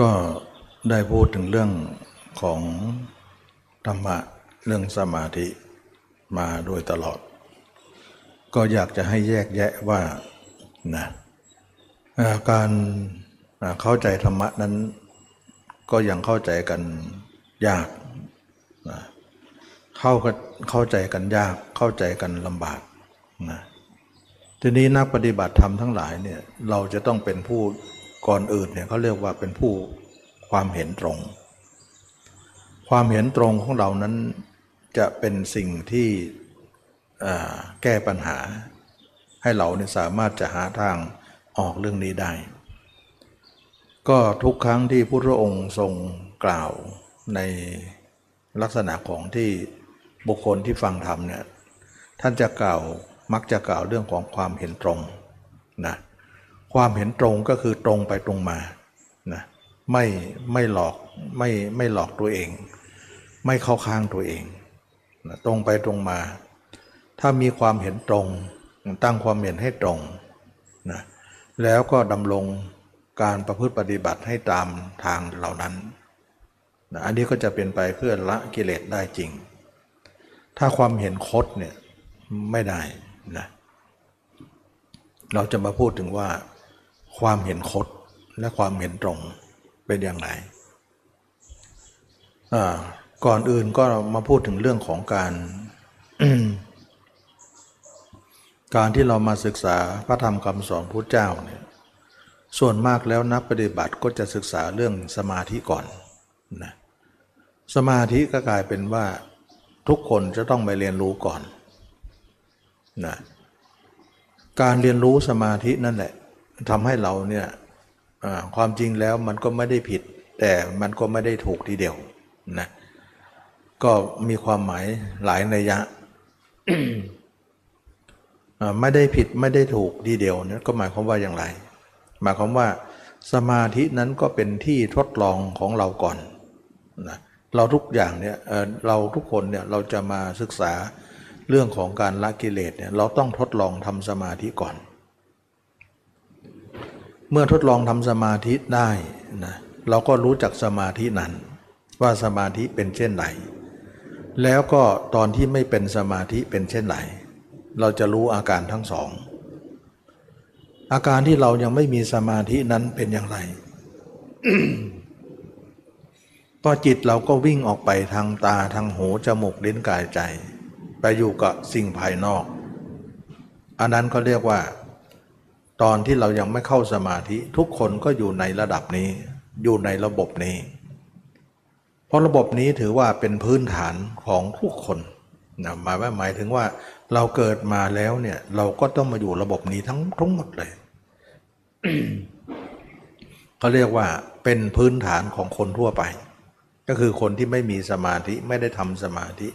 ก็ได้พูดถึงเรื่องของธรรมะเรื่องสมาธิมาโดยตลอด ก็อยากจะให้แยกแยะว่านะการเข้าใจธรรมะนั้น ก็ยังเข้าใจกันยากนะเข้าเข้าใจกันยากเข้าใจกันลำบากนะทีนี้นักปฏิบัติธรรมทั้งหลายเนี่ยเราจะต้องเป็นผู้ ก่อนอื่นเนี่ยเขาเรียกว่าเป็นผู้ความเห็นตรง ความเห็นตรงของเรานั้นจะเป็นสิ่งที่แก้ปัญหา ให้เราเนี่ยสามารถจะหาทางออกเรื่องนี้ได้ ก็ทุกครั้งที่พุทธองค์ทรงกล่าวในลักษณะของที่บุคคลที่ฟังธรรมเนี่ยท่านจะกล่าวมักจะกล่าวเรื่องของความเห็นตรงนะ ความเห็นตรงก็คือตรงไปตรงมานะไม่ไม่หลอกไม่ไม่หลอกตัวเอง ไม่เข้าข้างตัวเองนะตรงไปตรงมา ถ้ามีความเห็นตรง ตั้งความเห็นให้ตรงนะแล้วก็ดำรงการประพฤติปฏิบัติให้ตามทางเหล่านั้นนะอันนี้ก็จะเป็นไปเพื่อละกิเลสได้จริง ถ้าความเห็นคดเนี่ยไม่ได้นะเราจะมาพูดถึงว่า ความเห็นคดและความเห็นตรงเป็นอย่างไรก่อนอื่นก็มาพูดถึงเรื่องของการ การที่เรามาศึกษาพระธรรมคำสอนพุทธเจ้าเนี่ยส่วนมากแล้วนักปฏิบัติก็จะศึกษาเรื่องสมาธิก่อนนะสมาธิก็กลายเป็นว่าทุกคนจะต้องไปเรียนรู้ก่อนนะการเรียนรู้สมาธินั่นแหละ ทำให้เราเนี่ยความจริงแล้วมันก็ไม่ได้ผิด แต่มันก็ไม่ได้ถูกทีเดียวนะก็มีความหมายหลายนัยยะไม่ได้ผิดไม่ได้ถูกทีเดียวนี่ก็หมายความว่าอย่างไร หมายความว่าสมาธินั้นก็เป็นที่ทดลองของเราก่อนนะเราทุกอย่างเนี่ยเราทุกคนเนี่ยเราจะมาศึกษาเรื่องของการละกิเลสเนี่ยเราต้องทดลองทำสมาธิก่อน เมื่อทดลองทำสมาธิได้นะเราก็รู้จักสมาธินั้น ว่าสมาธิเป็นเช่นไหนแล้วก็ตอนที่ไม่เป็นสมาธิเป็นเช่นไหนเราจะรู้อาการทั้งสอง อาการที่เรายังไม่มีสมาธินั้นเป็นอย่างไรพอจิตเราก็วิ่งออกไปทางตาทางหูจมูกลิ้นกายใจ ไปอยู่กับสิ่งภายนอก อันนั้นก็เรียกว่า ตอนที่เรายังไม่เข้าสมาธิทุกคนก็อยู่ในระดับนี้ อยู่ในระบบนี้ เพราะระบบนี้ถือว่าเป็นพื้นฐานของทุกคนนะหมายว่าหมายถึงว่าเราเกิดมาแล้วเนี่ยเราก็ต้องมาอยู่ระบบนี้ทั้งทั้งหมดเลยเขาเรียกว่าเป็นพื้นฐานของคนทั่วไป ก็คือคนที่ไม่มีสมาธิไม่ได้ทำสมาธิ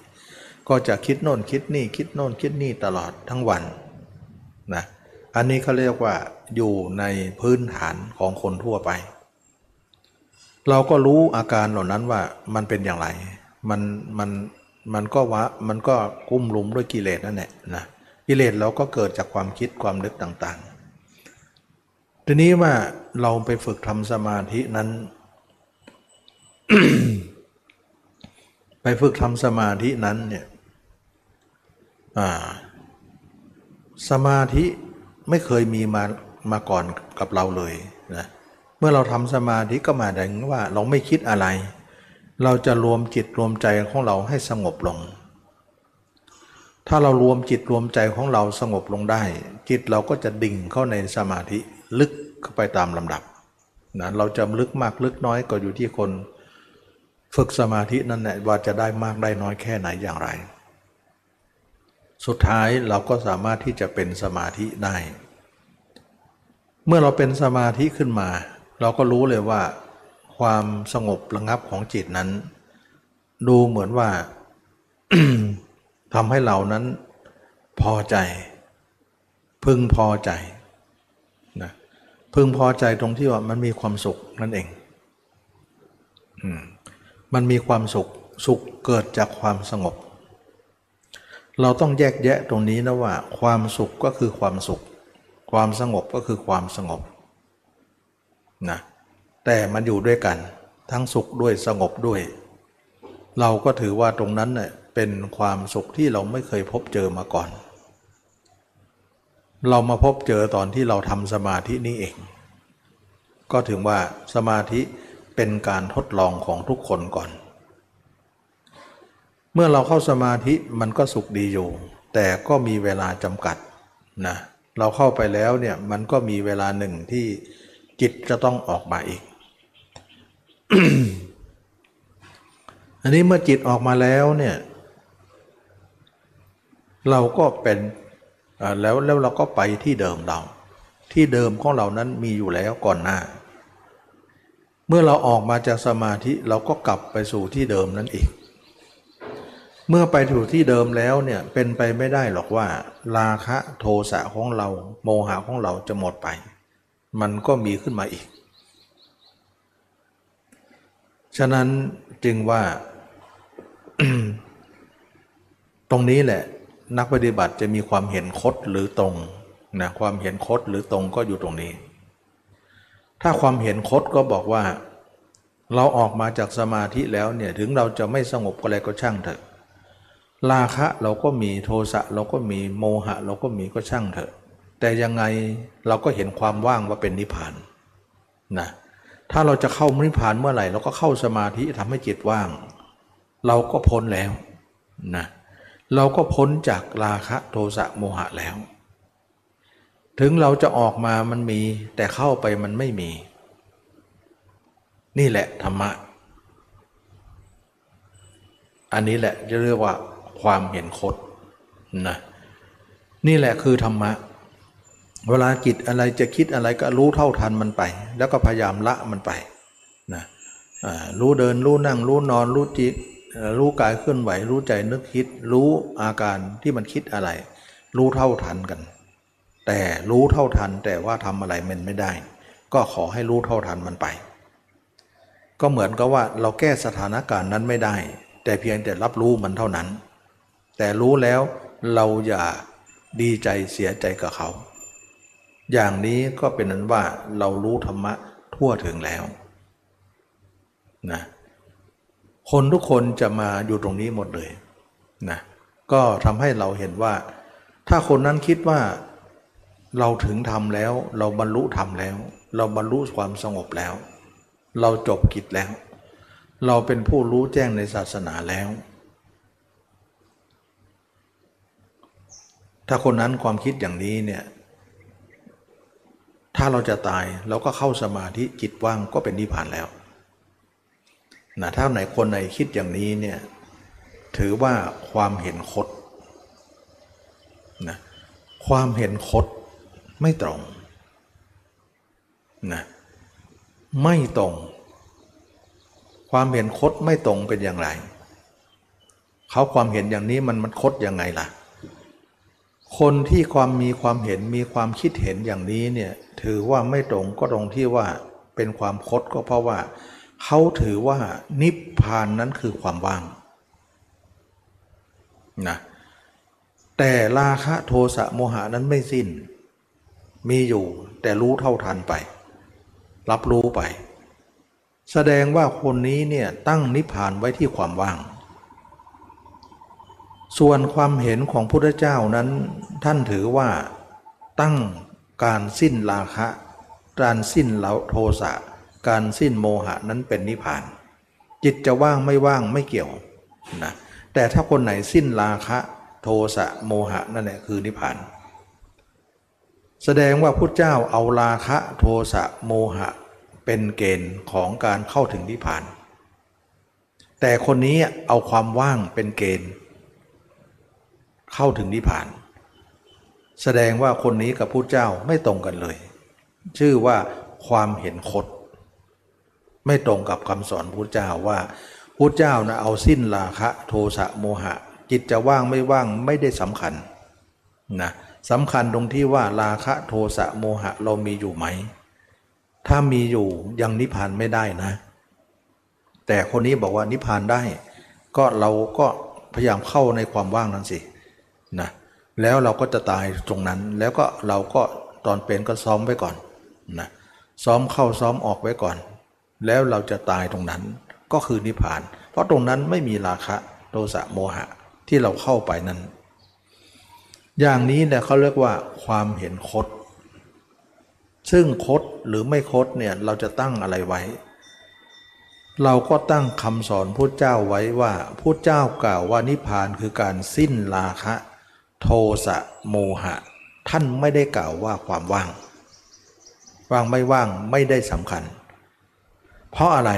ก็จะคิดโน่นคิดนี่คิดโน่นคิดนี่ตลอดทั้งวันนะ อันนี้เขาเรียกว่าอยู่ในพื้นฐานของคนทั่วไป เราก็รู้อาการเหล่านั้นว่ามันเป็นอย่างไร มันมันมันก็วะมันก็กุ้มลุมด้วยกิเลสนั่นแหละนะกิเลสเราก็เกิดจากความคิดความนึกต่างๆ ทีนี้ว่าเราไปฝึกทำสมาธินั้น ไปฝึกทำสมาธินั้นเนี่ยสมาธิ ไม่เคยมีมามาก่อนกับเราเลยนะเมื่อเราทำสมาธิก็มายถึงว่าเราไม่คิดอะไร เราจะรวมจิตรวมใจของเราให้สงบลง ถ้าเรารวมจิตรวมใจของเราสงบลงได้ จิตเราก็จะดิ่งเข้าในสมาธิลึกเข้าไปตามลำดับนะเราจะลึกมากลึกน้อยก็อยู่ที่คน ฝึกสมาธินั่นแหละว่าจะได้มากได้น้อยแค่ไหนอย่างไร สุดท้ายเราก็สามารถที่จะเป็นสมาธิได้ เมื่อเราเป็นสมาธิขึ้นมา เราก็รู้เลยว่า ความสงบระงับของจิตนั้น ดูเหมือนว่าทำให้เรานั้นพอใจ พึงพอใจนะพึงพอใจตรงที่ว่ามันมีความสุขนั่นเองมันมีความสุขสุขเกิดจากความสงบ เราต้องแยกแยะตรงนี้นะว่า ความสุขก็คือความสุข ความสงบก็คือความสงบนะแต่มันอยู่ด้วยกัน ทั้งสุขด้วยสงบด้วย เราก็ถือว่าตรงนั้นเน่ยเป็นความสุขที่เราไม่เคยพบเจอมาก่อน เรามาพบเจอตอนที่เราทำสมาธินี้เอง ก็ถึงว่าสมาธิเป็นการทดลองของทุกคนก่อน เมื่อเราเข้าสมาธิมันก็สุขดีอยู่ แต่ก็มีเวลาจำกัดนะเราเข้าไปแล้วเนี่ยมันก็มีเวลาหนึ่งที่จิตจะต้องออกมาอีก อันนี้เมื่อจิตออกมาแล้วเนี่ย เราก็เป็นแล้วแล้วเราก็ไปที่เดิมเรา ที่เดิมของเรานั้นมีอยู่แล้วก่อนหน้า เมื่อเราออกมาจากสมาธิเราก็กลับไปสู่ที่เดิมนั้นอีก เมื่อไปถูกที่เดิมแล้วเนี่ยเป็นไปไม่ได้หรอกว่า ราคะโทสะของเรา โมหะของเราจะหมดไป มันก็มีขึ้นมาอีก ฉะนั้นจึงว่า ตรงนี้แหละ นักปฏิบัติจะมีความเห็นคดหรือตรงนะความเห็นคดหรือตรงก็อยู่ตรงนี้ ถ้าความเห็นคดก็บอกว่า เราออกมาจากสมาธิแล้วเนี่ยถึงเราจะไม่สงบก็อะไรก็ช่างเถอะ ราคะเราก็มีโทสะเราก็มีโมหะ เราก็มีก็ช่างเถอะ แต่ยังไงเราก็เห็นความว่างว่าเป็นนิพพานนะถ้าเราจะเข้านิพพานเมื่อไหร่ เราก็เข้าสมาธิทำให้จิตว่าง เราก็พ้นแล้วนะเราก็พ้นจากราคะโทสะโมหะแล้ว ถึงเราจะออกมามันมี แต่เข้าไปมันไม่มี นี่แหละธรรมะ อันนี้แหละจะเรียกว่า ความเห็นคดนะนี่แหละคือธรรมะ เวลาจิตอะไรจะคิดอะไรก็รู้เท่าทันมันไป แล้วก็พยายามละมันไปนะรู้เดินรู้นั่งรู้นอนรู้จิตรู้กายเคลื่อนไหวรู้ใจนึกคิด รู้อาการที่มันคิดอะไร รู้เท่าทันกัน แต่รู้เท่าทันแต่ว่าทำอะไรมันไม่ได้ ก็ขอให้รู้เท่าทันมันไป ก็เหมือนกับว่าเราแก้สถานการณ์นั้นไม่ได้ แต่เพียงแต่รับรู้มันเท่านั้น แต่รู้แล้วเราอย่าดีใจเสียใจกับเขา อย่างนี้ก็เป็นนั้นว่าเรารู้ธรรมะทั่วถึงแล้วนะคนทุกคนจะมาอยู่ตรงนี้หมดเลยนะก็ทำให้เราเห็นว่า ถ้าคนนั้นคิดว่าเราถึงธรรมแล้ว เราบรรลุธรรมแล้ว เราบรรลุความสงบแล้ว เราจบกิจแล้ว เราเป็นผู้รู้แจ้งในศาสนาแล้ว ถ้าคนนั้นความคิดอย่างนี้เนี่ยถ้าเราจะตายเราก็เข้าสมาธิจิตว่างก็เป็นนิพพานแล้วนะถ้าไหนคนไหนคิดอย่างนี้เนี่ยถือว่าความเห็นคดนะความเห็นคดไม่ตรงนะไม่ตรง ความเห็นคดไม่ตรงเป็นอย่างไร เขาความเห็นอย่างนี้มันมันคดยังไงล่ะ คนที่ความมีความเห็นมีความคิดเห็นอย่างนี้เนี่ยถือว่าไม่ตรงก็ตรงที่ว่าเป็นความคดก็เพราะว่า เขาถือว่านิพพานนั้นคือความว่างนะแต่ราคะโทสะโมหะนั้นไม่สิ้น มีอยู่แต่รู้เท่าทันไป รับรู้ไป แสดงว่าคนนี้เนี่ยตั้งนิพพานไว้ที่ความว่าง ส่วนความเห็นของพุทธเจ้านั้นท่านถือว่าตั้งการสิ้นราคะ การสิ้นเลาโทสะ การสิ้นโมหะนั้นเป็นนิพพาน จิตจะว่างไม่ว่างไม่เกี่ยวนะแต่ถ้าคนไหนสิ้นราคะ โทสะโมหะนั่นแหละคือนิพพาน แสดงว่าพุทธเจ้าเอาราคะโทสะโมหะเป็นเกณฑ์ของการเข้าถึงนิพพาน แต่คนนี้เอาความว่างเป็นเกณฑ์ เข้าถึงนิพพาน แสดงว่าคนนี้กับพุทธเจ้าไม่ตรงกันเลย ชื่อว่าความเห็นคดไม่ตรงกับคำสอนพุทธเจ้าว่าพุทธเจ้านะเอาสิ้นราคะโทสะโมหะ จิตจะว่างไม่ว่างไม่ได้สำคัญนะสำคัญตรงที่ว่าราคะโทสะโมหะเรามีอยู่ไหม ถ้ามีอยู่ยังนิพพานไม่ได้นะ แต่คนนี้บอกว่านิพพานได้ ก็เราก็พยายามเข้าในความว่างนั้นสิ นะแล้วเราก็จะตายตรงนั้นแล้วก็เราก็ตอนเป็นก็ซ้อมไว้ก่อนนะซ้อมเข้าซ้อมออกไว้ก่อน แล้วเราจะตายตรงนั้นก็คือนิพพาน เพราะตรงนั้นไม่มีราคะโทสะโมหะที่เราเข้าไปนั้น อย่างนี้เนี่ยเขาเรียกว่าความเห็นคดซึ่งคดหรือไม่คดเนี่ยเราจะตั้งอะไรไว้ เราก็ตั้งคำสอนพุทธเจ้าไว้ว่าพุทธเจ้ากล่าวว่านิพพานคือการสิ้นราคะ โทสะโมหะ ท่านไม่ได้กล่าวว่าความว่าง ว่างไม่ว่างไม่ได้สำคัญ เพราะอะไร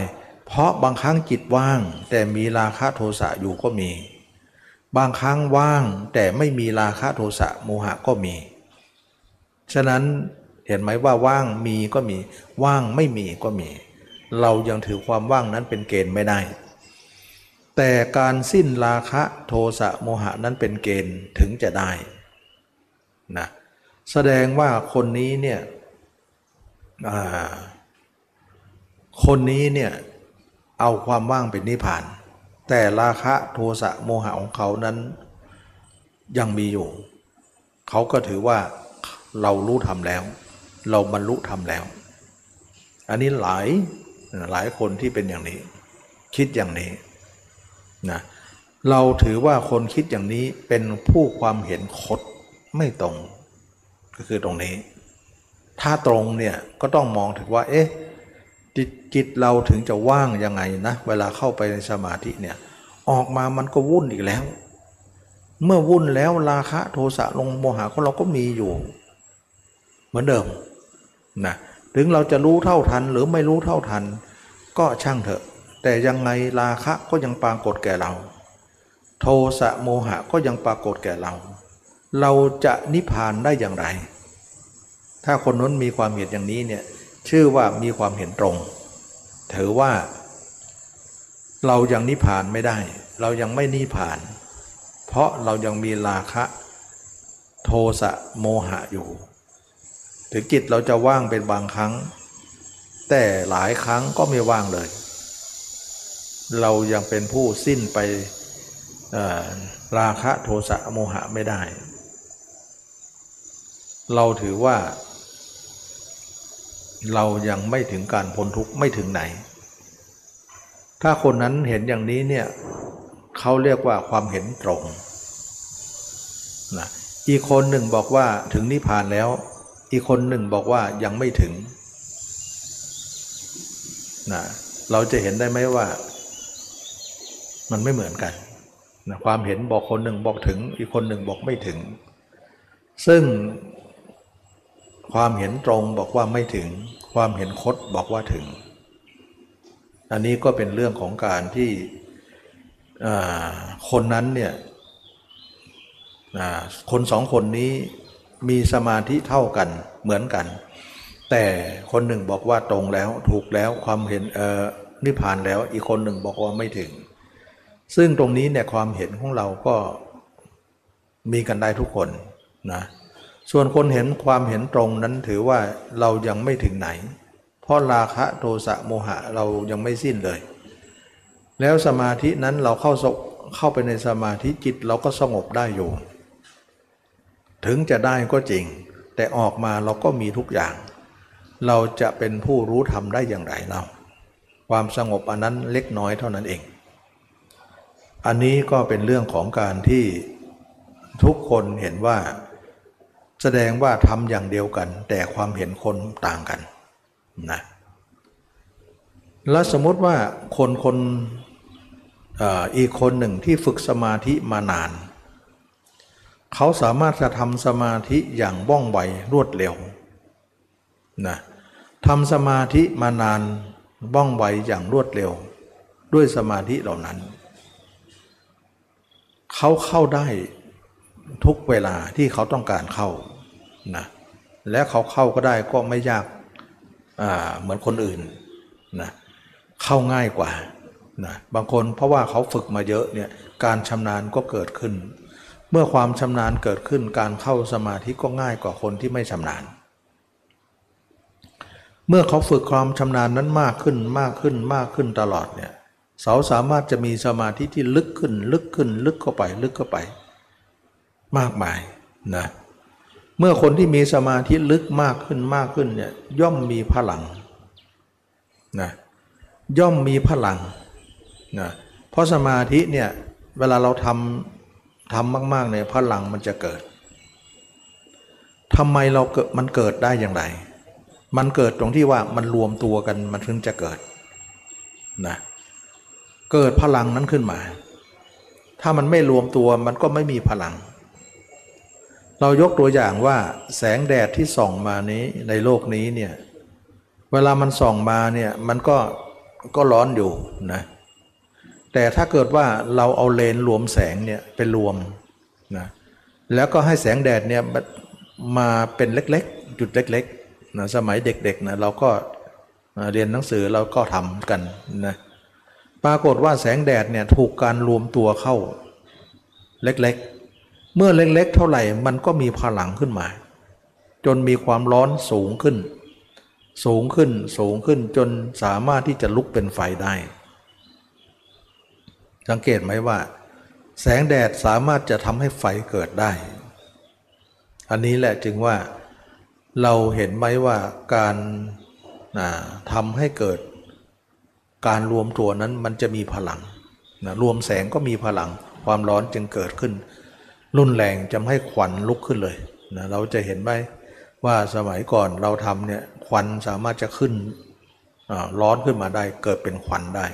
เพราะบางครั้งจิตว่าง แต่มีราคะโทสะอยู่ก็มี บางครั้งว่างแต่ไม่มีราคะโทสะโมหะก็มี ฉะนั้นเห็นไหมว่าว่างมีก็มี ว่างไม่มีก็มี เรายังถือความว่างนั้นเป็นเกณฑ์ไม่ได้ แต่การสิ้นราคะโทสะโมหะนั้นเป็นเกณฑ์ถึงจะได้นะแสดงว่าคนนี้เนี่ยคนนี้เนี่ยเอาความว่างเป็นนิพพาน แต่ราคะโทสะโมหะของเขานั้นยังมีอยู่ เขาก็ถือว่าเรารู้ทำแล้ว เราบรรลุทำแล้ว อันนี้หลายหลายคนที่เป็นอย่างนี้ คิดอย่างนี้ นะเราถือว่าคนคิดอย่างนี้เป็นผู้ความเห็นคดไม่ตรงก็คือตรงนี้ ถ้าตรงเนี่ยก็ต้องมองถึงว่า เอ๊ะจิตจิตเราถึงจะว่างยังไงนะ เวลาเข้าไปในสมาธิเนี่ยออกมามันก็วุ่นอีกแล้ว เมื่อวุ่นแล้วราคะโทสะลงโมหะของเราก็มีอยู่ เหมือนเดิมนะถึงเราจะรู้เท่าทันหรือไม่รู้เท่าทัน ก็ช่างเถอะ แต่ยังไงราคะก็ยังปรากฏแก่เรา โทสะโมหะก็ยังปรากฏแก่เรา เราจะนิพพานได้อย่างไร ถ้าคนนั้นมีความเห็นอย่างนี้เนี่ยชื่อว่ามีความเห็นตรง ถือว่า เรายังนิพพานไม่ได้ เรายังไม่นิพพาน เพราะเรายังมีราคะ โทสะโมหะอยู่ ถึงจิตเราจะว่างเป็นบางครั้ง แต่หลายครั้งก็ไม่ว่างเลย เรายังเป็นผู้สิ้นไปราคะโทสะโมหะไม่ได้ เราถือว่า เรายังไม่ถึงการพ้นทุกข์ไม่ถึงไหน ถ้าคนนั้นเห็นอย่างนี้เนี่ยเขาเรียกว่าความเห็นตรงนะอีกคนหนึ่งบอกว่าถึงนิพพานแล้ว อีกคนหนึ่งบอกว่ายังไม่ถึงนะเราจะเห็นได้ไหมว่า มันไม่เหมือนกันนะความเห็นบอกคนหนึ่งบอกถึง อีกคนหนึ่งบอกไม่ถึง ซึ่งความเห็นตรงบอกว่าไม่ถึง ความเห็นคดบอกว่าถึง อันนี้ก็เป็นเรื่องของการที่คนนั้นเนี่ยคนสองคนนี้มีสมาธิเท่ากันเหมือนกัน แต่คนหนึ่งบอกว่าตรงแล้วถูกแล้วความเห็นนิพพานแล้วอีกคนหนึ่งบอกว่าไม่ถึง ซึ่งตรงนี้เนี่ยความเห็นของเราก็มีกันได้ทุกคนนะส่วนคนเห็นความเห็นตรงนั้นถือว่าเรายังไม่ถึงไหน เพราะราคะโทสะโมหะเรายังไม่สิ้นเลย แล้วสมาธินั้นเราเข้าเข้าไปในสมาธิจิตเราก็สงบได้อยู่ ถึงจะได้ก็จริง แต่ออกมาเราก็มีทุกอย่าง เราจะเป็นผู้รู้ธรรมได้อย่างไรเรา ความสงบอันนั้นเล็กน้อยเท่านั้นเอง อันนี้ก็เป็นเรื่องของการที่ทุกคนเห็นว่าแสดงว่าทำอย่างเดียวกัน แต่ความเห็นคนต่างกันนะแล้วสมมติว่าคนคนอีกคนหนึ่งที่ฝึกสมาธิมานาน เขาสามารถจะทำสมาธิอย่างว่องไวรวดเร็วนะทำสมาธิมานานว่องไวอย่างรวดเร็ว ด้วยสมาธิเหล่านั้น เขาเข้าได้ทุกเวลาที่เขาต้องการเข้านะและเขาเข้าก็ได้ก็ไม่ยากเหมือนคนอื่นนะเข้าง่ายกว่านะบางคนเพราะว่าเขาฝึกมาเยอะเนี่ยการชำนาญก็เกิดขึ้น เมื่อความชำนาญเกิดขึ้น การเข้าสมาธิก็ง่ายกว่าคนที่ไม่ชำนาญ เมื่อเขาฝึกความชำนาญนั้นมากขึ้นมากขึ้นมากขึ้นตลอดเนี่ย เขาสามารถจะมีสมาธิที่ลึกขึ้น ลึกขึ้น ลึกเข้าไป ลึกเข้าไป มากมายนะเมื่อคนที่มีสมาธิลึกมากขึ้นมากขึ้นเนี่ยย่อมมีพลังนะย่อมมีพลังนะเพราะสมาธิเนี่ยเวลาเราทำทำมากๆเนี่ยพลังมันจะเกิดทำไมเราเกิดมันเกิดได้อย่างไร มันเกิดตรงที่ว่ามันรวมตัวกันมันถึงจะเกิดนะเเกิดพลังนั้นขึ้นมา ถ้ามันไม่รวมตัวมันก็ไม่มีพลัง เรายกตัวอย่างว่าแสงแดดที่ส่องมานี้ในโลกนี้เนี่ยเวลามันส่องมาเนี่ยมันก็ก็ร้อนอยู่นะแต่ถ้าเกิดว่าเราเอาเลนรวมแสงเนี่ยเป็นรวมนะแล้วก็ให้แสงแดดเนี่ยมาเป็นเล็กๆ จุดเล็กๆนะสมัยเด็กๆนะเราก็เรียนหนังสือเราก็ทำกันนะ ปรากฏว่าแสงแดดเนี่ยถูกการรวมตัวเข้าเล็กๆ เมื่อเล็กๆ เท่าไหร่มันก็มีพลังขึ้นมา จนมีความร้อนสูงขึ้น สูงขึ้นสูงขึ้นจนสามารถที่จะลุกเป็นไฟได้ สังเกตไหมว่า แสงแดดสามารถจะทำให้ไฟเกิดได้ อันนี้แหละจึงว่าเราเห็นไหมว่าการทำให้เกิด การรวมตัวนั้นมันจะมีพลังนะรวมแสงก็มีพลัง ความร้อนจึงเกิดขึ้น รุนแรงจะให้ควันลุกขึ้นเลยนะเราจะเห็นไหมว่าสมัยก่อนเราทำเนี่ยควันสามารถจะขึ้นร้อนขึ้นมาได้เกิดเป็นควันได้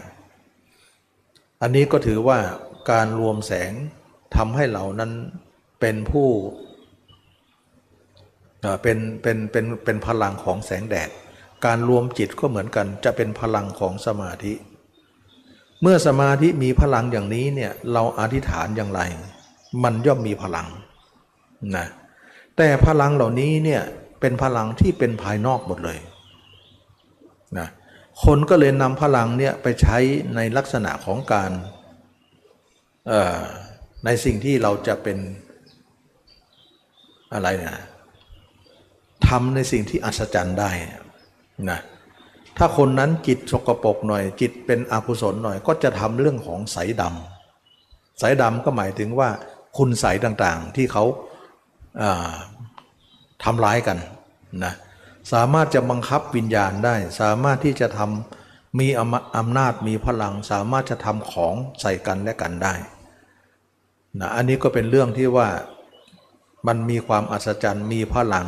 อันนี้ก็ถือว่าการรวมแสงทำให้เรานั้นเป็นผู้เป็นเป็นเป็นเป็นพลังของแสงแดด การรวมจิตก็เหมือนกันจะเป็นพลังของสมาธิ เมื่อสมาธิมีพลังอย่างนี้เนี่ยเราอธิษฐานอย่างไร มันย่อมมีพลังนะแต่พลังเหล่านี้เนี่ยเป็นพลังที่เป็นภายนอกหมดเลยนะคนก็เลยนำพลังเนี่ยไปใช้ในลักษณะของการในสิ่งที่เราจะเป็นอะไรนะทำในสิ่งที่อัศจรรย์ได้ นะถ้าคนนั้นจิตสกปรกหน่อย จิตเป็นอกุศลหน่อย ก็จะทำเรื่องของสายดำสายดำก็หมายถึงว่าคุณใสต่างๆที่เขาทำร้ายกันนะสามารถจะบังคับวิญญาณได้ สามารถที่จะทำมีอำนาจมีพลัง สามารถจะทำของใส่กันและกันได้นะอันนี้ก็เป็นเรื่องที่ว่ามันมีความอัศจรรย์มีพลัง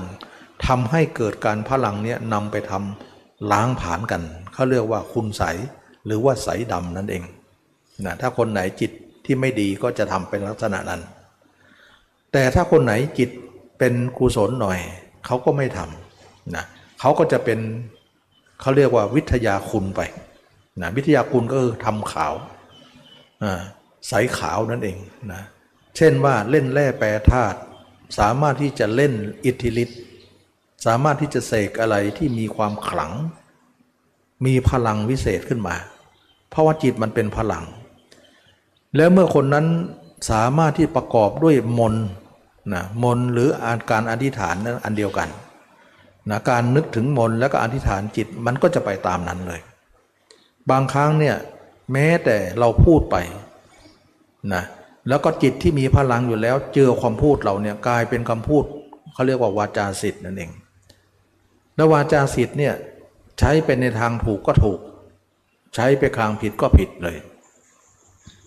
ทำให้เกิดการพลังเนี้ยนำไปทำล้างผานกันเขาเรียกว่าคุณใสหรือว่าใสดำนั่นเองนะถ้าคนไหนจิตที่ไม่ดีก็จะทำเป็นลักษณะนั้น แต่ถ้าคนไหนจิตเป็นกุศลหน่อยเขาก็ไม่ทำนะเขาก็จะเป็นเขาเรียกว่าวิทยาคุณไปนะวิทยาคุณก็คือทำขาวใสขาวนั่นเองนะเช่นว่าเล่นแร่แปรธาตุสามารถที่จะเล่นอิทธิฤทธิ์ สามารถที่จะเสกอะไรที่มีความขลัง มีพลังวิเศษขึ้นมา เพราะว่าจิตมันเป็นพลัง แล้วเมื่อคนนั้นสามารถที่ประกอบด้วยมนนะมนหรืออาการอธิษฐานนั้นอันเดียวกันนะการนึกถึงมนแล้วก็อธิษฐานจิตมันก็จะไปตามนั้นเลย บางครั้งเนี่ยแม้แต่เราพูดไปนะแล้วก็จิตที่มีพลังอยู่แล้ว เจอความพูดเราเนี่ยกลายเป็นคำพูดเขาเรียกว่าวาจาสิทธิ์นั่นเอง แล้ววาจาสิทธิ์เนี่ยใช้เป็นในทางถูกก็ถูก ใช้ไปทางผิดก็ผิดเลย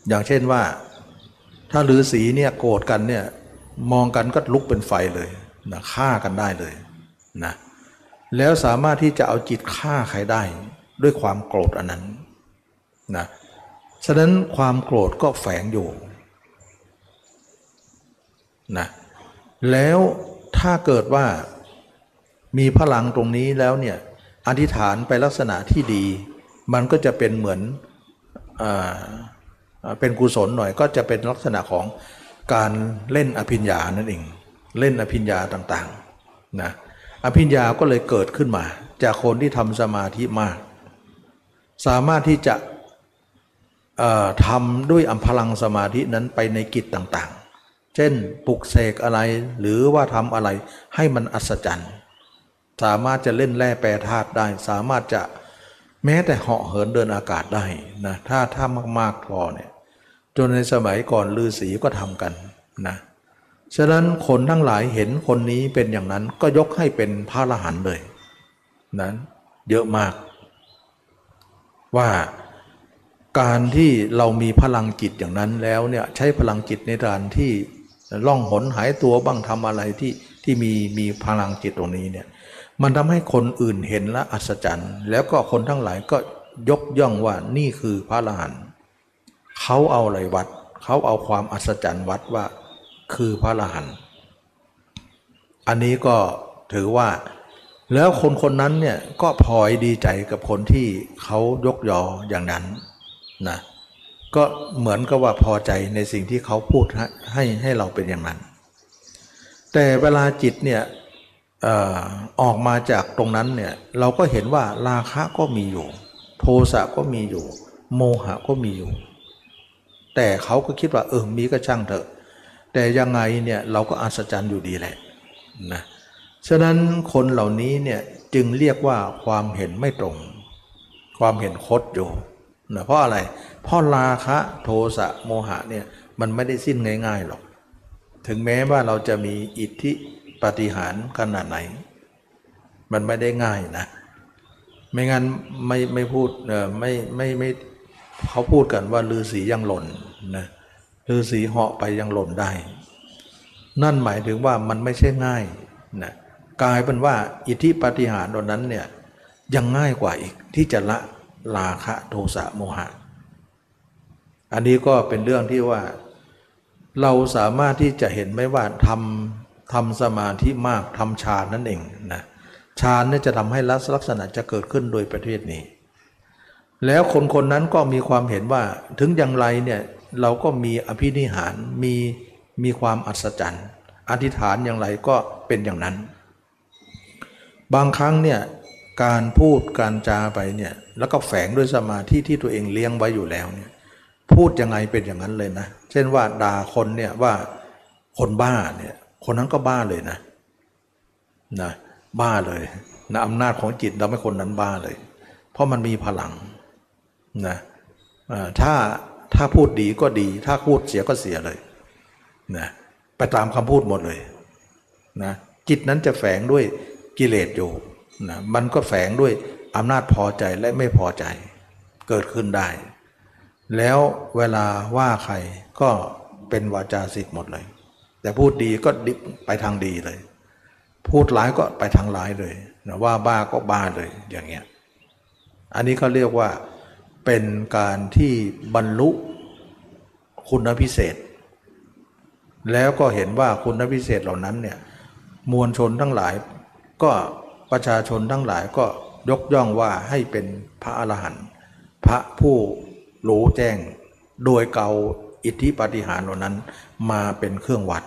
อย่างเช่นว่า ถ้าฤาษีเนี่ยโกรธกันเนี่ยมองกันก็ลุกเป็นไฟเลยนะฆ่ากันได้เลยนะแล้วสามารถที่จะเอาจิตฆ่าใครได้ด้วยความโกรธอันนั้นนะฉะนั้นความโกรธก็แฝงอยู่นะแล้วถ้าเกิดว่า มีพลังตรงนี้แล้วเนี่ยอธิษฐานไปลักษณะที่ดี มันก็จะเป็นเหมือนอเป็นกุศลหน่อยก็จะเป็นลักษณะของการเล่นอภิญญานั่นเอง เล่นอภิญญาต่างๆนะอภิญญาก็เลยเกิดขึ้นมา จากคนที่ทำสมาธิมาก สามารถที่จะทำด้วยอัมพลังสมาธินั้นไปในกิจต่างๆ เช่นปลุกเสกอะไรหรือว่าทำอะไรให้มันอัศจรรย์ สามารถจะเล่นแร่แปรธาตุได้ สามารถจะแม้แต่เหาะเหินเดินอากาศได้นะถ้าถ้ามากๆพอเนี่ยจนในสมัยก่อนลือศีก็ทำกันนะฉะนั้นคนทั้งหลายเห็นคนนี้เป็นอย่างนั้นก็ยกให้เป็นพระอรหันต์เลยนั้นเยอะมาก ว่าการที่เรามีพลังจิตอย่างนั้นแล้วเนี่ยใช้พลังจิตในการที่ล่องหนหายตัวบ้างทำอะไรที่ที่มีมีพลังจิตตรงนี้เนี่ย มันทำให้คนอื่นเห็นและอัศจรรย์ แล้วก็คนทั้งหลายก็ยกย่องว่านี่คือพระอรหันต์เขาเอาอะไรวัด เขาเอาความอัศจรรย์วัดว่าคือพระอรหันต์อันนี้ก็ถือว่า แล้วคนคนนั้นเนี่ยก็พลอยดีใจกับคนที่เขายกยออย่างนั้นนะก็เหมือนกับว่าพอใจในสิ่งที่เขาพูดให้ให้เราเป็นอย่างนั้น แต่เวลาจิตเนี่ย ออออกมาจากตรงนั้นเนี่ยเราก็เห็นว่าราคะก็มีอยู่ โทสะก็มีอยู่ โมหะก็มีอยู่ แต่เขาก็คิดว่าเออมีก็ช่างเถอะ แต่ยังไงเนี่ยเราก็อัศจรรย์อยู่ดีแหละนะฉะนั้นคนเหล่านี้เนี่ยจึงเรียกว่าความเห็นไม่ตรง ความเห็นคดอยู่นะเพราะอะไร เพราะราคะโทสะโมหะเนี่ยมันไม่ได้สิ้นง่ายๆหรอก ถึงแม้ว่าเราจะมีอิทธิ ปฏิหารขนาดไหน มันไม่ได้ง่ายนะ ไม่งั้นไม่ไม่พูดเออไม่ไม่ไม่เขาพูดกันว่าลือสียังหล่นนะลือสีเหาะไปยังหล่นได้ นั่นหมายถึงว่ามันไม่ใช่ง่ายนะกลายเป็นว่าอิทธิปฏิหารตรงนั้นเนี่ยยังง่ายกว่าอีกที่จะละราคะโทสะโมหะ อันนี้ก็เป็นเรื่องที่ว่า เราสามารถที่จะเห็นไหมว่าทำ ทำสมาธิมากทำฌานนั่นเองนะฌานนี่จะทำให้ลักษณะจะเกิดขึ้นโดยประเทศนี้ แล้วคนคนนั้นก็มีความเห็นว่าถึงอย่างไรเนี่ยเราก็มีอภินิหารมีมีความอัศจรรย์อธิษฐานอย่างไรก็เป็นอย่างนั้น บางครั้งเนี่ยการพูดการจาไปเนี่ยแล้วก็แฝงด้วยสมาธิที่ตัวเองเลี้ยงไว้อยู่แล้วเนี่ยพูดยังไงเป็นอย่างนั้นเลยนะ เช่นว่าด่าคนเนี่ยว่าคนบ้าเนี่ย คนนั้นก็บ้าเลยนะนะบ้าเลยนะอำนาจของจิตเราไม่คนนั้นบ้าเลย เพราะมันมีพลังนะถ้าถ้าพูดดีก็ดี ถ้าพูดเสียก็เสียเลยนะไปตามคำพูดหมดเลยนะจิตนั้นจะแฝงด้วยกิเลสอยู่นะมันก็แฝงด้วยอำนาจพอใจและไม่พอใจ เกิดขึ้นได้ แล้วเวลาว่าใครก็เป็นวาจาสิทธิ์หมดเลย แต่พูดดีก็ดิบไปทางดีเลย พูดร้ายก็ไปทางร้ายเลยนะว่าบ้าก็บ้าเลยอย่างเงี้ยอันนี้เขาเรียกว่าเป็นการที่บรรลุคุณพิเศษ แล้วก็เห็นว่าคุณพิเศษเหล่านั้นเนี่ยมวลชนทั้งหลาย ก็ประชาชนทั้งหลายก็ยกย่องว่าให้เป็นพระอรหันต์พระผู้รู้แจ้งโดยเกาอิทธิปฏิหารเหล่านั้นมาเป็นเครื่องวัด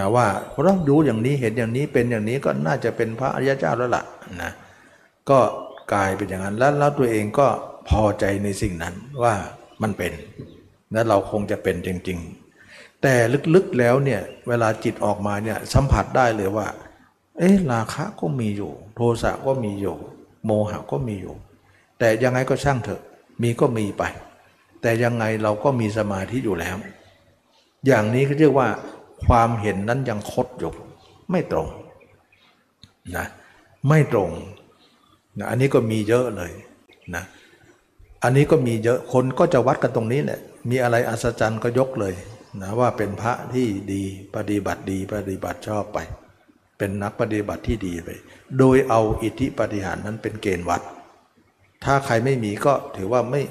นะว่าเราดูอย่างนี้เห็นอย่างนี้เป็นอย่างนี้ก็น่าจะเป็นพระอริยเจ้าแล้วล่ะนะก็กลายเป็นอย่างนั้นแล้วแล้วตัวเองก็พอใจในสิ่งนั้นว่ามันเป็น และเราคงจะเป็นจริง ๆ แต่ลึกๆแล้วเนี่ยเวลาจิตออกมาเนี่ยสัมผัสได้เลยว่า เอ๊ะราคะก็มีอยู่ โทสะก็มีอยู่ โมหะก็มีอยู่ แต่ยังไงก็ช่างเถอะมีก็มีไป แต่ยังไงเราก็มีสมาธิอยู่แล้ว อย่างนี้ก็เรียกว่า ความเห็นนั้นยังคดอยู่ไม่ตรงนะไม่ตรงนะอันนี้ก็มีเยอะเลยนะอันนี้ก็มีเยอะคนก็จะวัดกันตรงนี้แหละมีอะไรอัศจรรย์ก็ยกเลยนะว่าเป็นพระที่ดีปฏิบัติดีปฏิบัติชอบไป เป็นนักปฏิบัติที่ดีไป โดยเอาอิทธิปฏิหารนั้นเป็นเกณฑ์วัด ถ้าใครไม่มีก็ถือว่าไม่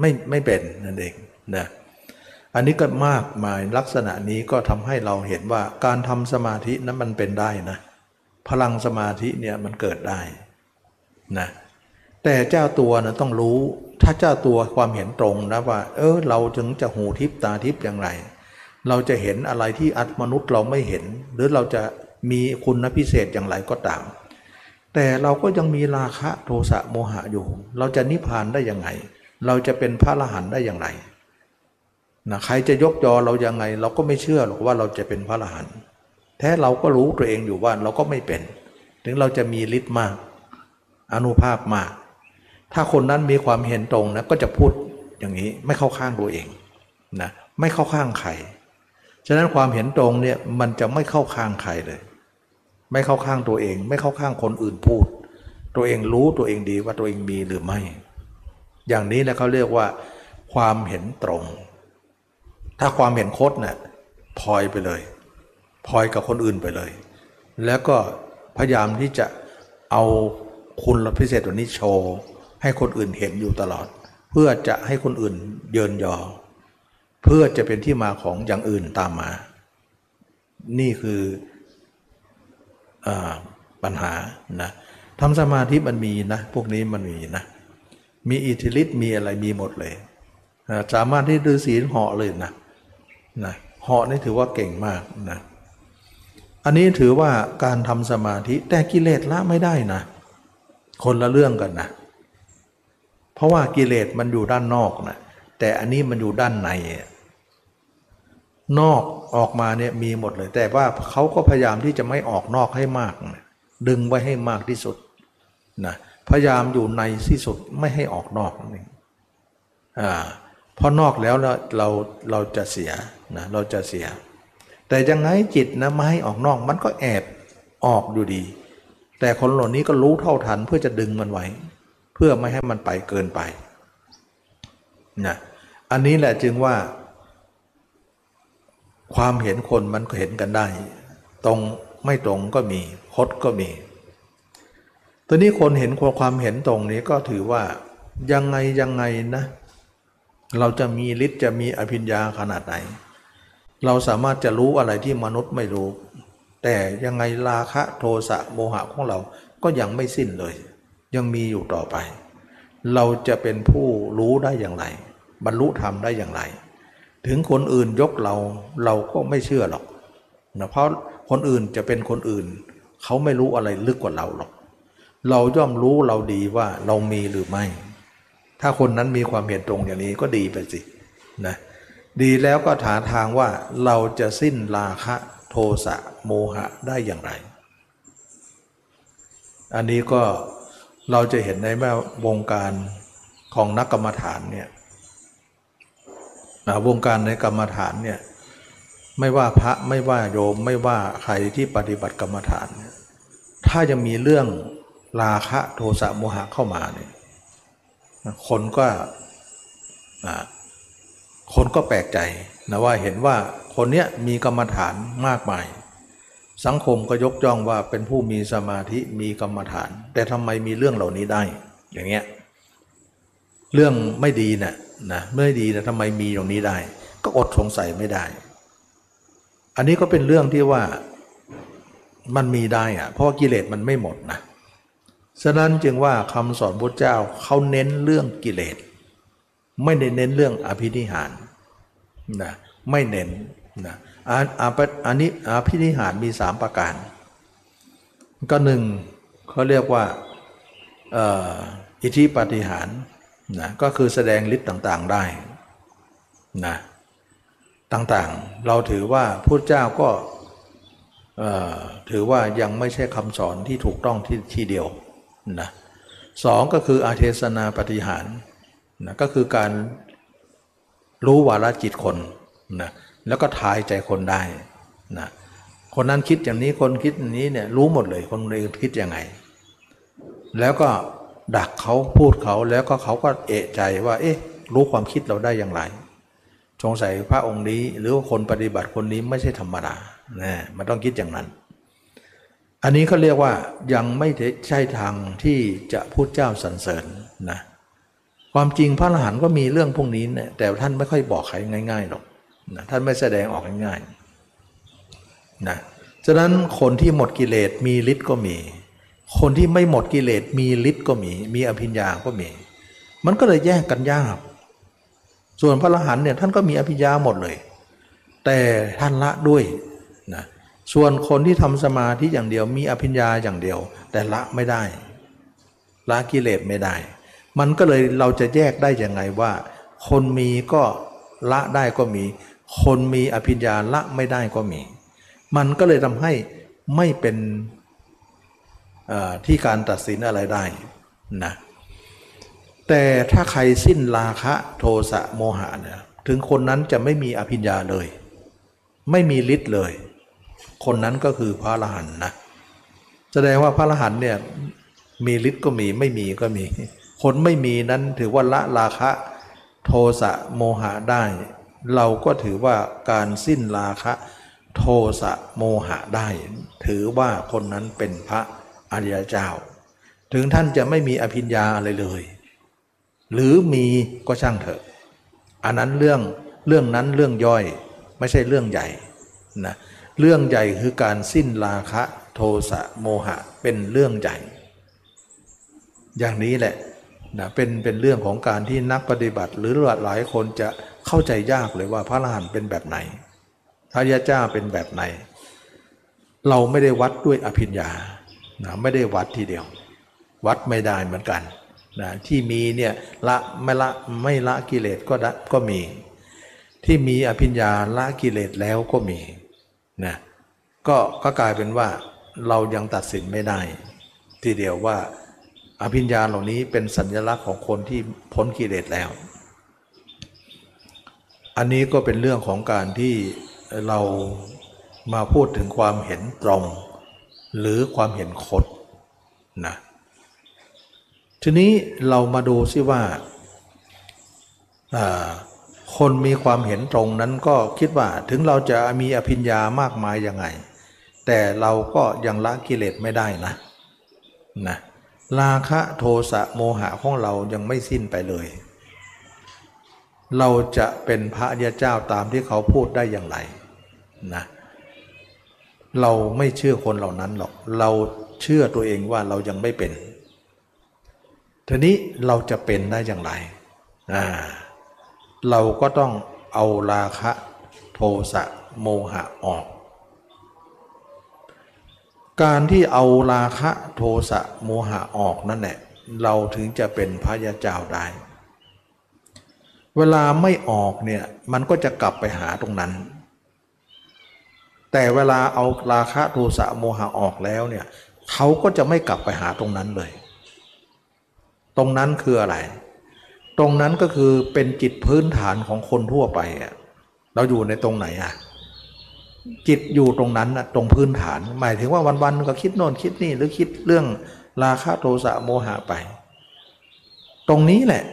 ไม่ไม่เป็นนั่นเองนะ อันนี้ก็มากมายลักษณะนี้ก็ทำให้เราเห็นว่าการทำสมาธินั้นมันเป็นได้นะ พลังสมาธิเนี่ยมันเกิดได้นะแต่เจ้าตัวนะต้องรู้ถ้าเจ้าตัวความเห็นตรงนะว่า เออเราถึงจะหูทิพตาทิพอย่างไร เราจะเห็นอะไรที่อัตมนุษย์เราไม่เห็น หรือเราจะมีคุณพิเศษอย่างไรก็ตาม แต่เราก็ยังมีราคะโทสะโมหะอยู่ เราจะนิพพานได้ยังไง เราจะเป็นพระอรหันต์ได้อย่างไร นะใครจะยกยอเรายังไง เราก็ไม่เชื่อหรอกว่าเราจะเป็นพระอรหันต์แท้เราก็รู้ตัวเองอยู่ว่าเราก็ไม่เป็น ถึงเราจะมีฤทธิ์มาก อนุภาพมาก ถ้าคนนั้นมีความเห็นตรงนะก็จะพูดอย่างนี้ไม่เข้าข้างตัวเองนะไม่เข้าข้างใครฉะนั้นความเห็นตรงเนี่ยมันจะไม่เข้าข้างใครเลย ไม่เข้าข้างตัวเอง ไม่เข้าข้างคนอื่นพูด ตัวเองรู้ตัวเองดีว่าตัวเองมีหรือไม่ อย่างนี้นะเขาเรียกว่า ความเห็นตรง ถ้าความเห็นคดเนะ่ยพลอยไปเลยพลอยกับคนอื่นไปเลย แล้วก็พยายามที่จะเอาคุณพิเศษตัวนี้โชว์ให้คนอื่นเห็นอยู่ตลอด เพื่อจะให้คนอื่นเยินยอ เพื่อจะเป็นที่มาของอย่างอื่นตามมา นี่คืออปัญหานะทำสมาธิมันมีนะ พวกนี้มันมีนะ มีอิทธิฤทธิ์มีอะไรมีหมดเลย สามารถที่ดือศีลเหาะเลยนะ นะเหาะนี่ถือว่าเก่งมากนะอันนี้ถือว่าการทำสมาธิแต่กิเลสละไม่ได้นะ คนละเรื่องกันนะ เพราะว่ากิเลสมันอยู่ด้านนอกนะแต่อันนี้มันอยู่ด้านใน นอกออกมาเนี่ยมีหมดเลย แต่ว่าเขาก็พยายามที่จะไม่ออกนอกให้มากนะดึงไว้ให้มากที่สุดนะพยายามอยู่ในที่สุดไม่ให้ออกนอกนั่น เองอ่าพอนอกแล้วเราเราเราจะเสียนะเราจะเสีย แต่ยังไงจิตนะไม่ให้ออกนอกมันก็แอบออกอยู่ดี แต่คนเหล่านี้ก็รู้เท่าทันเพื่อจะดึงมันไว้ เพื่อไม่ให้มันไปเกินไปนะอันนี้แหละจึงว่า ความเห็นคนมันก็เห็นกันได้ ตรงไม่ตรงก็มีคดก็มีตอนนี้คนเห็นความเห็นตรงนี้ก็ถือว่ายังไงยังไงนะเเราจะมีฤทธิ์จะมีอภิญญาขนาดไหน เราสามารถจะรู้อะไรที่มนุษย์ไม่รู้ แต่ยังไงราคะโทสะโมหะของเราก็ยังไม่สิ้นเลย ยังมีอยู่ต่อไป เราจะเป็นผู้รู้ได้อย่างไร บรรลุธรรมได้อย่างไร ถึงคนอื่นยกเราเราก็ไม่เชื่อหรอกนะเพราะคนอื่นจะเป็นคนอื่น เขาไม่รู้อะไรลึกกว่าเราหรอก เราย่อมรู้เราดีว่าเรามีหรือไม่ ถ้าคนนั้นมีความเห็นตรงอย่างนี้ก็ดีไปสินะดีแล้วก็ถาทางว่าเราจะสิ้นราคะโทสะโมหะได้อย่างไร อันนี้ก็เราจะเห็นในแม่วงการของนักกรรมฐานเนี่ยวงการในกรรมฐานเนี่ยไม่ว่าพระไม่ว่าโยมไม่ว่าใครที่ปฏิบัติกรรมฐาน ถ้ายังมีเรื่องราคะโทสะโมหะเข้ามาเนี่ย คนก็คนก็แปลกใจนะว่าเห็นว่าคนเนี้ยมีกรรมฐานมากมาย สังคมก็ยกย่องว่าเป็นผู้มีสมาธิมีกรรมฐาน แต่ทำไมมีเรื่องเหล่านี้ได้ อย่างเงี้ยเรื่องไม่ดีนะ่ะนะไม่ดีนะทำไมมีอย่างนี้ได้ ก็อดสงสัยไม่ได้ อันนี้ก็เป็นเรื่องที่ว่ามันมีได้อะเพราะกิเลสมันไม่หมดนะ ฉะนั้นจึงว่าคำสอนพระเจ้าเขาเน้นเรื่องกิเลส ไม่ได้เน้นเรื่องอภินิหารนะไม่เน้นนะอันอันนี้อภินิหารมีสามประการ ก็หนึ่งเขาเรียกว่าอิทธิปฏิหารนะก็คือแสดงฤทธิ์ต่างๆได้นะต่างๆ เราถือว่าพุทธเจ้าก็ถือว่ายังไม่ใช่คำสอนที่ถูกต้องที่ที่เดียว นะสองก็คืออาเทศนาปฏิหารนะก็คือการรู้วาระจิตคนนะแล้วก็ทายใจคนได้นะคนนั้นคิดอย่างนี้คนคิดอย่างนี้เนี่ยรู้หมดเลยคนอื่นคิดยังไง แล้วก็ดักเขาพูดเขาแล้วก็เขาก็เอะใจว่า เอ๊ะ รู้ความคิดเราได้อย่างไรสงสัยพระองค์นี้หรือว่าคนปฏิบัติคนนี้ไม่ใช่ธรรมดานะมันต้องคิดอย่างนั้น อันนี้เขาเรียกว่ายังไม่ใช่ทางที่จะพูดเจ้าสรรเสริญนะความจริงพระอรหันต์ก็มีเรื่องพวกนี้นี่ยแต่ท่านไม่ค่อยบอกใครง่ายๆหรอกนะท่านไม่แสดงออกง่ายๆนะฉะนั้นคนที่หมดกิเลสมีฤทธิ์ก็มี คนที่ไม่หมดกิเลสมีฤทธิ์ก็มี มีอภิญญาก็มี มันก็เลยแยกกันยาก ส่วนพระอรหันต์เนี่ยท่านก็มีอภิญญาหมดเลย แต่ท่านละด้วย ส่วนคนที่ทำสมาธิอย่างเดียวมีอภิญญาอย่างเดียว แต่ละไม่ได้ ละกิเลสไม่ได้ มันก็เลยเราจะแยกได้ยังไงว่า คนมีก็ละได้ก็มี คนมีอภิญญาละไม่ได้ก็มี มันก็เลยทำให้ไม่เป็นที่การตัดสินอะไรได้นะแต่ถ้าใครสิ้นราคะโทสะโมหะเนี่ยถึงคนนั้นจะไม่มีอภิญญาเลย ไม่มีฤทธิ์เลย คนนั้นก็คือพระอรหันต์นะแสดงว่าพระอรหันต์เนี่ยมีฤทธิ์ก็มีไม่มีก็มี คนไม่มีนั้นถือว่าละราคะ โทสะโมหะได้ เราก็ถือว่าการสิ้นราคะ โทสะโมหะได้ ถือว่าคนนั้นเป็นพระอริยเจ้า ถึงท่านจะไม่มีอภิญญาอะไรเลย หรือมีก็ช่างเถอะ อันนั้นเรื่องเรื่องนั้นเรื่องย่อยไม่ใช่เรื่องใหญ่นะ เรื่องใหญ่คือการสิ้นราคะโทสะโมหะเป็นเรื่องใหญ่ อย่างนี้แหละนะเป็นเป็นเรื่องของการที่นักปฏิบัติ หรือหลายคนจะเข้าใจยากเลยว่าพระอรหันต์เป็นแบบไหนพระยาเจ้าเป็นแบบไหน เราไม่ได้วัดด้วยอภิญญานะไม่ได้วัดทีเดียว วัดไม่ได้เหมือนกันนะที่มีเนี่ยละไม่ละไม่ละกิเลสก็ด้ก็มี ที่มีอภิญญาละกิเลสแล้วก็มี นะก็ก็กลายเป็นว่าเรายังตัดสินไม่ได้ ทีเดียวว่าอภิญญาเหล่านี้เป็นสัญลักษณ์ของคนที่พ้นกิเลสแล้ว อันนี้ก็เป็นเรื่องของการที่เรามาพูดถึงความเห็นตรง หรือความเห็นคดนะทีนี้เรามาดูซิว่า คนมีความเห็นตรงนั้นก็คิดว่าถึงเราจะมีอภิญญามากมายยังไง แต่เราก็ยังละกิเลสไม่ได้นะนะราคะโทสะโมหะของเรายังไม่สิ้นไปเลย เราจะเป็นพระยาเจ้าตามที่เขาพูดได้อย่างไรนะเราไม่เชื่อคนเหล่านั้นหรอก เราเชื่อตัวเองว่าเรายังไม่เป็นทีนี้เราจะเป็นได้อย่างไรอ่า เราก็ต้องเอาราคะโทสะโมหะออก การที่เอาราคะโทสะโมหะออกนั่นแหละเราถึงจะเป็นพระยาเจ้าได้ เวลาไม่ออกเนี่ยมันก็จะกลับไปหาตรงนั้น แต่เวลาเอาราคะโทสะโมหะออกแล้วเนี่ยเขาก็จะไม่กลับไปหาตรงนั้นเลย ตรงนั้นคืออะไร ตรงนั้นก็คือเป็นจิตพื้นฐานของคนทั่วไปอะเราอยู่ในตรงไหนอะจิตอยู่ตรงนั้นอะตรงพื้นฐาน หมายถึงว่าวันๆก็คิดโน่นคิดนี่หรือคิดเรื่องราคะโทสะโมหะไป ตรงนี้แหละ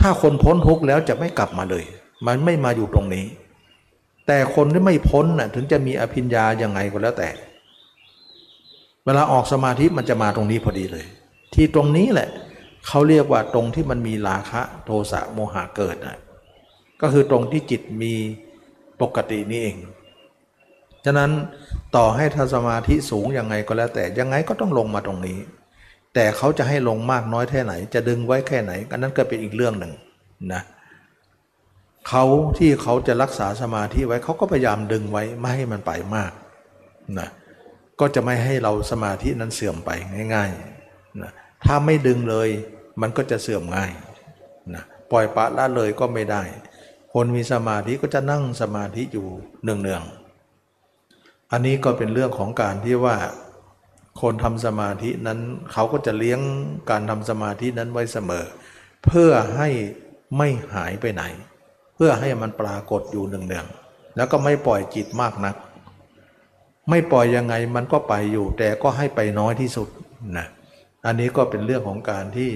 ถ้าคนพ้นทุกข์แล้วจะไม่กลับมาเลย มันไม่มาอยู่ตรงนี้ แต่คนที่ไม่พ้นน่ะถึงจะมีอภิญญายังไงก็แล้วแต่ เวลาออกสมาธิมันจะมาตรงนี้พอดีเลย ที่ตรงนี้แหละ เขาเรียกว่าตรงที่มันมีราคะโทสะโมหะเกิดนะก็คือตรงที่จิตมีปกตินี่เอง ฉะนั้นต่อให้ทสมาธิสูงยังไงก็แล้วแต่ยังไงก็ต้องลงมาตรงนี้ แต่เขาจะให้ลงมากน้อยแค่ไหน จะดึงไว้แค่ไหนอันนั้นก็เป็นอีกเรื่องหนึ่งนะเขาที่เขาจะรักษาสมาธิไว้เขาก็พยายามดึงไว้ไม่ให้มันไปมากนะก็จะไม่ให้เราสมาธินั้นเสื่อมไปง่ายๆนะ ถ้าไม่ดึงเลย มันก็จะเสื่อมง่ายนะปล่อยปะละเลยก็ไม่ได้ คนมีสมาธิก็จะนั่งสมาธิอยู่เนืองๆอันนี้ก็เป็นเรื่องของการที่ว่า คนทำสมาธินั้นเขาก็จะเลี้ยงการทำสมาธินั้นไว้เสมอ เพื่อให้ไม่หายไปไหน เพื่อให้มันปรากฏอยู่เนืองๆแล้วก็ไม่ปล่อยจิตมากนัก ไม่ปล่อยยังไงมันก็ไปอยู่ แต่ก็ให้ไปน้อยที่สุดนะ อันนี้ก็เป็นเรื่องของการที่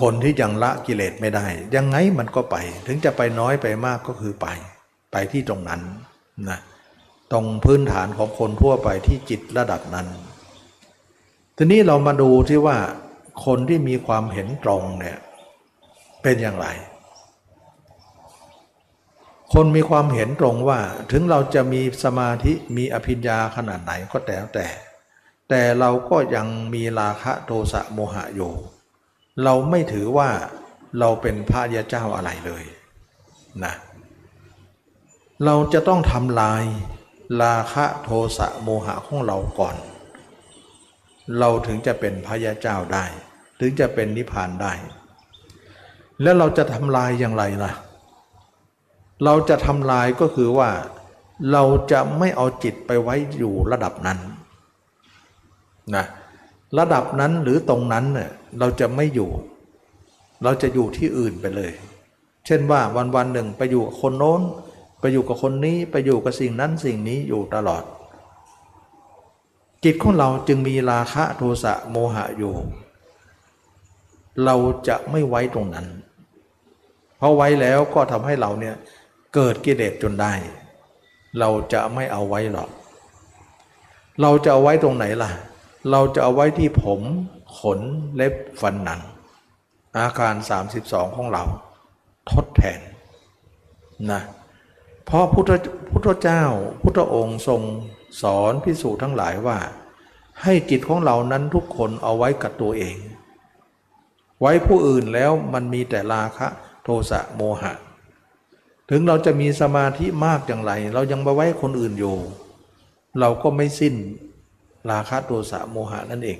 คนที่ยังละกิเลสไม่ได้ ยังไงมันก็ไป ถึงจะไปน้อยไปมากก็คือไป ไปที่ตรงนั้นนะตรงพื้นฐานของคนทั่วไปที่จิตระดับนั้น ทีนี้เรามาดูที่ว่าคนที่มีความเห็นตรงเนี่ยเป็นอย่างไร คนมีความเห็นตรงว่าถึงเราจะมีสมาธิมีอภิญญาขนาดไหนก็แต่แต่ แต่เราก็ยังมีราคะโทสะโมหะอยู่ เราไม่ถือว่าเราเป็นพระยาเจ้าอะไรเลยนะเราจะต้องทำลายราคะโทสะโมหะของเราก่อน เราถึงจะเป็นพระยาเจ้าได้ ถึงจะเป็นนิพพานได้ แล้วเราจะทำลายอย่างไรล่ะ เราจะทำลายก็คือว่า เราจะไม่เอาจิตไปไว้อยู่ระดับนั้น นะระดับนั้นหรือตรงนั้นเน่ยเราจะไม่อยู่ เราจะอยู่ที่อื่นไปเลย เช่นว่าวันวันหนึ่งไปอยู่กับคนโน้น ไปอยู่กับคนนี้ไปอยู่กับสิ่งนั้นสิ่งนี้อยู่ตลอด จิตของเราจึงมีราคะโทสะโมหะอยู่ เราจะไม่ไว้ตรงนั้น เพราะไว้แล้วก็ทำให้เราเนี่ยเกิดกิเลสจนได้ เราจะไม่เอาไว้หรอก เราจะเอาไว้ตรงไหนล่ะ เราจะเอาไว้ที่ผมขนเล็บฟันหนัง อาการ 32 ของเรา ทดแทนนะเพราะพุทธพุทธเจ้า พุทธองค์ทรงสอนพิสูจน์ทั้งหลายว่า ให้จิตของเรานั้นทุกคนเอาไว้กับตัวเอง ไว้ผู้อื่นแล้วมันมีแต่ราคะโทสะโมหะ ถึงเราจะมีสมาธิมากอย่างไร เรายังมาไว้คนอื่นอยู่ เราก็ไม่สิ้น ราคะโทสะโมหะนั่นเอง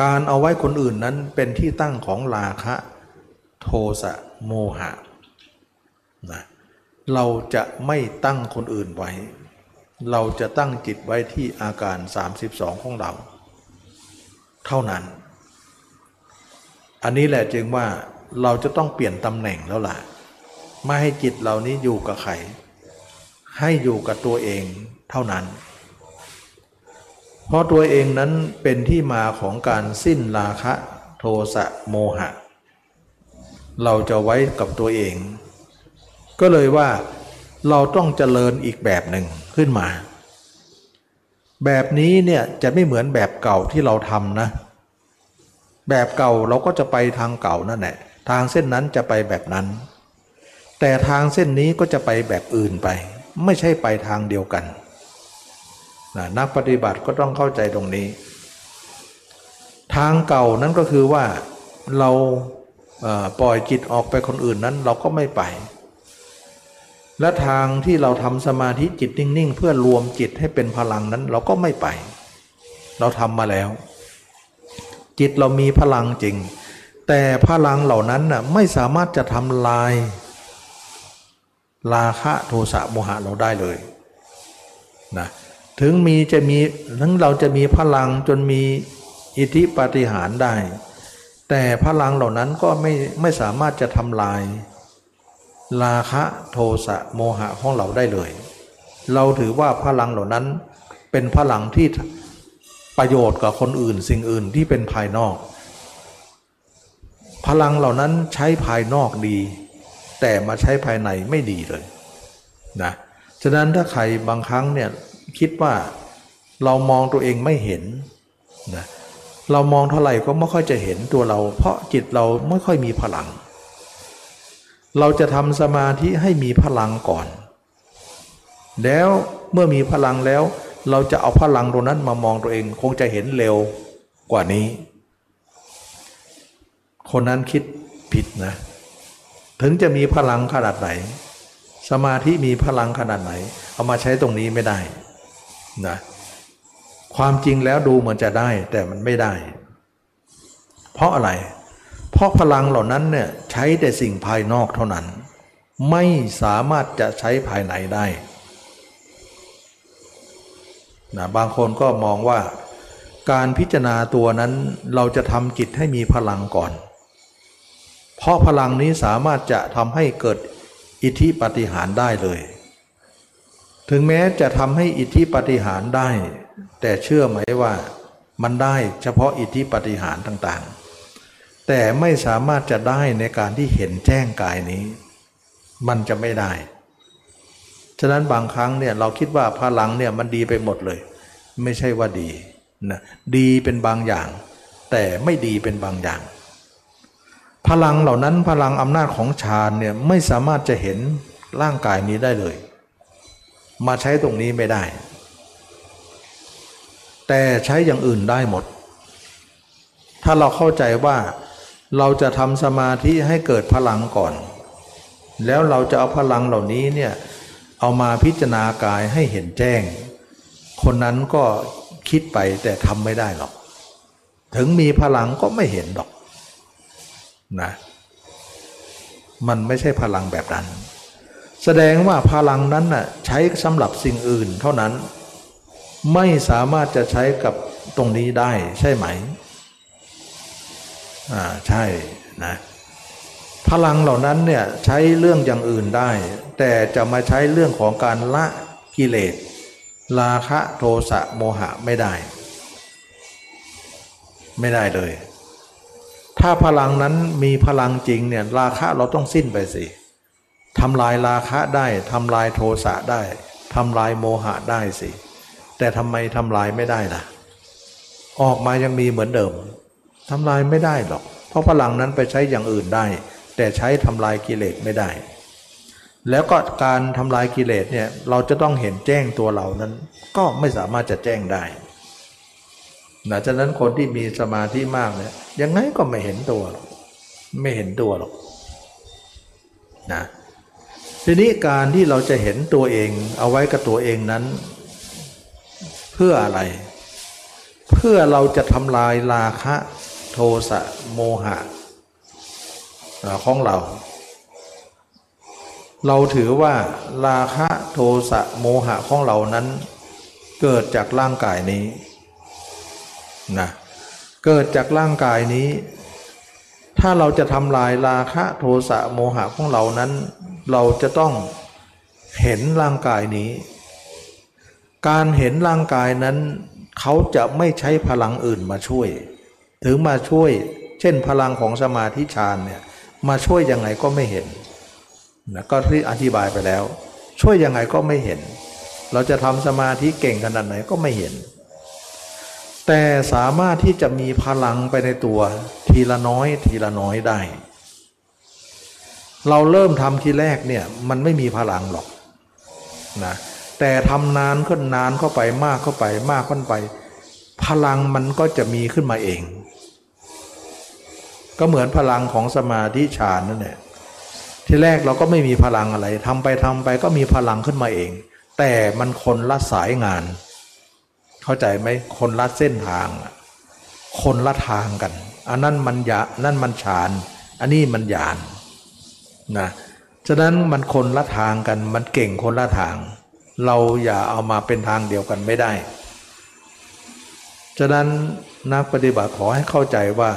การเอาไว้คนอื่นนั้นเป็นที่ตั้งของราคะโทสะโมหะนะเราจะไม่ตั้งคนอื่นไว้ เราจะตั้งจิตไว้ที่อาการ 32 ของเรา เท่านั้น อันนี้แหละจึงว่าเราจะต้องเปลี่ยนตำแหน่งแล้วล่ะ ไม่ให้จิตเหล่านี้อยู่กับใคร ให้อยู่กับตัวเองเท่านั้น เพราะตัวเองนั้นเป็นที่มาของการสิ้นราคะโทสะโมหะ เราจะไว้กับตัวเอง ก็เลยว่าเราต้องเจริญอีกแบบหนึ่งขึ้นมา แบบนี้เนี่ยจะไม่เหมือนแบบเก่าที่เราทำนะ แบบเก่าเราก็จะไปทางเก่านั่นแหละทางเส้นนั้นจะไปแบบนั้น แต่ทางเส้นนี้ก็จะไปแบบอื่นไป ไม่ใช่ไปทางเดียวกัน นะนักปฏิบัติก็ต้องเข้าใจตรงนี้ ทางเก่านั้นก็คือว่าเราปล่อยจิตออกไปคนอื่นนั้นเราก็ไม่ไป และทางที่เราทำสมาธิจิตนิ่ง ๆ เพื่อรวมจิตให้เป็นพลังนั้นเราก็ไม่ไป เราทำมาแล้ว จิตเรามีพลังจริง แต่พลังเหล่านั้นน่ะไม่สามารถจะทำลายราคะโทสะโมหะเราได้เลยนะ ถึงมีจะมีถึงเราจะมีพลังจนมีอิทธิปาฏิหาริย์ได้ แต่พลังเหล่านั้นก็ไม่ไม่สามารถจะทำลาย ราคะโทสะโมหะของเราได้เลย เราถือว่าพลังเหล่านั้นเป็นพลังที่ประโยชน์กับคนอื่นสิ่งอื่นที่เป็นภายนอก พลังเหล่านั้นใช้ภายนอกดี แต่มาใช้ภายในไม่ดีเลยนะฉะนั้นถ้าใครบางครั้งเนี่ย คิดว่าเรามองตัวเองไม่เห็นนะเรามองเท่าไหร่ก็ไม่ค่อยจะเห็นตัวเรา เพราะจิตเราไม่ค่อยมีพลัง เราจะทำสมาธิให้มีพลังก่อน แล้วเมื่อมีพลังแล้ว เราจะเอาพลังตรงนั้นมามองตัวเอง คงจะเห็นเร็วกว่านี้ คนนั้นคิดผิดนะ ถึงจะมีพลังขนาดไหน สมาธิมีพลังขนาดไหน เอามาใช้ตรงนี้ไม่ได้ นะความจริงแล้วดูเหมือนจะได้แต่มันไม่ได้ เพราะอะไร เพราะพลังเหล่านั้นเนี่ยใช้แต่สิ่งภายนอกเท่านั้น ไม่สามารถจะใช้ภายในได้นะบางคนก็มองว่าการพิจารณาตัวนั้นเราจะทำจิตให้มีพลังก่อน เพราะพลังนี้สามารถจะทำให้เกิดอิทธิปฏิหารได้เลย ถึงแม้จะทำให้อิทธิปฏิหารได้ แต่เชื่อไหมว่ามันได้เฉพาะอิทธิปฏิหารต่างๆ แต่ไม่สามารถจะได้ในการที่เห็นแจ้งกายนี้ มันจะไม่ได้ ฉะนั้นบางครั้งเนี่ยเราคิดว่าพลังเนี่ยมันดีไปหมดเลย ไม่ใช่ว่าดีนะดีเป็นบางอย่าง แต่ไม่ดีเป็นบางอย่าง พลังเหล่านั้นพลังอำนาจของฌานเนี่ยไม่สามารถจะเห็นร่างกายนี้ได้เลย มาใช้ตรงนี้ไม่ได้ แต่ใช้อย่างอื่นได้หมด ถ้าเราเข้าใจว่าเราจะทำสมาธิให้เกิดพลังก่อน แล้วเราจะเอาพลังเหล่านี้เนี่ยเอามาพิจารณากายให้เห็นแจ้ง คนนั้นก็คิดไปแต่ทำไม่ได้หรอก ถึงมีพลังก็ไม่เห็นหรอกนะ มันไม่ใช่พลังแบบนั้น แสดงว่าพลังนั้นน่ะใช้สำหรับสิ่งอื่นเท่านั้น ไม่สามารถจะใช้กับตรงนี้ได้ใช่ไหมอ่าใช่นะพลังเหล่านั้นเนี่ยใช้เรื่องอย่างอื่นได้ แต่จะมาใช้เรื่องของการละกิเลสราคะโทสะโมหะไม่ได้ ไม่ได้เลย ถ้าพลังนั้นมีพลังจริงเนี่ยราคะเราต้องสิ้นไปสิ ทำลายราคะได้ทำลายโทสะได้ทำลายโมหะได้สิ แต่ทำไมทำลายไม่ได้ล่ะ ออกมายังมีเหมือนเดิมทำลายไม่ได้หรอก เพราะพลังนั้นไปใช้อย่างอื่นได้ แต่ใช้ทำลายกิเลสไม่ได้ แล้วก็การทำลายกิเลสเนี่ยเราจะต้องเห็นแจ้งตัวเรานั้น ก็ไม่สามารถจะแจ้งได้นะฉะนั้นคนที่มีสมาธิมากเนี่ยยังไงก็ไม่เห็นตัว ไม่เห็นตัวหรอกนะ ทีนี้การที่เราจะเห็นตัวเองเอาไว้กับตัวเองนั้น เพื่ออะไร เพื่อเราจะทำลายราคะโทสะโมหะของเรา เราถือว่าราคะโทสะโมหะของเรานั้น เกิดจากร่างกายนี้นะเกิดจากร่างกายนี้ ถ้าเราจะทำลายราคะโทสะโมหะของเรานั้น เราจะต้องเห็นร่างกายนี้ การเห็นร่างกายนั้น เขาจะไม่ใช้พลังอื่นมาช่วย ถึงมาช่วย เช่นพลังของสมาธิฌานเนี่ยมาช่วยยังไงก็ไม่เห็นนะก็ที่อธิบายไปแล้ว ช่วยยังไงก็ไม่เห็น เราจะทำสมาธิเก่งขนาดไหนก็ไม่เห็น แต่สามารถที่จะมีพลังไปในตัวทีละน้อยทีละน้อยได้ เราเริ่มทำทีแรกเนี่ยมันไม่มีพลังหรอกนะแต่ทำนานขึ้นนานเข้าไปมากเข้าไปมากขึ้นไป พลังมันก็จะมีขึ้นมาเอง ก็เหมือนพลังของสมาธิฌานนั่นแหละทีแรกเราก็ไม่มีพลังอะไรทำไปทำไปก็มีพลังขึ้นมาเอง แต่มันคนละสายงาน เข้าใจไหมคนละเส้นทาง คนละทางกันอันนั้นมันยานั่นมันฉาน อันนี้มันหยาน นะฉะนั้นมันคนละทางกันมันเก่งคนละทาง เราอย่าเอามาเป็นทางเดียวกันไม่ได้ ฉะนั้นนักปฏิบัติขอให้เข้าใจว่า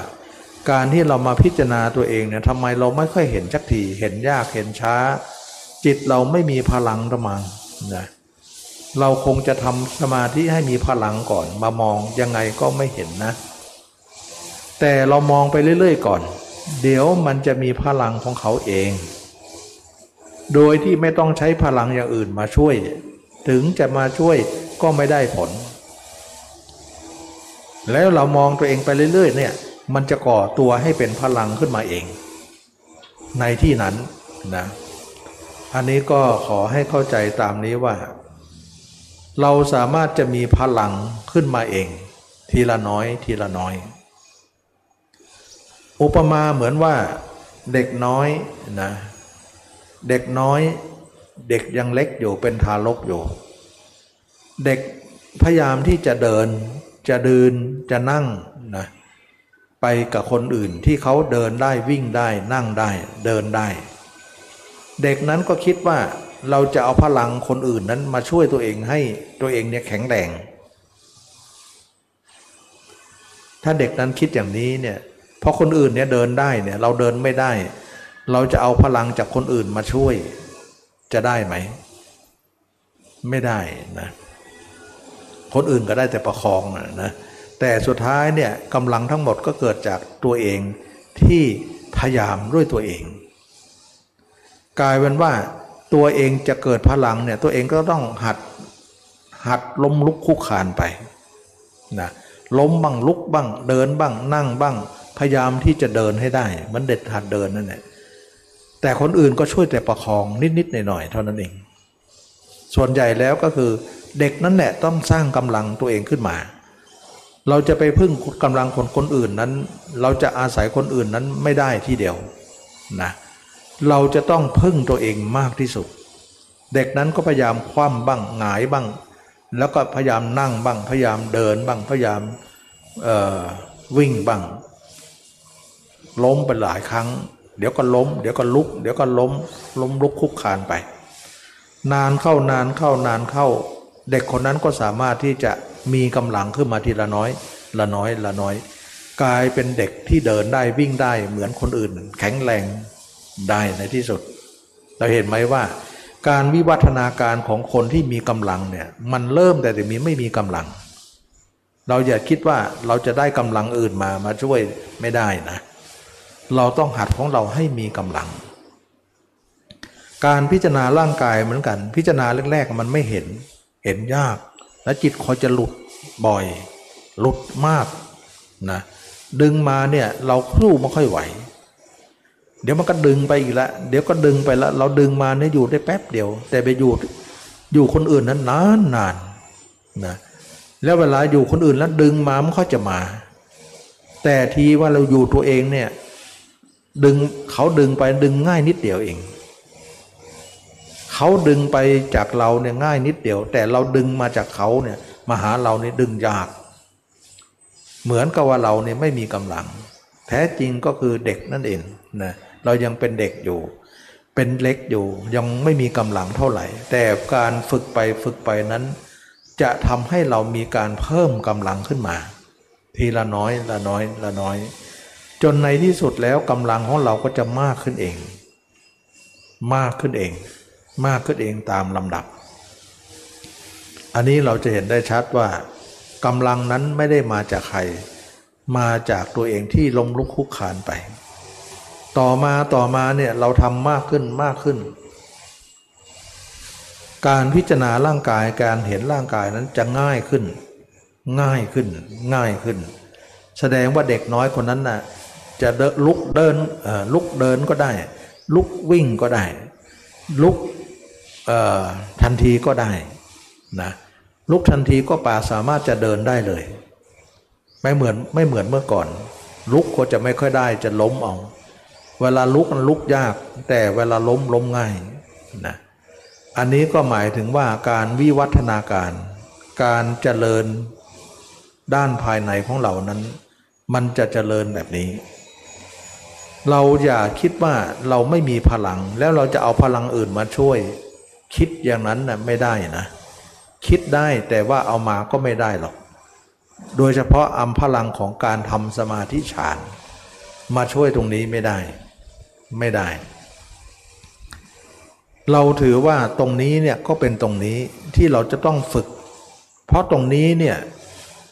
การที่เรามาพิจารณาตัวเองเนี่ยทำไมเราไม่ค่อยเห็นชักทีเห็นยากเห็นช้า จิตเราไม่มีพลังตมังนะเราคงจะทำสมาธิให้มีพลังก่อนมามองยังไงก็ไม่เห็นนะ แต่เรามองไปเรื่อย ๆ ก่อน เดี๋ยวมันจะมีพลังของเขาเอง โดยที่ไม่ต้องใช้พลังอย่างอื่นมาช่วย ถึงจะมาช่วยก็ไม่ได้ผล แล้วเรามองตัวเองไปเรื่อย ๆ เนี่ย มันจะก่อตัวให้เป็นพลังขึ้นมาเอง ในที่นั้นนะอันนี้ก็ขอให้เข้าใจตามนี้ว่า เราสามารถจะมีพลังขึ้นมาเอง ทีละน้อยทีละน้อย อุปมาเหมือนว่าเด็กน้อยนะเด็กน้อยเด็กยังเล็กอยู่เป็นทารกอยู่ เด็กพยายามที่จะเดินจะเดินจะนั่งนะไปกับคนอื่นที่เขาเดินได้วิ่งได้นั่งได้เดินได้ เด็กนั้นก็คิดว่าเราจะเอาพลังคนอื่นนั้นมาช่วยตัวเองให้ตัวเองเนี่ยแข็งแรงถ้าเด็กนั้นคิดอย่างนี้เนี่ย พอคนอื่นเนี่ยเดินได้เนี่ยเราเดินไม่ได้ เราจะเอาพลังจากคนอื่นมาช่วยจะได้ไหม ไม่ได้นะคนอื่นก็ได้แต่ประคองนะแต่สุดท้ายเนี่ยกำลังทั้งหมดก็เกิดจากตัวเองที่พยายามด้วยตัวเอง กลายเป็นว่าตัวเองจะเกิดพลังเนี่ยตัวเองก็ต้องหัดหัดล้มลุกคุกขานไปนะล้มบ้างลุกบ้าง เดินบ้างนั่งบ้าง พยายามที่จะเดินให้ได้ มันเด็ดหัดเดินนั่นแหละแต่คนอื่นก็ช่วยแต่ประคองนิดๆหน่อยๆเท่านั้นเอง ส่วนใหญ่แล้วก็คือเด็กนั่นแหละต้องสร้างกำลังตัวเองขึ้นมา เราจะไปพึ่งกำลังคนคนอื่นนั้น เราจะอาศัยคนอื่นนั้นไม่ได้ที่เดียวนะเราจะต้องพึ่งตัวเองมากที่สุด เด็กนั้นก็พยายามคว่ำบ้างหงายบ้าง แล้วก็พยายามนั่งบ้าง พยายามเดินบ้างพยายามวิ่งบ้าง ล้มไปหลายครั้ง เดี๋ยวก็ล้ม เดี๋ยวก็ลุก เดี๋ยวก็ล้ม ล้มลุกคุกคานไป นานเข้านานเข้านานเข้า เด็กคนนั้นก็สามารถที่จะมีกำลังขึ้นมาทีละน้อย ละน้อยละน้อย กลายเป็นเด็กที่เดินได้วิ่งได้เหมือนคนอื่น แข็งแรงได้ในที่สุด เราเห็นไหมว่า การวิวัฒนาการของคนที่มีกำลังเนี่ยมันเริ่มแต่แต่มีไม่มีกำลัง เราอย่าคิดว่าเราจะได้กำลังอื่นมามาช่วยไม่ได้นะเเราต้องหัดของเราให้มีกำลัง การพิจารณาร่างกายเหมือนกัน พิจารณาแรกๆมันไม่เห็น เห็นยาก และจิตคอยจะหลุดบ่อย หลุดมากนะดึงมาเนี่ยเราคู่ไม่ค่อยไหว เดี๋ยวมันก็ดึงไปอีกแล้วเดี๋ยวก็ดึงไปแล้วเราดึงมาเนี่ยอยู่ได้แป๊บเดียว แต่ไปอยู่อยู่คนอื่นนั้นนานนานนะแล้วเวลาอยู่คนอื่นแล้วดึงมามันก็จะมา แต่ทีว่าเราอยู่ตัวเองเนี่ย ดึงเขาดึงไปดึงง่ายนิดเดียวเองเขาดึงไปจากเราเนี่ยง่ายนิดเดียว แต่เราดึงมาจากเขาเนี่ยมาหาเราเนี่ยดึงยาก เหมือนกับว่าเราเนี่ยไม่มีกำลัง แท้จริงก็คือเด็กนั่นเองนะเรายังเป็นเด็กอยู่ เป็นเล็กอยู่ยังไม่มีกำลังเท่าไหร่ แต่การฝึกไปฝึกไปนั้น จะทำให้เรามีการเพิ่มกำลังขึ้นมา ทีละน้อยละน้อยละน้อย จนในที่สุดแล้วกำลังของเราก็จะมากขึ้นเอง มากขึ้นเอง มากขึ้นเองตามลำดับ อันนี้เราจะเห็นได้ชัดว่ากำลังนั้นไม่ได้มาจากใคร มาจากตัวเองที่ล้มลุกคุกขานไป ต่อมาต่อมาเนี่ยเราทำมากขึ้นมากขึ้น การพิจารณาร่างกายการเห็นร่างกายนั้นจะง่ายขึ้น ง่ายขึ้น ง่ายขึ้น แสดงว่าเด็กน้อยคนนั้นน่ะ จะเดลุกเดินลุกเดินก็ได้ ลุกวิ่งก็ได้ ลุกทันทีก็ได้นะลุกทันทีก็ป่าสามารถจะเดินได้เลย ไม่เหมือนไม่เหมือนเมื่อก่อน ลุกก็จะไม่ค่อยได้จะล้มเอาเวลาลุกมันลุกยาก แต่เวลาล้มล้มง่ายนะอันนี้ก็หมายถึงว่าการวิวัฒนาการ การเจริญด้านภายในของเรานั้น มันจะเจริญแบบนี้ เราอย่าคิดว่าเราไม่มีพลัง แล้วเราจะเอาพลังอื่นมาช่วย คิดอย่างนั้นนะไม่ได้นะ คิดได้แต่ว่าเอามาก็ไม่ได้หรอก โดยเฉพาะอำพลังของการทำสมาธิฌานมาช่วยตรงนี้ไม่ได้ ไม่ได้ เราถือว่าตรงนี้เนี่ยก็เป็นตรงนี้ที่เราจะต้องฝึก เพราะตรงนี้เนี่ย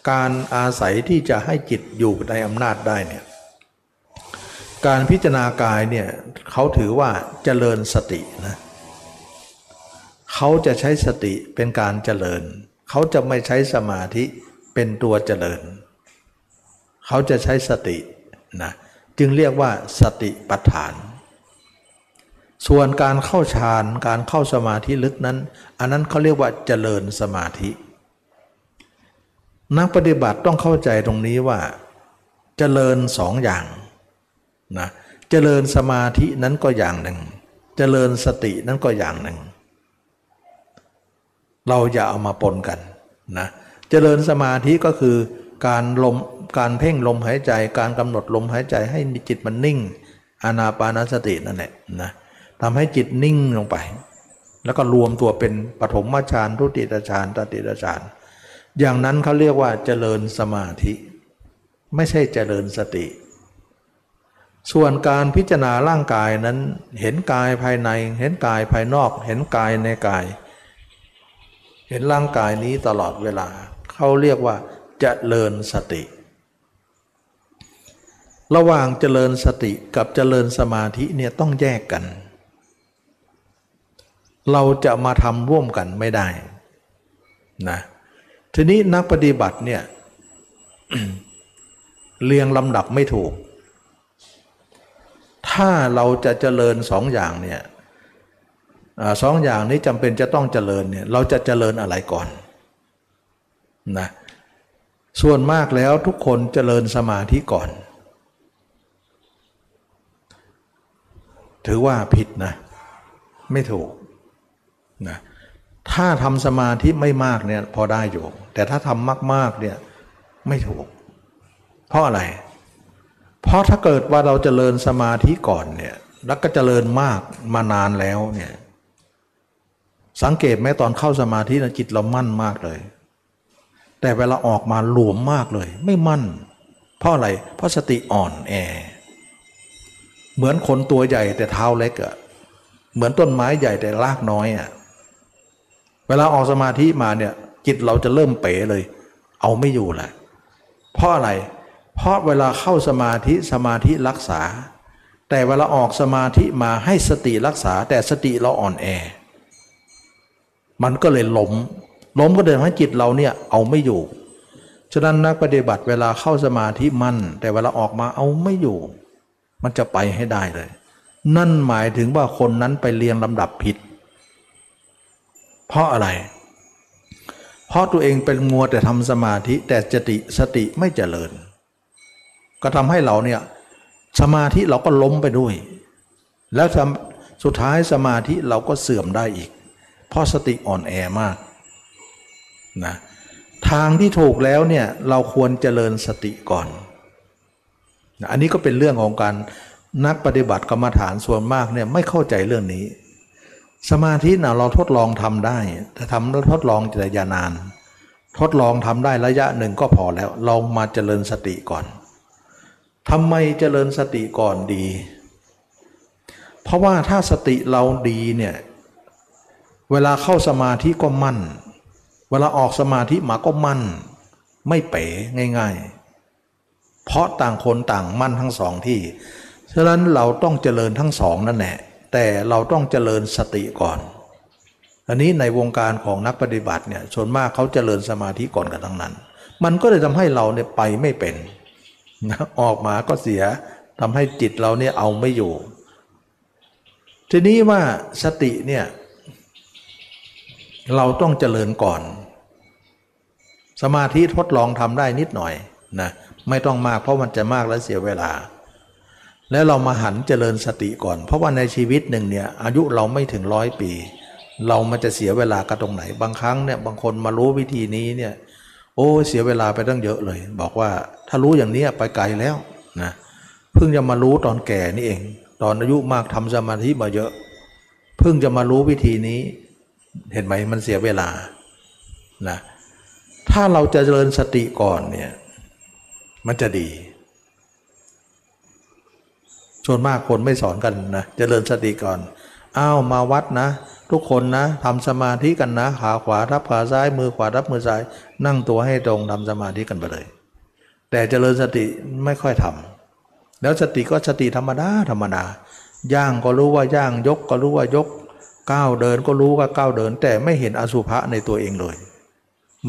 การอาศัยที่จะให้จิตอยู่ในอำนาจได้เนี่ย การพิจารณากายเนี่ยเขาถือว่าเจริญสตินะเขาจะใช้สติเป็นการเจริญ เขาจะไม่ใช้สมาธิเป็นตัวเจริญ เขาจะใช้สตินะจึงเรียกว่าสติปัฏฐาน ส่วนการเข้าฌานการเข้าสมาธิลึกนั้น อันนั้นเขาเรียกว่าเจริญสมาธิ นักปฏิบัติต้องเข้าใจตรงนี้ว่า เจริญสองอย่าง นะเจริญสมาธินั้นก็อย่างหนึ่ง เจริญสตินั้นก็อย่างหนึ่ง เราอย่าเอามาปนกันนะเจริญสมาธิก็คือการลมการเพ่งลมหายใจ การกำหนดลมหายใจให้จิตมันนิ่งอานาปานสตินั่นแหละนะทำให้จิตนิ่งลงไป แล้วก็รวมตัวเป็นปฐมฌานทุติยฌานตติยฌานอย่างนั้นเขาเรียกว่าเจริญสมาธิ ไม่ใช่เจริญสติ ส่วนการพิจารณาร่างกายนั้นเห็นกายภายใน เห็นกายภายนอก เห็นกายในกาย เห็นร่างกายนี้ตลอดเวลาเขาเรียกว่าเจริญสติ ระหว่างเจริญสติกับเจริญสมาธิเนี่ยต้องแยกกัน เราจะมาทำร่วมกันไม่ได้นะทีนี้นักปฏิบัติเนี่ยเรียงลำดับไม่ถูก ถ้าเราจะเจริญสองอย่างเนี่ยสองอย่างนี้จำเป็นจะต้องเจริญเนี่ยเราจะเจริญอะไรก่อนนะส่วนมากแล้วทุกคนเจริญสมาธิก่อน ถือว่าผิดนะไม่ถูกนะถ้าทำสมาธิไม่มากเนี่ยพอได้อยู่ แต่ถ้าทำมากๆเนี่ยไม่ถูก เพราะอะไร เพราะถ้าเกิดว่าเราจเจริญสมาธิก่อนเนี่ย แล้วก็เจริญมากมานานแล้วเนี่ย สังเกตไหมตอนเข้าสมาธินะจิตเรามั่นมากเลย แต่เวลาออกมาหลวมมากเลย ไม่มั่น เพราะอะไร เพราะสติอ่อนแอ เหมือนคนตัวใหญ่แต่เท้าเล็กอะเหมือนต้นไม้ใหญ่แต่รากน้อยอะเวลาออกสมาธิมาเนี่ย จิตเราจะเริ่มเป๋เลย เอาไม่อยู่แหละเพราะอะไรเพราะเวลาเข้าสมาธิสมาธิรักษา แต่เวลาออกสมาธิมาให้สติรักษา แต่สติเราอ่อนแอ มันก็เลยล้มล้มก็เดินให้จิตเราเนี่ยเอาไม่อยู่ ฉะนั้นนักปฏิบัติเวลาเข้าสมาธิมั่น แต่เวลาออกมาเอาไม่อยู่ มันจะไปให้ได้เลย นั่นหมายถึงว่าคนนั้นไปเรียงลำดับผิด เพราะอะไร เพราะตัวเองเป็นมัวแต่ทำสมาธิแต่สติสติไม่เจริญ ก็ทำให้เราเนี่ยสมาธิเราก็ล้มไปด้วย แล้วสุดท้ายสมาธิเราก็เสื่อมได้อีก เพราะสติอ่อนแอมากนะทางที่ถูกแล้วเนี่ยเราควรเจริญสติก่อนนะอันนี้ก็เป็นเรื่องของการนักปฏิบัติกรรมฐานส่วนมากเนี่ยไม่เข้าใจเรื่องนี้ สมาธินะเราทดลองทำได้แต่ทำแล้วทดลองแต่ยานาน ทดลองทำได้ระยะหนึ่งก็พอแล้ว เรามาเจริญสติก่อน ทำไมเจริญสติก่อนดี เพราะว่าถ้าสติเราดีเนี่ย เวลาเข้าสมาธิก็มั่น เวลาออกสมาธิมาก็มั่น ไม่เป๋ง่าย ๆ เพราะต่างคนต่างมั่นทั้งสองที่ ฉะนั้นเราต้องเจริญทั้งสองนั่นแหละ แต่เราต้องเจริญสติก่อน อันนี้ในวงการของนักปฏิบัติเนี่ยส่วนมากเขาเจริญสมาธิก่อนกันทั้งนั้น มันก็เลยทำให้เราเนี่ยไปไม่เป็น นะออกมาก็เสียทำให้จิตเราเนี่ยเอาไม่อยู่ ทีนี้ว่าสติเนี่ย เราต้องเจริญก่อน สมาธิทดลองทำได้นิดหน่อยนะไม่ต้องมากเพราะมันจะมากแล้วเสียเวลา แล้วเรามาหันเจริญสติก่อน เพราะว่าในชีวิตหนึ่งเนี่ยอายุเราไม่ถึงร้อยปี เรามันจะเสียเวลากันตรงไหน บางครั้งเนี่ยบางคนมารู้วิธีนี้เนี่ย โอ้เสียเวลาไปตั้งเยอะเลย บอกว่าถ้ารู้อย่างนี้ไปไกลแล้วนะเพิ่งจะมารู้ตอนแก่นี่เอง ตอนอายุมากทำสมาธิมาเยอะ เพิ่งจะมารู้วิธีนี้ เห็นไหมมันเสียเวลานะถ้าเราจะเจริญสติก่อนเนี่ยมันจะดีส่วนมากคนไม่สอนกันนะเจริญสติก่อน อ้าวมาวัดนะ ทุกคนนะทำสมาธิกันนะ ขาขวาทับขาซ้าย มือขวาทับมือซ้าย นั่งตัวให้ตรงทำสมาธิกันไปเลย แต่เจริญสติไม่ค่อยทำแล้วสติก็สติธรรมดาธรรมดาย่างก็รู้ว่าย่างยกก็รู้ว่ายกก้าวเดินก็รู้ว่าก้าวเดิน แต่ไม่เห็นอสุภะในตัวเองเลย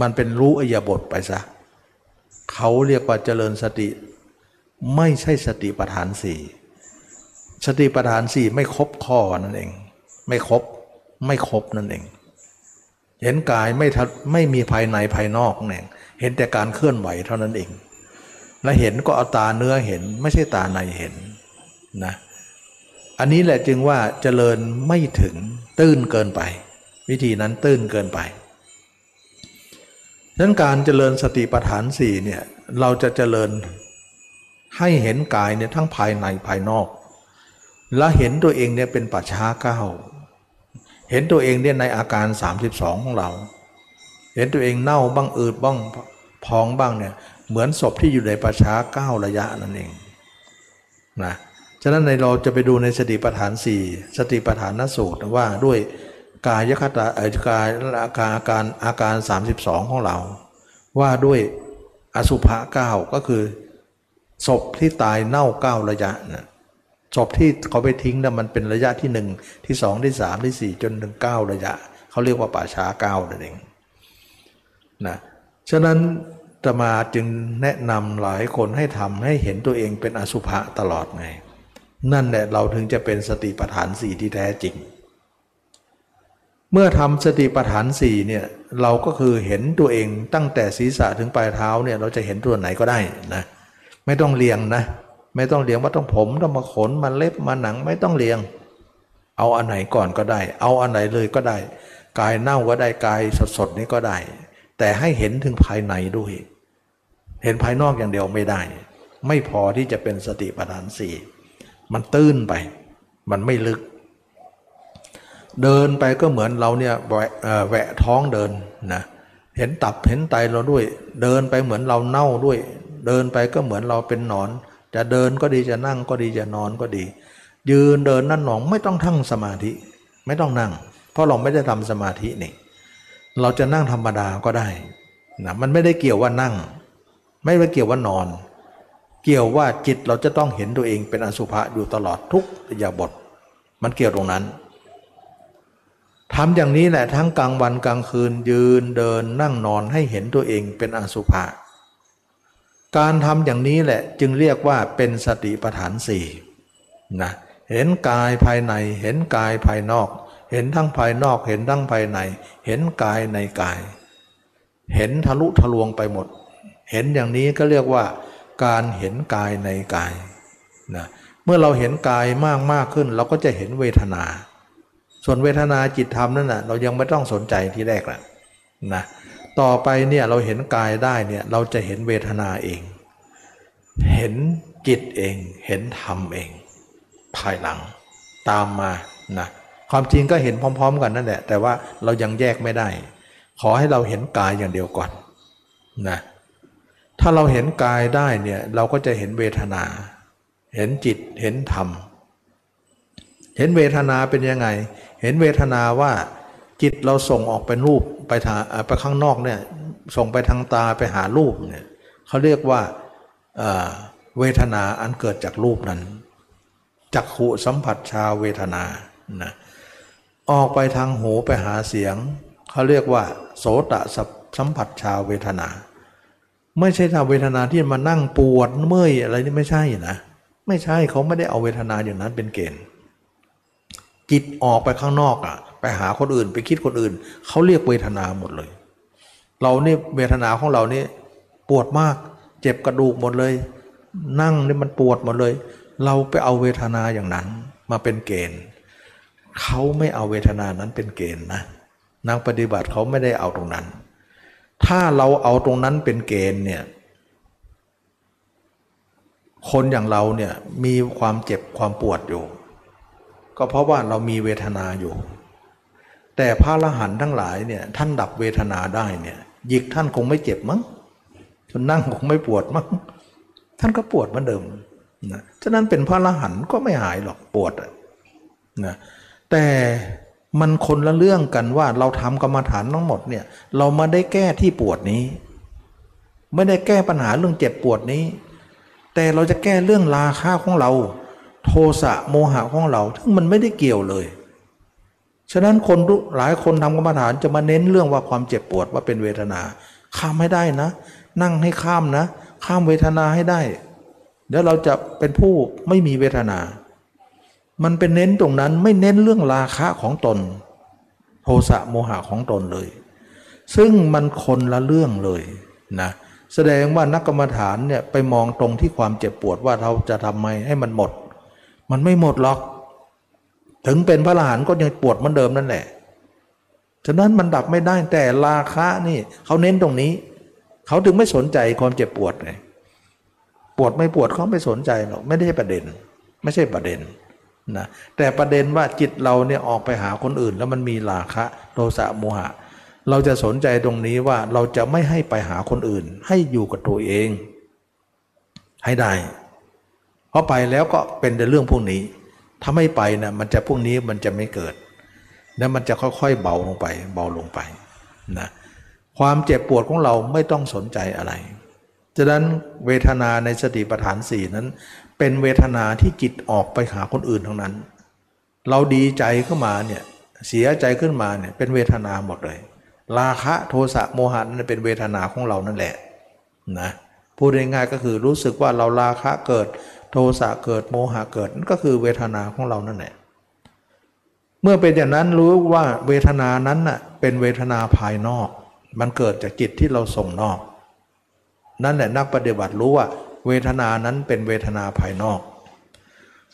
มันเป็นรู้อยบทไปซะเขาเรียกว่าเจริญสติ ไม่ใช่สติปัฏฐานสี่ สติปัฏฐานสี่ไม่ครบข้อนั่นเอง ไม่ครบไม่ครบนั่นเอง เห็นกายไม่ทัไม่มีภายในภายนอกนั่นเองเห็นแต่การเคลื่อนไหวเท่านั้นเอง และเห็นก็เอาตาเนื้อเห็นไม่ใช่ตาในเห็นนะอันนี้แหละจึงว่าเจริญไม่ถึงตื้นเกินไป วิธีนั้นตื้นเกินไปนั้นการเจริญสติปัฏฐานสี่เนี่ยเราจะเจริญให้เห็นกายเนี่ยทั้งภายในภายนอก และเห็นตัวเองเนี่ยเป็นปัจฉาเก้าเห็นตัวเองเนี่ยในอาการ 32 ของเรา เห็นตัวเองเน่าบ้างอืดบ้างพองบ้างเนี่ยเหมือนศพที่อยู่ในประชาเก้าระยะนั่นเองนะฉะนั้นในเราจะไปดูในสติปัฏฐานสี่สติปัฏฐานนสูตรว่าด้วยกายคตาเออกายอาการอาการอาการ 32 ของเรา ว่าด้วยอสุภะเก้าก็คือศพที่ตายเน่าเก้าระยะนะ ศพที่เขาไปทิ้งนะ่ะมันเป็นระยะที่หนึ่งที่สองที่สามที่สี่จนถึงเก้าระยะ เขาเรียกว่าป่าช้าเก้านั่นเองนะฉะนั้นตมาจึงแนะนำหลายคนให้ทำให้เห็นตัวเองเป็นอสุภะตลอดไง นั่นแหละเราถึงจะเป็นสติปัฏฐานสี่ที่แท้จริง เมื่อทำสติปัฏฐานสี่เนี่ยเราก็คือเห็นตัวเองตั้งแต่ศีรษะถึงปลายเท้าเนี่ยเราจะเห็นตัวไหนก็ได้นะไม่ต้องเรียงนะ ไม่ต้องเลี้ยงว่าต้องผมต้องมาขนมาเล็บมาหนังไม่ต้องเลี้ยง เอาอันไหนก่อนก็ได้ เอาอันไหนเลยก็ได้ กายเน่าก็ได้กายสดๆนี้ก็ได้ แต่ให้เห็นถึงภายในด้วย เห็นภายนอกอย่างเดียวไม่ได้ ไม่พอที่จะเป็นสติปัฏฐานสี่มันตื้นไป มันไม่ลึก เดินไปก็เหมือนเราเนี่ยแหวะท้องเดินนะเห็นตับเห็นไตเราด้วย เดินไปเหมือนเราเน่าด้วย เดินไปก็เหมือนเราเป็นหนอน จะเดินก็ดีจะนั่งก็ดีจะนอนก็ดี ยืนเดินนั่นหนองไม่ต้องทั้งสมาธิ ไม่ต้องนั่ง เพราะเราไม่ได้ทำสมาธินี่เราจะนั่งธรรมดาก็ได้นะมันไม่ได้เกี่ยวว่านั่ง ไม่ได้เกี่ยวว่านอน เกี่ยวว่าจิตเราจะต้องเห็นตัวเองเป็นอสุภะอยู่ตลอดทุกอิริยาบท มันเกี่ยวตรงนั้นทำอย่างนี้แหละทั้งกลางวันกลางคืนยืนเดินนั่งนอนให้เห็นตัวเองเป็นอสุภะ การทำอย่างนี้แหละจึงเรียกว่าเป็นสติปัฏฐานสี่นะเห็นกายภายในเห็นกายภายนอก เห็นทั้งภายนอกเห็นทั้งภายใน เห็นกายในกาย เห็นทะลุทะลวงไปหมด เห็นอย่างนี้ก็เรียกว่า การเห็นกายในกายนะเมื่อเราเห็นกายมากมากขึ้น เราก็จะเห็นเวทนา ส่วนเวทนาจิตธรรมนั่นนะเรายังไม่ต้องสนใจที่แรกแหละนะ ต่อไปเนี่ยเราเห็นกายได้เนี่ยเราจะเห็นเวทนาเอง เห็นจิตเอง เห็นธรรมเอง ภายหลังตามมานะความจริงก็เห็นพร้อม ๆ กันนั่นแหละ แต่ว่าเรายังแยกไม่ได้ ขอให้เราเห็นกายอย่างเดียวก่อนนะถ้าเราเห็นกายได้เนี่ยเราก็จะเห็นเวทนา เห็นจิตเห็นธรรม เห็นเวทนาเป็นยังไง เห็นเวทนาว่าจิตเราส่งออกเป็นรูป ไปทางไปข้างนอกเนี่ยส่งไปทางตาไปหารูปเนี่ยเขาเรียกว่าเวทนาอันเกิดจากรูปนั้นจักขุสัมผัสชาเวทนานะออกไปทางหูไปหาเสียงเขาเรียกว่า โสตสัมผัสชาเวทนา ไม่ใช่ทางเวทนาที่มานั่งปวดเมื่อยอะไรนี่ไม่ใช่นะไม่ใช่เขาไม่ได้เอาเวทนาอย่างนั้นเป็นเกณฑ์ จิตออกไปข้างนอกอะ ไปหาคนอื่นไปคิดคนอื่น เขาเรียกเวทนาหมดเลย เราเนี่ยเวทนาของเรานี่ปวดมาก เจ็บกระดูกหมดเลย นั่งเนี่ยมันปวดหมดเลย เราไปเอาเวทนาอย่างนั้นมาเป็นเกณฑ์เขาไม่เอาเวทนานั้นเป็นเกณฑ์นะนักปฏิบัติเขาไม่ได้เอาตรงนั้น ถ้าเราเอาตรงนั้นเป็นเกณฑ์เนี่ยคนอย่างเราเนี่ยมีความเจ็บความปวดอยู่ ก็เพราะว่าเรามีเวทนาอยู่ แต่พระอรหันต์ทั้งหลายเนี่ยท่านดับเวทนาได้เนี่ยหยิกท่านคงไม่เจ็บมั้งจนนั่งคงไม่ปวดมั้งท่านก็ปวดเหมือนเดิมนะฉะนั้นเป็นพระอรหันต์ก็ไม่หายหรอกปวดนะแต่มันคนละเรื่องกันว่าเราทำกรรมฐานทั้งหมดเนี่ยเรามาได้แก้ที่ปวดนี้ ไม่ได้แก้ปัญหาเรื่องเจ็บปวดนี้ แต่เราจะแก้เรื่องราคาของเรา โทสะโมหะของเราซึ่งมันไม่ได้เกี่ยวเลย ฉะนั้นคนหลายคนทำกรรมฐานจะมาเน้นเรื่องว่าความเจ็บปวดว่าเป็นเวทนา ข้ามให้ได้นะ นั่งให้ข้ามนะ ข้ามเวทนาให้ได้ เดี๋ยวเราจะเป็นผู้ไม่มีเวทนา มันเป็นเน้นตรงนั้นไม่เน้นเรื่องราคะของตน โทสะโมหะของตนเลย ซึ่งมันคนละเรื่องเลยนะแสดงว่านักกรรมฐานเนี่ยไปมองตรงที่ความเจ็บปวดว่าเราจะทำไมให้มันหมด มันไม่หมดหรอก ถึงเป็นพระอรหันต์ก็ยังปวดเหมือนเดิมนั่นแหละฉะนั้นมันดับไม่ได้แต่ราคะนี่เขาเน้นตรงนี้ เขาถึงไม่สนใจความเจ็บปวดไงปวดไม่ปวดเขาไม่สนใจหรอกไม่ได้ประเด็น ไม่ใช่ประเด็นนะแต่ประเด็นว่าจิตเราเนี่ยออกไปหาคนอื่น แล้วมันมีราคะโทสะโมหะ เราจะสนใจตรงนี้ว่าเราจะไม่ให้ไปหาคนอื่น ให้อยู่กับตัวเอง ให้ได้ เพราะไปแล้วก็เป็นแต่เรื่องพวกนี้ ถ้าไม่ไปนะมันจะพวกนี้มันจะไม่เกิด แล้วมันจะค่อยๆเบาลงไป เบาลงไปนะความเจ็บปวดของเราไม่ต้องสนใจอะไรฉะนั้นเวทนาในสติปัฏฐานสี่นั้น เป็นเวทนาที่จิตออกไปหาคนอื่นทั้งนั้น เราดีใจขึ้นมาเนี่ยเสียใจขึ้นมาเนี่ยเป็นเวทนาหมดเลย ราคะโทสะโมหะนั่นเป็นเวทนาของเรานั่นแหละนะพูดง่ายๆก็คือรู้สึกว่าเราราคะเกิด โทสะเกิดโมหะเกิดนั่นก็คือเวทนาของเรานั่นแหละเมื่อเป็นอย่างนั้นรู้ว่าเวทนานั้นน่ะเป็นเวทนาภายนอก มันเกิดจากจิตที่เราส่งนอก นั่นแหละนักปฏิบัติรู้ว่า เวทนานั้นเป็นเวทนาภายนอก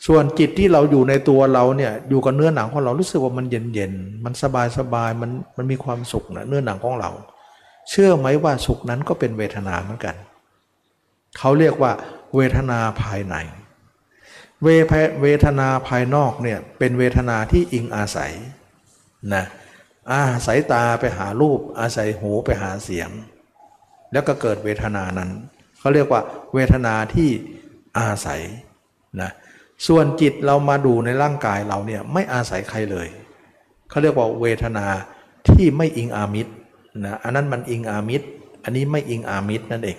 ส่วนจิตที่เราอยู่ในตัวเราเนี่ยอยู่กับเนื้อหนังของเรารู้สึกว่ามันเย็นเย็นมันสบายสบายมันมันมีความสุขนะเนื้อหนังของเรา เชื่อไหมว่าสุขนั้นก็เป็นเวทนาเหมือนกัน เขาเรียกว่า เวทนาภายใน เวเวทนาภายนอกเนี่ยเป็นเวทนาที่อิงอาศัยนะอาศัยตาไปหารูป อาศัยหูไปหาเสียง แล้วก็เกิดเวทนานั้นเขาเรียกว่าเวทนาที่อาศัยนะส่วนจิตเรามาดูในร่างกายเราเนี่ยไม่อาศัยใครเลยเขาเรียกว่าเวทนาที่ไม่อิงอามิตรนะอันนั้นมันอิงอามิตร อันนี้ไม่อิงอามิตรนั่นเอง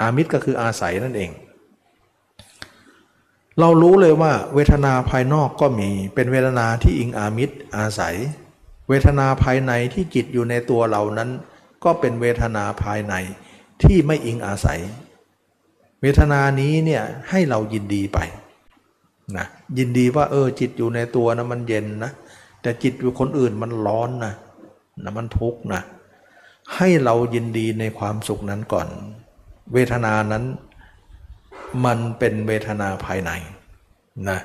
อามิตรก็คืออาศัยนั่นเอง เรารู้เลยว่าเวทนาภายนอกก็มีเป็นเวทนาที่อิงอามิตรอาศัย เวทนาภายในที่จิตอยู่ในตัวเรานั้น ก็เป็นเวทนาภายในที่ไม่อิงอาศัย เวทนานี้เนี่ยให้เรายินดีไปนะยินดีว่าเออจิตอยู่ในตัวนะมันเย็นนะแต่จิตอยู่คนอื่นมันร้อนนะนะมันทุกข์นะให้เรายินดีในความสุขนั้นก่อน เวทนานั้น มันเป็นเวทนาภายในนะ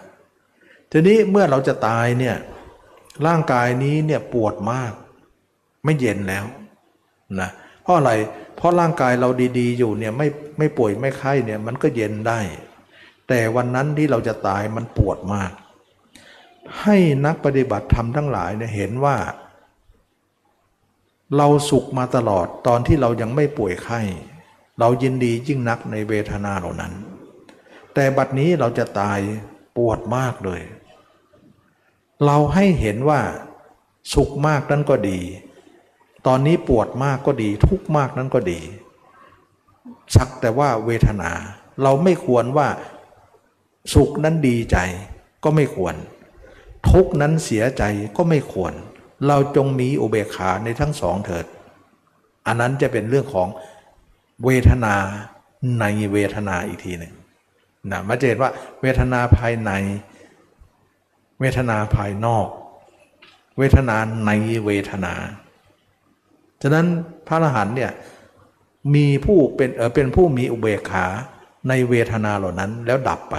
ทีนี้เมื่อเราจะตายเนี่ยร่างกายนี้เนี่ยปวดมาก ไม่เย็นแล้วนะเพราะอะไรเพราะร่างกายเราดี ๆ อยู่เนี่ยไม่ไม่ป่วยไม่ไข้เนี่ยมันก็เย็นได้ แต่วันนั้นที่เราจะตายมันปวดมาก ให้นักปฏิบัติธรรมทั้งหลายเนี่ยเห็นว่า เราสุขมาตลอดตอนที่เรายังไม่ป่วยไข้ เรายินดียิ่งนักในเวทนาเหล่านั้น แต่บัดนี้เราจะตายปวดมากเลย เราให้เห็นว่าสุขมากนั้นก็ดี ตอนนี้ปวดมากก็ดี ทุกมากนั้นก็ดี สักแต่ว่าเวทนา เราไม่ควรว่าสุขนั้นดีใจก็ไม่ควร ทุกนั้นเสียใจก็ไม่ควร เราจงมีอุเบกขาในทั้งสองเถิด อันนั้นจะเป็นเรื่องของเวทนาในเวทนาอีกทีหนึ่ง นะมาเจนว่าเวทนาภายใน เวทนาภายนอก เวทนาในเวทนาฉะนั้นพระอรหันต์เนี่ยมีผู้เป็นเออเป็นผู้มีอุเบกขาในเวทนาเหล่านั้นแล้วดับไป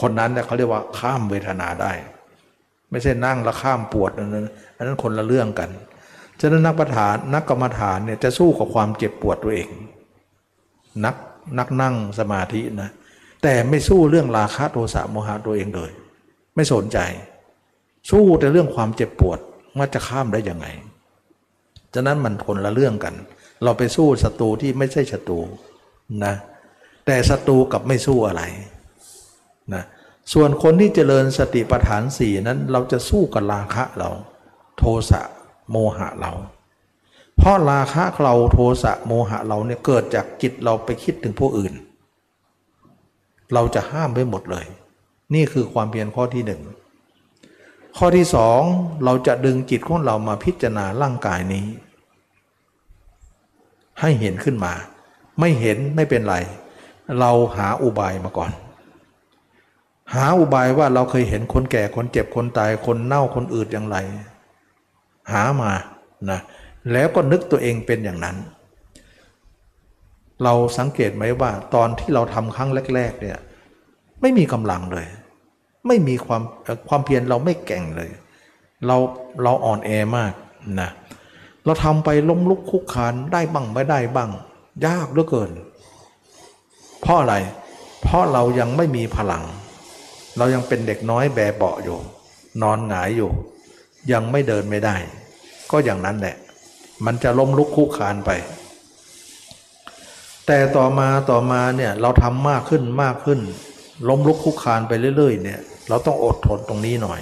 คนนั้นเนี่ยเขาเรียกว่าข้ามเวทนาได้ ไม่ใช่นั่งแล้วข้ามปวดอันนั้นอันนั้นคนละเรื่องกันฉะนั้นนักปฐานนักกรรมฐานเนี่ยจะสู้กับความเจ็บปวดตัวเอง นักนักนั่งสมาธินะ แต่ไม่สู้เรื่องราคะโทสะโมหะตัวเองเลย ไม่สนใจ สู้แต่เรื่องความเจ็บปวดว่าจะข้ามได้ยังไงฉะนั้นมันคนละเรื่องกัน เราไปสู้ศัตรูที่ไม่ใช่ศัตรูนะแต่ศัตรูกับไม่สู้อะไรนะส่วนคนที่เจริญสติปัฏฐานสี่นั้น เราจะสู้กับราคะเรา โทสะโมหะเรา เพราะราคะเราโทสะโมหะเราเนี่ยเกิดจากจิตเราไปคิดถึงผู้อื่น เราจะห้ามไว้หมดเลย นี่คือความเพียรข้อที่หนึ่งข้อที่สองเราจะดึงจิตของเรามาพิจารณาร่างกายนี้ ให้เห็นขึ้นมา ไม่เห็นไม่เป็นไร เราหาอุบายมาก่อน หาอุบายว่าเราเคยเห็นคนแก่คนเจ็บคนตายคนเน่าคนอืดอย่างไร หามานะแล้วก็นึกตัวเองเป็นอย่างนั้น เราสังเกตไหมว่าตอนที่เราทำครั้งแรก ๆ เนี่ย ไม่มีกำลังเลย ไม่มีความความเพียรเราไม่แก่งเลย เราเราอ่อนแอมากนะเราทำไปล้มลุกคุกคานได้บ้างไม่ได้บ้าง ยากเหลือเกิน เพราะอะไร เพราะเรายังไม่มีพลัง เรายังเป็นเด็กน้อยแบเบาอยู่ นอนหงายอยู่ ยังไม่เดินไม่ได้ ก็อย่างนั้นแหละ มันจะล้มลุกคุกคานไป แต่ต่อมาต่อมาเนี่ยเราทำมากขึ้นมากขึ้น ล้มลุกคุกคานไปเรื่อยๆเนี่ยเราต้องอดทนตรงนี้หน่อย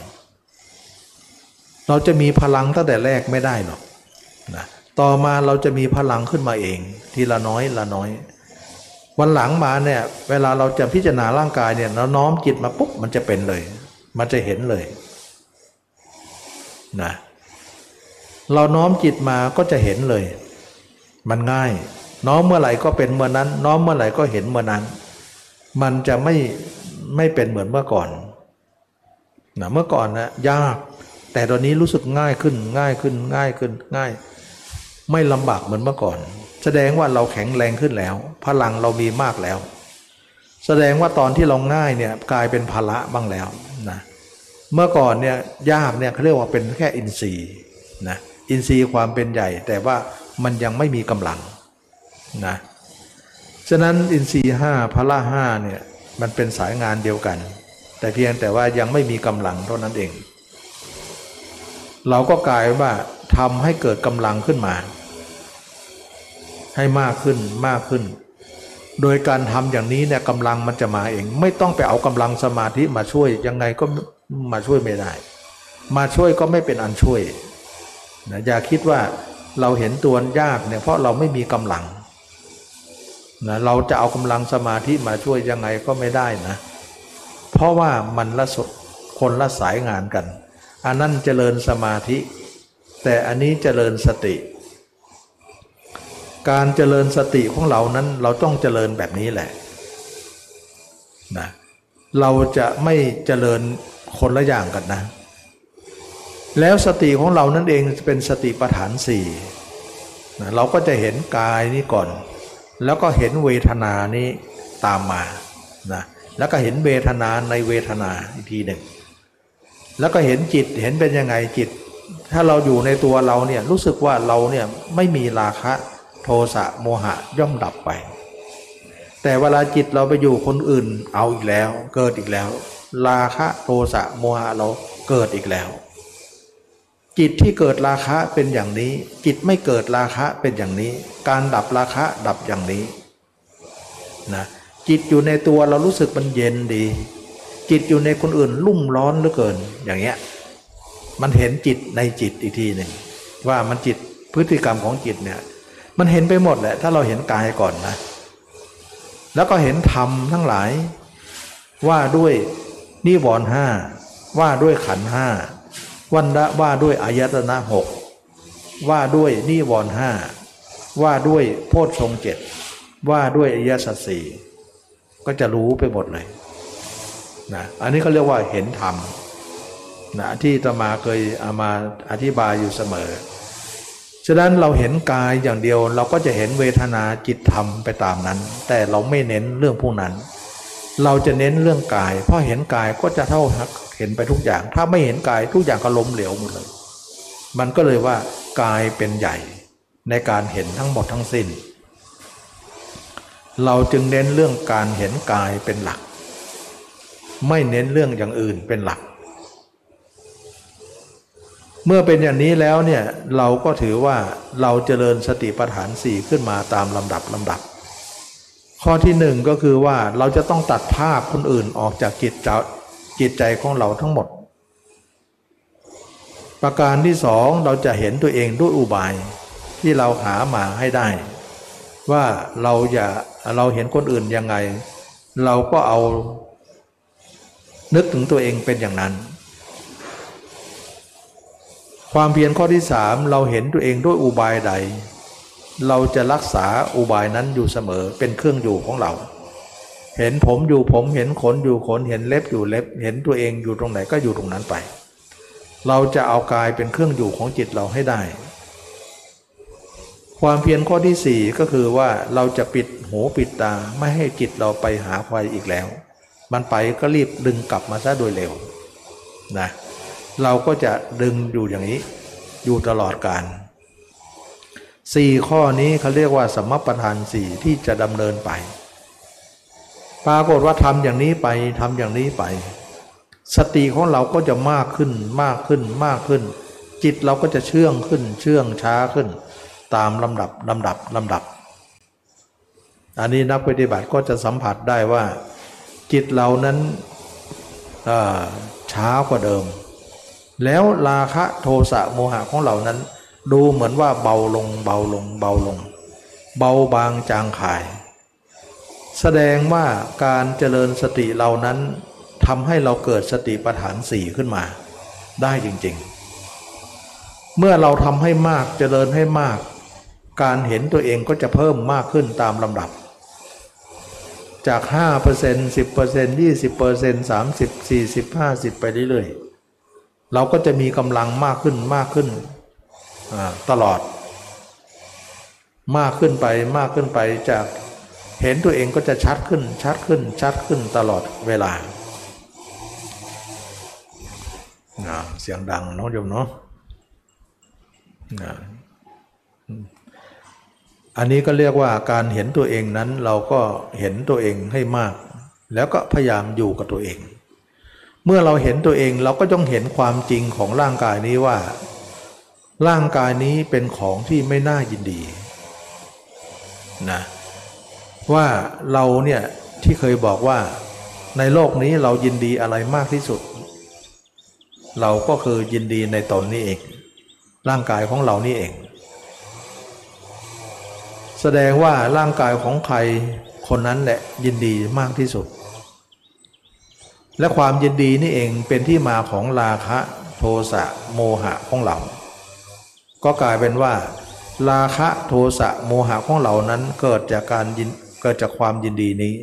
เราจะมีพลังตั้งแต่แรกไม่ได้หรอกนะต่อมาเราจะมีพลังขึ้นมาเอง ทีละน้อยละน้อย วันหลังมาเนี่ยเวลาเราจะพิจารณาร่างกายเนี่ยเราน้อมจิตมาปุ๊บมันจะเป็นเลย มันจะเห็นเลยนะเราน้อมจิตมาก็จะเห็นเลย มันง่าย น้อมเมื่อไหร่ก็เป็นเมื่อนั้น น้อมเมื่อไหร่ก็เห็นเมื่อนั้น มันจะไม่ไม่เป็นเหมือนเมื่อก่อนนะเมื่อก่อนนะยาก แต่ตอนนี้รู้สึกง่ายขึ้นง่ายขึ้นง่ายขึ้นง่าย ไม่ลำบากเหมือนเมื่อก่อน แสดงว่าเราแข็งแรงขึ้นแล้ว พลังเรามีมากแล้ว แสดงว่าตอนที่เราง่ายเนี่ยกลายเป็นภาระบ้างแล้วนะเมื่อก่อนเนี่ยยากเนี่ยเขาเรียกว่าเป็นแค่อินทรีย์นะอินทรีย์ความเป็นใหญ่ แต่ว่ามันยังไม่มีกำลัง นะฉะนั้นอินทรีห้าพละห้าเนี่ยมันเป็นสายงานเดียวกัน แต่เพียงแต่ว่ายังไม่มีกำลังเท่านั้นเอง เราก็กลายว่าทำให้เกิดกำลังขึ้นมา ให้มากขึ้นมากขึ้น โดยการทำอย่างนี้เนี่ยกำลังมันจะมาเอง ไม่ต้องไปเอากำลังสมาธิมาช่วยยังไงก็มาช่วยไม่ได้ มาช่วยก็ไม่เป็นอันช่วยนะอย่าคิดว่าเราเห็นตัวยากเนี่ยเพราะเราไม่มีกำลัง นะเราจะเอากำลังสมาธิมาช่วยยังไงก็ไม่ได้นะ เพราะว่ามันละสดคนละสายงานกัน อันนั้นเจริญสมาธิ แต่อันนี้เจริญสติ การเจริญสติของเรานั้นเราต้องเจริญแบบนี้แหละนะเราจะไม่เจริญคนละอย่างกันนะ แล้วสติของเรานั่นเองเป็นสติปัฏฐานสี่นะเราก็จะเห็นกายนี้ก่อน แล้วก็เห็นเวทนานี้ตามมานะแล้วก็เห็นเวทนาในเวทนาอีกทีหนึ่ง แล้วก็เห็นจิตเห็นเป็นยังไงจิต ถ้าเราอยู่ในตัวเราเนี่ยรู้สึกว่าเราเนี่ยไม่มีราคะโทสะโมหะย่อมดับไป แต่เวลาจิตเราไปอยู่คนอื่นเอาอีกแล้ว เกิดอีกแล้ว ราคะโทสะโมหะเราเกิดอีกแล้ว จิตที่เกิดราคะเป็นอย่างนี้ จิตไม่เกิดราคะเป็นอย่างนี้ การดับราคะดับอย่างนี้นะจิตอยู่ในตัวเรารู้สึกมันเย็นดี จิตอยู่ในคนอื่นรุ่มร้อนเหลือเกินอย่างเงี้ยมันเห็นจิตในจิตอีกทีหนึ่งว่ามันจิตพฤติกรรมของจิตเนี่ยมันเห็นไปหมดแหละถ้าเราเห็นกายก่อนนะแล้วก็เห็นธรรมทั้งหลาย ว่าด้วยนิวรณ์ห้าว่าด้วยขันห้า วันละว่าด้วยอายตนะหกว่าด้วยนิวรณ์ห้าว่าด้วยโพชฌงเจ็ดว่าด้วยอริยสัจสี่ก็จะรู้ไปหมดเลยนะอันนี้เขาเรียกว่าเห็นธรรมนะที่ตมาเคยเอามาอธิบายอยู่เสมอ ฉะนั้นเราเห็นกายอย่างเดียว เราก็จะเห็นเวทนาจิตธรรมไปตามนั้น แต่เราไม่เน้นเรื่องพวกนั้น เราจะเน้นเรื่องกาย เพราะเห็นกายก็จะเท่า เห็นไปทุกอย่าง ถ้าไม่เห็นกายทุกอย่างก็ล้มเหลวหมดเลย มันก็เลยว่ากายเป็นใหญ่ในการเห็นทั้งหมดทั้งสิ้น เราจึงเน้นเรื่องการเห็นกายเป็นหลัก ไม่เน้นเรื่องอย่างอื่นเป็นหลัก เมื่อเป็นอย่างนี้แล้วเนี่ยเราก็ถือว่าเราเจริญสติปัฏฐานสี่ขึ้นมาตามลำดับลำดับ ข้อที่หนึ่งก็คือว่าเราจะต้องตัดภาพคนอื่นออกจากจิต จิตใจของเราทั้งหมด ประการที่สองเราจะเห็นตัวเองด้วยอุบายที่เราหามาให้ได้ ว่าเราอย่าเราเห็นคนอื่นยังไง เราก็เอานึกถึงตัวเองเป็นอย่างนั้น ความเพียรข้อที่สามเราเห็นตัวเองด้วยอุบายใด เราจะรักษาอุบายนั้นอยู่เสมอเป็นเครื่องอยู่ของเรา เห็นผมอยู่ผมเห็นขนอยู่ขนเห็นเล็บอยู่เล็บ เห็นตัวเองอยู่ตรงไหนก็อยู่ตรงนั้นไป เราจะเอากายเป็นเครื่องอยู่ของจิตเราให้ได้ ความเพียรข้อที่สี่ก็คือว่าเราจะปิดหูปิดตาไม่ให้จิตเราไปหาควายอีกแล้ว มันไปก็รีบดึงกลับมาซะโดยเร็วนะเราก็จะดึงอยู่อย่างนี้อยู่ตลอดการสี่ข้อนี้เขาเรียกว่าสมประทานสี่ที่จะดำเนินไป ปรากฏว่าทำอย่างนี้ไปทำอย่างนี้ไป สติของเราก็จะมากขึ้นมากขึ้นมากขึ้น จิตเราก็จะเชื่องขึ้นเชื่องช้าขึ้น ตามลำดับลำดับลำดับ อันนี้นักปฏิบัติก็จะสัมผัสได้ว่า จิตเรานั้นช้ากว่าเดิม แล้วราคะโทสะโมหะของเรานั้น ดูเหมือนว่าเบาลงเบาลงเบาลง เบาบางจางขาย แสดงว่าการเจริญสติเรานั้นทำให้เราเกิดสติปัฏฐานสี่ขึ้นมา ได้จริงๆ เมื่อเราทำให้มากเจริญให้มาก การเห็นตัวเองก็จะเพิ่มมากขึ้นตามลำดับ จาก 5% 10% 20% 30 40 50 ไปเรื่อยๆ เราก็จะมีกำลังมากขึ้นมากขึ้นตลอด มากขึ้นไปมากขึ้นไปจาก เห็นตัวเองก็จะชัดขึ้นชัดขึ้นชัดขึ้นตลอดเวลาเสียงดังน้องโยมเนาะอันนี้ก็เรียกว่าการเห็นตัวเองนั้นเราก็เห็นตัวเองให้มาก แล้วก็พยายามอยู่กับตัวเอง เมื่อเราเห็นตัวเองเราก็ต้องเห็นความจริงของร่างกายนี้ว่า ร่างกายนี้เป็นของที่ไม่น่ายินดีนะ ว่าเราเนี่ยที่เคยบอกว่าในโลกนี้เรายินดีอะไรมากที่สุด เราก็คือยินดีในตนนี้เอง ร่างกายของเรานี่เอง แสดงว่าร่างกายของใครคนนั้นแหละยินดีมากที่สุด และความยินดีนี่เองเป็นที่มาของราคะโทสะโมหะของเรา ก็กลายเป็นว่า ราคะโทสะโมหะของเรานั้นเกิดจากการยิน เกิดจากความยินดีนี้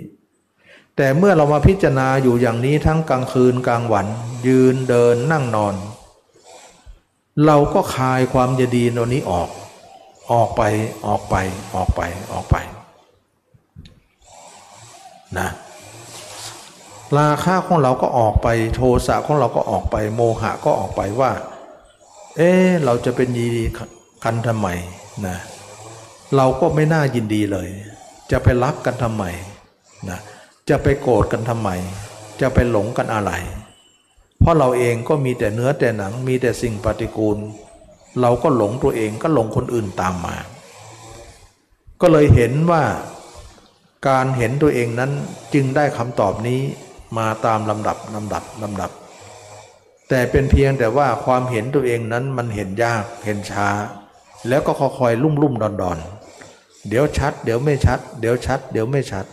แต่เมื่อเรามาพิจารณาอยู่อย่างนี้ทั้งกลางคืนกลางวันยืนเดินนั่งนอน เราก็คลายความยินดีตัวนี้ออก ออกไปออกไปออกไปออกไปนะราคะของเราก็ออกไปโทสะของเราก็ออกไป โมหะก็ออกไปว่า เอ๊เราจะเป็นยินดีกันทำไมนะเราก็ไม่น่ายินดีเลย จะไปรักกันทำไมนะจะไปโกรธกันทำไม จะไปหลงกันอะไร เพราะเราเองก็มีแต่เนื้อแต่หนังมีแต่สิ่งปฏิกูล เราก็หลงตัวเองก็หลงคนอื่นตามมา ก็เลยเห็นว่าการเห็นตัวเองนั้นจึงได้คำตอบนี้มาตามลำดับลำดับลำดับ แต่เป็นเพียงแต่ว่าความเห็นตัวเองนั้นมันเห็นยากเห็นช้า แล้วก็คอยลุ่มลุ่มดอนดอน เดี๋ยวชัด เดี๋ยวไม่ชัด เดี๋ยวชัด เดี๋ยวไม่ชัด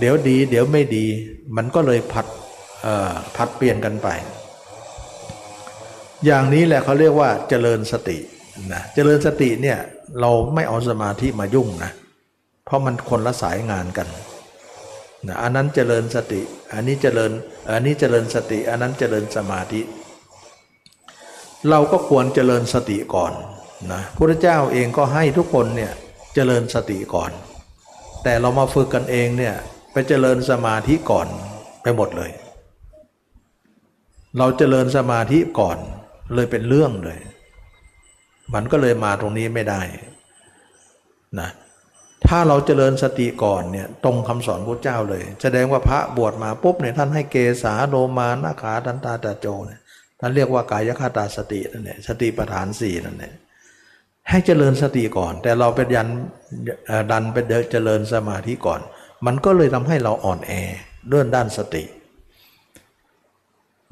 เดี๋ยวดี เดี๋ยวไม่ดี มันก็เลยผัดผัดเปลี่ยนกันไป อย่างนี้แหละเขาเรียกว่าเจริญสตินะเจริญสติเนี่ยเราไม่เอาสมาธิมายุ่งนะเพราะมันคนละสายงานกันนะอันนั้นเจริญสติ อันนี้เจริญอันนี้เจริญสติ อันนั้นเจริญสมาธิ เราก็ควรเจริญสติก่อนนะพระเจ้าเองก็ให้ทุกคนเนี่ย เจริญสติก่อน แต่เรามาฝึกกันเองเนี่ยไปเจริญสมาธิก่อนไปหมดเลย เราเจริญสมาธิก่อนเลยเป็นเรื่องเลย มันก็เลยมาตรงนี้ไม่ได้นะถ้าเราเจริญสติก่อนเนี่ยตรงคำสอนพระเจ้าเลย แสดงว่าพระบวชมาปุ๊บเนี่ยท่านให้เกสาโลมานาขาทันตาตาโจเนี่ยท่านเรียกว่ากายคตาสตินั่นแหละสติปัฏฐานสี่นั่นแหละ ให้เจริญสติก่อน แต่เราเป็นยันดันไปเจริญสมาธิก่อน มันก็เลยทำให้เราอ่อนแอเรื่องด้านสติ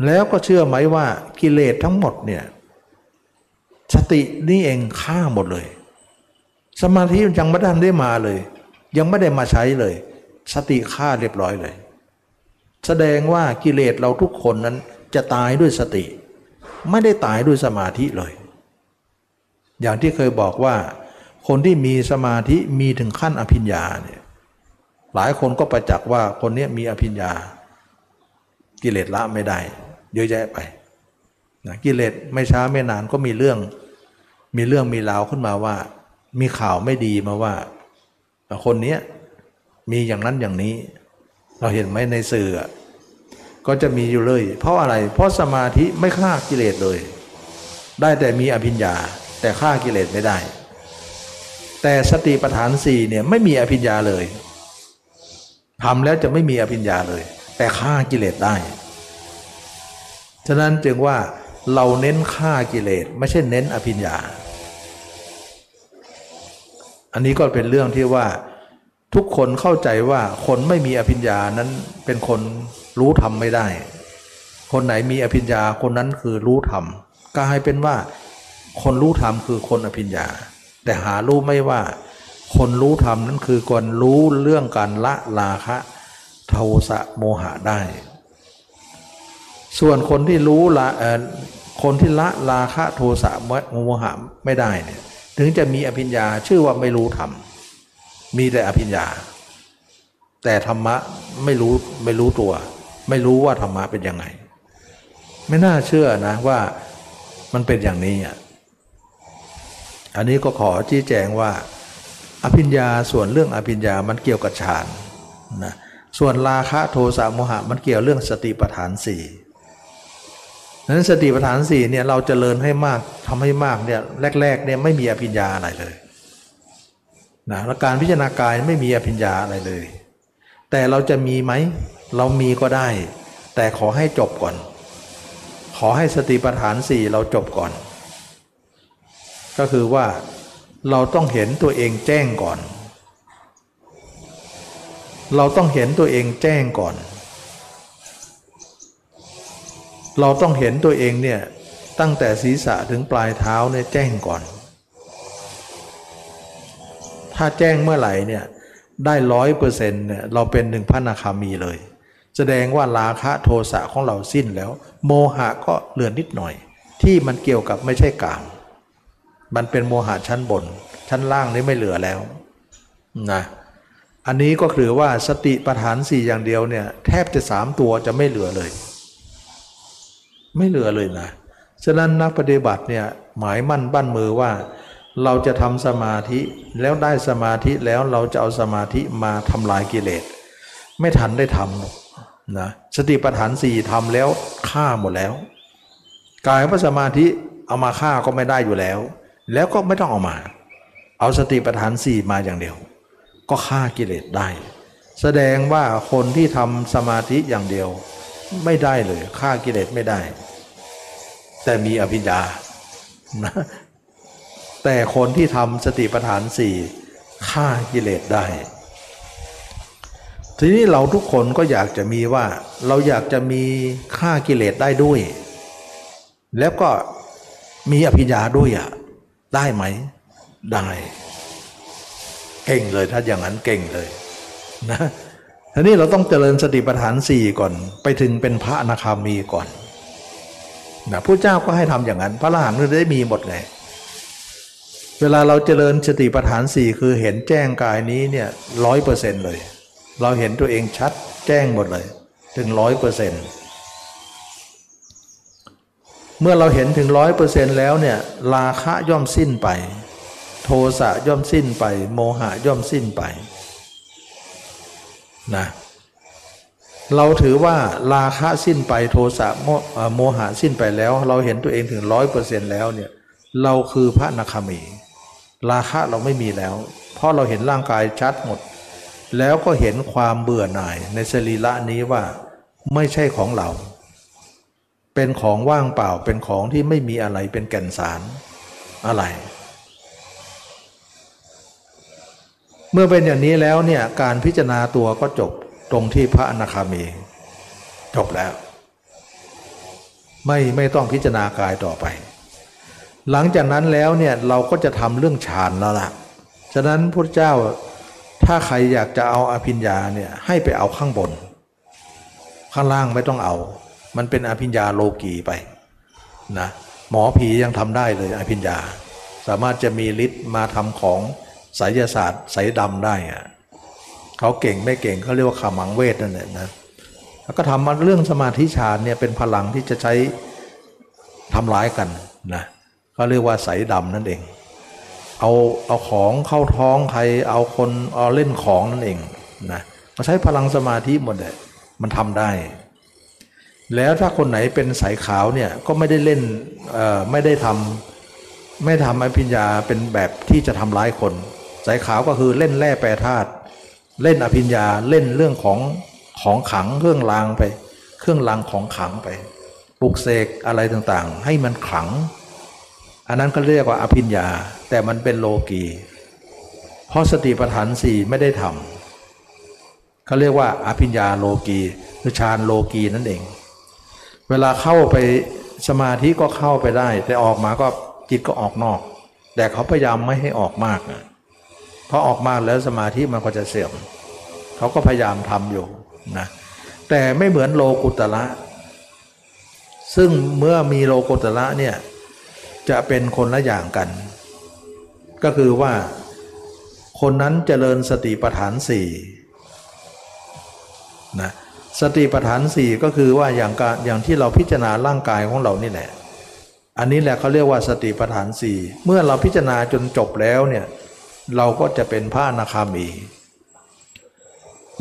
แล้วก็เชื่อไหมว่ากิเลสทั้งหมดเนี่ยสตินี่เองฆ่าหมดเลย สมาธิยังไม่ได้ได้มาเลย ยังไม่ได้มาใช้เลย สติฆ่าเรียบร้อยเลย แสดงว่ากิเลสเราทุกคนนั้นจะตายด้วยสติ ไม่ได้ตายด้วยสมาธิเลย อย่างที่เคยบอกว่า คนที่มีสมาธิมีถึงขั้นอภิญญาเนี่ยหลายคนก็ประจักษ์ว่าคนนี้มีอภิญญา กิเลสละไม่ได้ เยอะแยะไปนะกิเลสไม่ช้าไม่นานก็มีเรื่อง มีเรื่องมีราวขึ้นมาว่า มีข่าวไม่ดีมาว่า คนนี้มีอย่างนั้นอย่างนี้ เราเห็นไหมในสื่อก็จะมีอยู่เลย เพราะอะไร เพราะสมาธิไม่ฆ่ากิเลสเลย ได้แต่มีอภิญญา แต่ฆ่ากิเลสไม่ได้ แต่สติปัฏฐานสี่เนี่ยไม่มีอภิญญาเลยทำแล้วจะไม่มีอภิญญาเลย แต่ฆ่ากิเลสได้ ฉะนั้นจึงว่าเราเน้นฆ่ากิเลสไม่ใช่เน้นอภิญญา อันนี้ก็เป็นเรื่องที่ว่าทุกคนเข้าใจว่าคนไม่มีอภิญญานั้นเป็นคนรู้ธรรมไม่ได้ คนไหนมีอภิญญาคนนั้นคือรู้ธรรมกลายเป็นว่า คนรู้ธรรมคือคนอภิญญา แต่หารู้ไม่ว่า คนรู้ธรรมนั้นคือคนรู้เรื่องการละราคะโทสะโมหะได้ ส่วนคนที่รู้ละคนที่ละราคะโทสะโมหะไม่ได้เนี่ยถึงจะมีอภิญญาชื่อว่าไม่รู้ธรรมมีแต่อภิญญา แต่ธรรมะไม่รู้ไม่รู้ตัว ไม่รู้ว่าธรรมะเป็นยังไง ไม่น่าเชื่อนะว่ามันเป็นอย่างนี้อะ อันนี้ก็ขอชี้แจงว่า อภิญญาส่วนเรื่องอภิญญามันเกี่ยวกับฌานนะส่วนราคะโทสะโมหะมันเกี่ยวเรื่องสติปัฏฐานสี่นั้นสติปัฏฐานสี่เนี่ยเราจเจริญให้มากทำให้มากเนี่ยแรกๆเนี่ยไม่มีอภิญญาอะไรเลยนะแล้วการพิจารณากายไม่มีอภิญญาอะไรเลย แต่เราจะมีไหมเรามีก็ได้ แต่ขอให้จบก่อน ขอให้สติปัฏฐานสี่เราจบก่อน ก็คือว่าเราต้องเห็นตัวเองแจ้งก่อน เราต้องเห็นตัวเองแจ้งก่อน เราต้องเห็นตัวเองเนี่ยตั้งแต่ศีรษะถึงปลายเท้าเนี่ยแจ้งก่อน ถ้าแจ้งเมื่อไหร่เนี่ยได้ร้อยเปอร์เซ็นต์เนี่ยเราเป็นหนึ่งพระนาคามีเลย แสดงว่าราคะโทสะของเราสิ้นแล้ว โมหะก็เหลือนิดหน่อย ที่มันเกี่ยวกับไม่ใช่กาม มันเป็นโมหะชั้นบน ชั้นล่างนี้ไม่เหลือแล้วนะอันนี้ก็คือว่าสติปัฏฐานสี่อย่างเดียวเนี่ยแทบจะสามตัวจะไม่เหลือเลย ไม่เหลือเลยนะฉะนั้นนักปฏิบัติเนี่ยหมายมั่นบ้านมือว่า เราจะทำสมาธิแล้วได้สมาธิแล้วเราจะเอาสมาธิมาทำลายกิเลส ไม่ทันได้ทำนะสติปัฏฐานสี่ทำแล้วฆ่าหมดแล้วกายพระสมาธิเอามาฆ่าก็ไม่ได้อยู่แล้ว แล้วก็ไม่ต้องเอามา เอาสติปัฏฐานสี่มาอย่างเดียว ก็ฆ่ากิเลสได้ แสดงว่าคนที่ทำสมาธิอย่างเดียวไม่ได้เลยฆ่ากิเลสไม่ได้ แต่มีอภิญญานะแต่คนที่ทำสติปัฏฐานสี่ฆ่ากิเลสได้ ทีนี้เราทุกคนก็อยากจะมีว่า เราอยากจะมีฆ่ากิเลสได้ด้วย แล้วก็มีอภิญญาด้วยอะ ได้ไหม ได้ เก่งเลยถ้าอย่างนั้นเก่งเลยนะทีนี้เราต้องเจริญสติปัฏฐานสี่ก่อน ไปถึงเป็นพระอนาคามีก่อนนะผู้เจ้าก็ให้ทำอย่างนั้น พระอรหันต์ก็ได้มีหมดไง เวลาเราเจริญสติปัฏฐานสี่คือเห็นแจ้งกายนี้เนี่ยร้อยเปอร์เซ็นต์เลย เราเห็นตัวเองชัดแจ้งหมดเลย ถึงร้อยเปอร์เซ็นต์ เมื่อเราเห็นถึงร้อยเปอร์เซ็นต์แล้วเนี่ยราคะย่อมสิ้นไป โทสะย่อมสิ้นไป โมหะย่อมสิ้นไปนะเราถือว่าราคะสิ้นไปโทสะโมหะสิ้นไปแล้ว เราเห็นตัวเองถึงร้อยเปอร์เซ็นต์แล้วเนี่ยเราคือพระนาคามี ราคะเราไม่มีแล้ว เพราะเราเห็นร่างกายชัดหมด แล้วก็เห็นความเบื่อหน่ายในสรีระนี้ว่าไม่ใช่ของเรา เป็นของว่างเปล่าเป็นของที่ไม่มีอะไรเป็นแก่นสารอะไร เมื่อเป็นอย่างนี้แล้วเนี่ยการพิจารณาตัวก็จบตรงที่พระอนาคามี จบแล้ว ไม่ไม่ต้องพิจารณากายต่อไป หลังจากนั้นแล้วเนี่ยเราก็จะทำเรื่องฌานแล้วล่ะ ฉะนั้นพระเจ้าถ้าใครอยากจะเอาอภิญญาเนี่ยให้ไปเอาข้างบน ข้างล่างไม่ต้องเอา มันเป็นอภิญญาโลกีไปนะหมอผียังทำได้เลยอภิญญา สามารถจะมีฤทธิ์มาทำของไสยศาสตร์ไสดำได้อะเขาเก่งไม่เก่งเขาเรียกว่าขามังเวทนั่นแหละนะแล้วก็ทำเรื่องสมาธิฌานเนี่ยเป็นพลังที่จะใช้ทำร้ายกันนะเขาเรียกว่าใสดำนั่นเอง เอาเอาของเข้าท้องใครเอาคนเอาเล่นของนั่นเองนะมาใช้พลังสมาธิหมดเลยมันทำได้ แล้วถ้าคนไหนเป็นสายขาวเนี่ยก็ไม่ได้เล่นไม่ได้ทำไม่ทำอภิญญาเป็นแบบที่จะทำร้ายคน สายขาวก็คือเล่นแร่แปรธาตุเล่นอภิญญาเล่นเรื่องของของขังเครื่องรางไป เครื่องรางของขังไปปลุกเสกอะไรต่างๆ ให้มันขัง อันนั้นก็เรียกว่าอภิญญา แต่มันเป็นโลกีเพราะสติปัฏฐานสี่ไม่ได้ทำเขาเรียกว่าอภิญญาโลกีคือฌานโลกีนั่นเอง เวลาเข้าไปสมาธิก็เข้าไปได้ แต่ออกมาก็จิตก็ออกนอก แต่เขาพยายามไม่ให้ออกมากนะเพราะออกมากแล้วสมาธิมันก็จะเสื่อมเขาก็พยายามทำอยู่นะแต่ไม่เหมือนโลกุตละ ซึ่งเมื่อมีโลกุตละเนี่ยจะเป็นคนละอย่างกัน ก็คือว่าคนนั้นเจริญสติปัฏฐานสี่นะ สติปัฏฐานสี่ก็คือว่าอย่างการอย่างที่เราพิจารณาร่างกายของเรานี่แหละ อันนี้แหละเขาเรียกว่าสติปัฏฐานสี่เมื่อเราพิจารณาจนจบแล้วเนี่ยเราก็จะเป็นพระอนาคามี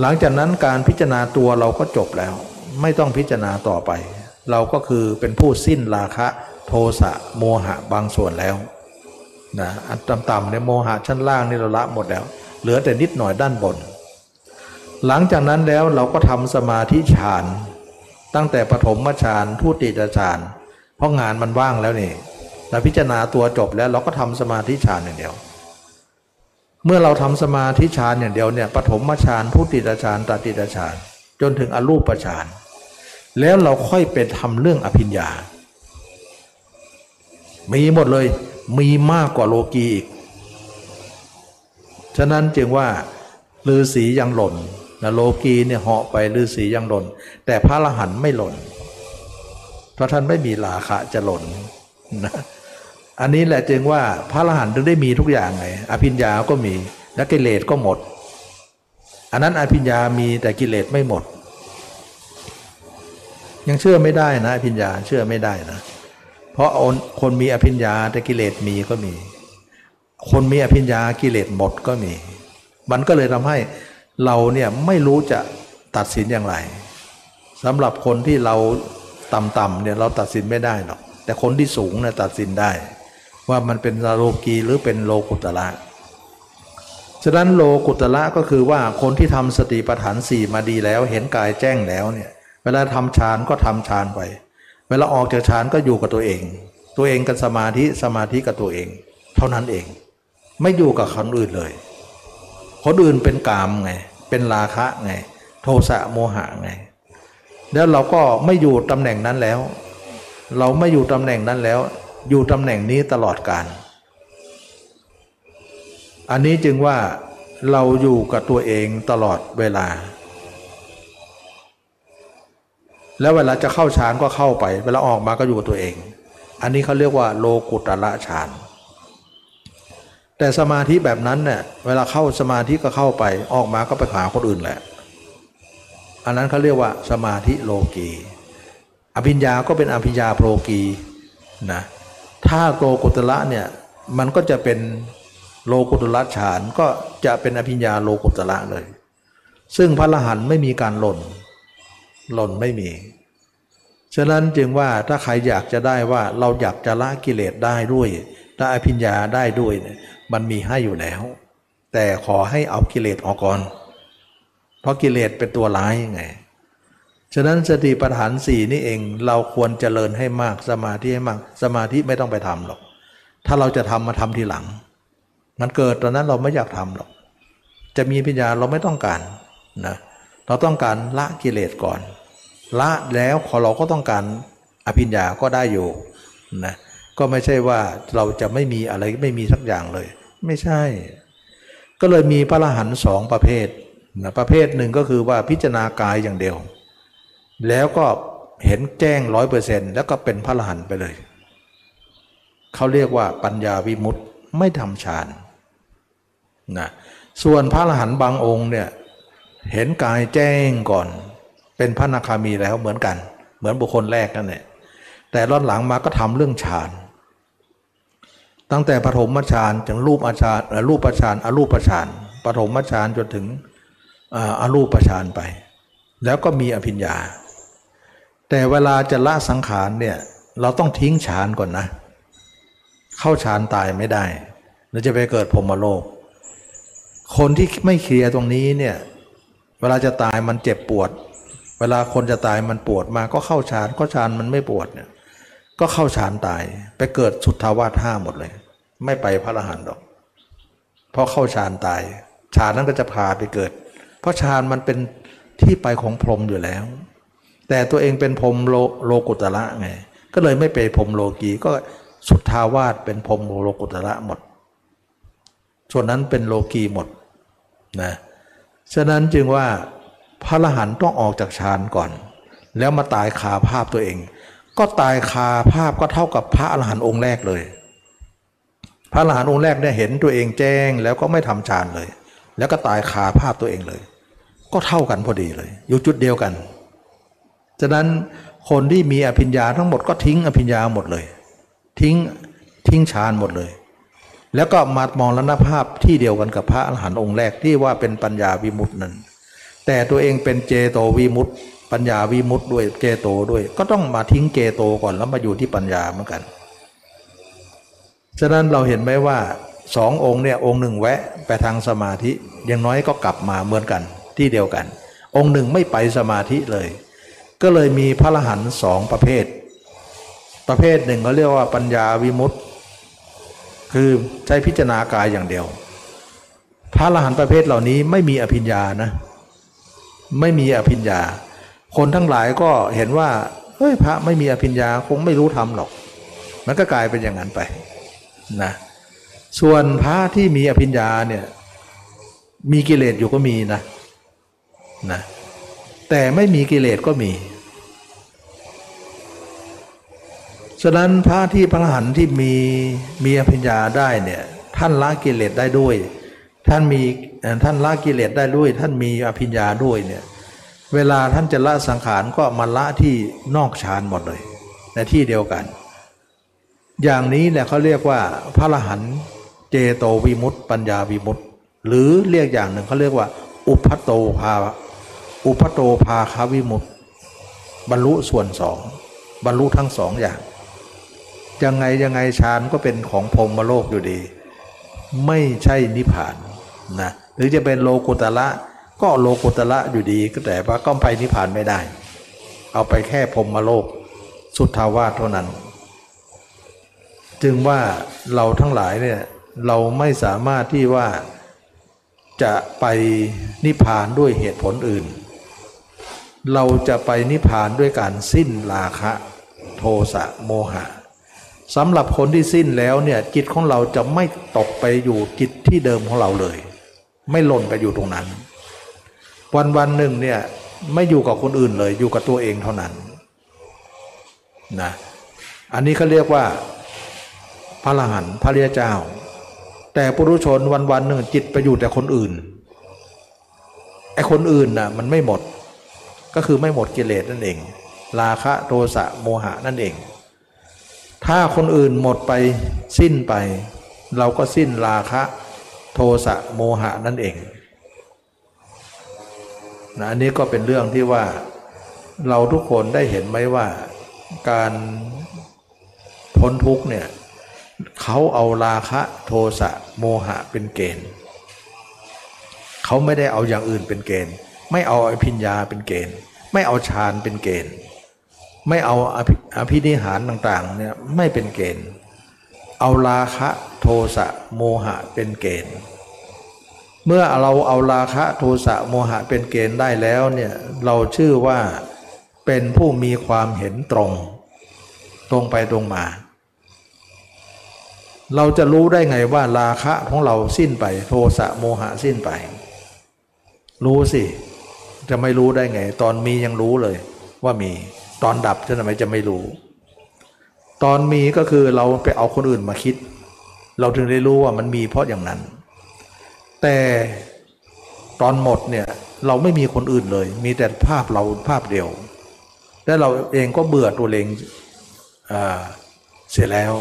หลังจากนั้นการพิจารณาตัวเราก็จบแล้ว ไม่ต้องพิจารณาต่อไป เราก็คือเป็นผู้สิ้นราคะ โทสะโมหะบางส่วนแล้วนะอันต่ำๆในโมหะชั้นล่างนี่เราละหมดแล้ว เหลือแต่นิดหน่อยด้านบน หลังจากนั้นแล้วเราก็ทำสมาธิฌาน ตั้งแต่ปฐมฌานทุติยฌาน เพราะงานมันว่างแล้วนี่เราพิจารณาตัวจบแล้วเราก็ทำสมาธิฌานอย่างเดียว เมื่อเราทำสมาธิฌานอย่างเดียวเนี่ยปฐมฌานทุติยฌานตติยฌานจนถึงอรูปฌานแล้วเราค่อยเป็นทำเรื่องอภิญญา มีหมดเลยมีมากกว่าโลกีอีก ฉะนั้นจึงว่าฤาษียังหล่น นะโลกีเนี่ยเหาะไปฤาษียังหล่น แต่พระอรหันต์ไม่หล่น เพราะท่านไม่มีราคะจะหล่นนะอันนี้แหละจึงว่าพระอรหันต์ถึงได้มีทุกอย่างไงอภิญญาก็มีและกิเลสก็หมด อันนั้นอภิญญามีแต่กิเลสไม่หมด ยังเชื่อไม่ได้นะอภิญญาเชื่อไม่ได้นะ เพราะคนมีอภิญญาแต่กิเลสมีก็มี คนมีอภิญญากิเลสหมดก็มี มันก็เลยทำให้ เราเนี่ยไม่รู้จะตัดสินอย่างไรสำหรับคนที่เราต่ำๆเนี่ยเราตัดสินไม่ได้หรอก แต่คนที่สูงเนี่ยตัดสินได้ ว่ามันเป็นโลกีหรือเป็นโลกุตละฉะนั้นโลกุตละก็คือว่าคนที่ทำสติปัฏฐานสี่มาดีแล้ว เห็นกายแจ้งแล้วเนี่ยเวลาทำฌานก็ทำฌานไป เวลาออกจากฌานก็อยู่กับตัวเอง ตัวเองกับสมาธิสมาธิกับตัวเอง เท่านั้นเอง ไม่อยู่กับคนอื่นเลยคนอื่นเป็นกามไง เป็นราคะไง โทสะโมหะไง แล้วเราก็ไม่อยู่ตำแหน่งนั้นแล้ว เราไม่อยู่ตำแหน่งนั้นแล้ว อยู่ตำแหน่งนี้ตลอดกาลอันนี้จึงว่าเราอยู่กับตัวเองตลอดเวลา แล้วเวลาจะเข้าฌานก็เข้าไป เวลาออกมาก็อยู่กับตัวเอง อันนี้เขาเรียกว่าโลกุตละฌาน แต่สมาธิแบบนั้นเนี่ยเวลาเข้าสมาธิก็เข้าไปออกมาก็ไปหาคนอื่นแหละ อันนั้นเขาเรียกว่าสมาธิโลกีอภิญญาก็เป็นอภิญญาโลกีนะถ้าโลกุตละเนี่ยมันก็จะเป็นโลกุตละฌานก็จะเป็นอภิญญาโลกุตละเลย ซึ่งพระรหันไม่มีการหล่น หล่นไม่มี ฉะนั้นจึงว่าถ้าใครอยากจะได้ว่าเราอยากจะละกิเลสได้ด้วยละอภิญญาได้ด้วยเนี่ย มันมีให้อยู่แล้ว แต่ขอให้เอากิเลสออกก่อน เพราะกิเลสเป็นตัวร้ายไงฉะนั้นสติปัฏฐานสี่นี่เองเราควรเจริญให้มากสมาธิให้มาก สมาธิไม่ต้องไปทำหรอก ถ้าเราจะทำมาทำทีหลัง มันเกิดตอนนั้นเราไม่อยากทำหรอก จะมีปัญญาเราไม่ต้องการนะเราต้องการละกิเลสก่อน ละแล้วพอเราก็ต้องการอภิญญาก็ได้อยู่นะก็ไม่ใช่ว่าเราจะไม่มีอะไรไม่มีสักอย่างเลย ไม่ใช่ ก็เลยมีพระรหันต์สองประเภทนะประเภทหนึ่งก็คือว่าพิจารณากายอย่างเดียว แล้วก็เห็นแจ้งร้อยเปอร์เซ็นต์แล้วก็เป็นพระรหันต์ไปเลย เขาเรียกว่าปัญญาวิมุตต์ไม่ทำฌานนะส่วนพระอรหันต์บางองค์เนี่ยเห็นกายแจ้งก่อน เป็นพระนาคามีแล้วเหมือนกัน เหมือนบุคคลแรกนั่นแหละแต่รอดหลังมาก็ทำเรื่องฌาน ตั้งแต่ปฐมฌานถึงรูปอานรูปฌานอรูปฌานปฐมฌานจนถึงอรูปฌานไป แล้วก็มีอภิญญา แต่เวลาจะละสังขารเนี่ยเราต้องทิ้งฌานก่อนนะ เข้าฌานตายไม่ได้เราจะไปเกิดพรมโลก คนที่ไม่เคลียร์ตรงนี้เนี่ยเวลาจะตายมันเจ็บปวด เวลาคนจะตายมันปวดมาก็เข้าฌานก็ฌานมันไม่ปวดเนี่ย ก็เข้าฌานตาย ไปเกิดสุทธาวาสห้าหมดเลย ไม่ไปพระอรหันต์หรอก เพราะเข้าฌานตายฌานนั้นก็จะพาไปเกิด เพราะฌานมันเป็นที่ไปของพรหมอยู่แล้ว แต่ตัวเองเป็นพรหมโลโลกุตระไง ก็เลยไม่ไปพรหมโลกีก็สุทธาวาสเป็นพรหมโลกุตระหมด ส่วนนั้นเป็นโลกีหมดนะฉะนั้นจึงว่าพระอรหันต์ต้องออกจากฌานก่อน แล้วมาตายคาภาพตัวเอง ก็ตายคาภาพก็เท่ากับพระอรหันต์องค์แรกเลย พระอรหันต์องค์แรกเนี่ยเห็นตัวเองแจ้งแล้วก็ไม่ทำฌานเลย แล้วก็ตายคาภาพตัวเองเลย ก็เท่ากันพอดีเลย อยู่จุดเดียวกันฉะนั้นคนที่มีอภิญญาทั้งหมดก็ทิ้งอภิญญาหมดเลย ทิ้งทิ้งฌานหมดเลย แล้วก็มามองลนภาพที่เดียวกันกับพระอรหันต์องค์แรกที่ว่าเป็นปัญญาวิมุตตินั้น แต่ตัวเองเป็นเจโตวิมุตติ ปัญญาวิมุตติด้วยเจโตด้วย ก็ต้องมาทิ้งเจโตก่อนแล้วมาอยู่ที่ปัญญาเหมือนกันฉะนั้นเราเห็นไหมว่าสององค์เนี่ยองค์หนึ่งแวะไปทางสมาธิอย่างน้อยก็กลับมาเหมือนกันที่เดียวกัน องค์หนึ่งไม่ไปสมาธิเลย ก็เลยมีพระรหันต์สองประเภท ประเภทหนึ่งเขาเรียกว่าปัญญาวิมุตต์คือใช้พิจารณากายอย่างเดียว พระรหันต์ประเภทเหล่านี้ไม่มีอภิญญานะไม่มีอภิญญา คนทั้งหลายก็เห็นว่าเฮ้ยพระไม่มีอภิญญาคงไม่รู้ทำหรอก มันก็กลายเป็นอย่างนั้นไปนะส่วนพระที่มีอภิญญาเนี่ยมีกิเลสอยู่ก็มีนะนะแต่ไม่มีกิเลสก็มีฉะนั้นพระที่พระหันที่มีมีอภิญญาได้เนี่ยท่านละกิเลสได้ด้วย ท่านมีท่านละกิเลสได้ด้วย ท่านมีอภิญญาด้วยเนี่ย เวลาท่านจะละสังขารก็มาละที่นอกฌานหมดเลยในที่เดียวกัน อย่างนี้แหละเขาเรียกว่าพระรหันต์เจโตวิมุตต์ปัญญาวิมุตต์หรือเรียกอย่างหนึ่งเขาเรียกว่า อุพัโตภาอุพัโตภาคาวิมุตต์บรรลุส่วนสองบรรลุทั้งสองอย่าง ยังไงยังไงฌานก็เป็นของพรมโลกอยู่ดี ไม่ใช่นิพพานนะหรือจะเป็นโลกุตละ ก็โลกุตละอยู่ดีก็แต่ว่าก็ไปนิพพานไม่ได้ เอาไปแค่พรมมโลก สุทธาวาสเท่านั้น จึงว่าเราทั้งหลายเนี่ยเราไม่สามารถที่ว่าจะไปนิพพานด้วยเหตุผลอื่น เราจะไปนิพพานด้วยการสิ้นราคะโทสะโมหะสำหรับคนที่สิ้นแล้วเนี่ยจิตของเราจะไม่ตกไปอยู่จิตที่เดิมของเราเลย ไม่หล่นไปอยู่ตรงนั้น วันวันหนึ่งเนี่ยไม่อยู่กับคนอื่นเลยอยู่กับตัวเองเท่านั้นนะอันนี้เขาเรียกว่าพระอรหันต์พระเรียเจ้า แต่ปุถุชนวันวันหนึ่งจิตไปอยู่แต่คนอื่นไอ้คนอื่นน่ะมันไม่หมดก็คือไม่หมดกิเลสนั่นเอง ราคะโทสะโมหะนั่นเอง ถ้าคนอื่นหมดไปสิ้นไป เราก็สิ้นราคะ โทสะโมหะนั่นเอง นะอันนี้ก็เป็นเรื่องที่ว่าเราทุกคนได้เห็นไหมว่าการพ้นทุกเนี่ยเขาเอาราคะโทสะโมหะเป็นเกณฑ์เขาไม่ได้เอาอย่างอื่นเป็นเกณฑ์ ไม่เอาอภิญญาเป็นเกณฑ์ ไม่เอาฌานเป็นเกณฑ์ ไม่เอาอภินิหารต่างๆเนี่ยไม่เป็นเกณฑ์ เอาราคะโทสะโมหะเป็นเกณฑ์ เมื่อเราเอาราคะโทสะโมหะเป็นเกณฑ์ได้แล้วเนี่ยเราชื่อว่าเป็นผู้มีความเห็นตรง ตรงไปตรงมา เราจะรู้ได้ไงว่าราคะของเราสิ้นไป โทสะโมหะสิ้นไป รู้สิ จะไม่รู้ได้ไง ตอนมียังรู้เลย ว่ามีตอนดับจะทำไมจะไม่รู้ ตอนมีก็คือเราไปเอาคนอื่นมาคิด เราถึงได้รู้ว่ามันมีเพราะอย่างนั้น แต่ตอนหมดเนี่ยเราไม่มีคนอื่นเลย มีแต่ภาพเราภาพเดียว และเราเองก็เบื่อตัวเองเสียแล้ว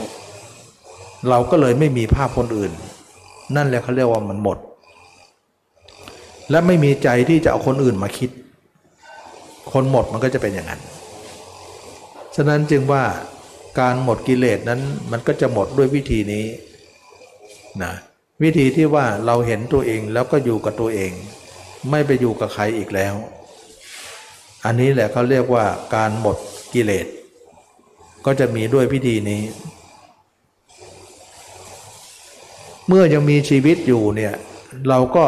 เราก็เลยไม่มีภาพคนอื่น นั่นแหละเขาเรียกว่ามันหมด และไม่มีใจที่จะเอาคนอื่นมาคิด คนหมดมันก็จะเป็นอย่างนั้น ฉะนั้นจึงว่าการหมดกิเลสนั้นมันก็จะหมดด้วยวิธีนี้นะ วิธีที่ว่าเราเห็นตัวเองแล้วก็อยู่กับตัวเอง ไม่ไปอยู่กับใครอีกแล้ว อันนี้แหละเขาเรียกว่าการหมดกิเลส ก็จะมีด้วยพิธีนี้ เมื่อยังมีชีวิตอยู่เนี่ยเราก็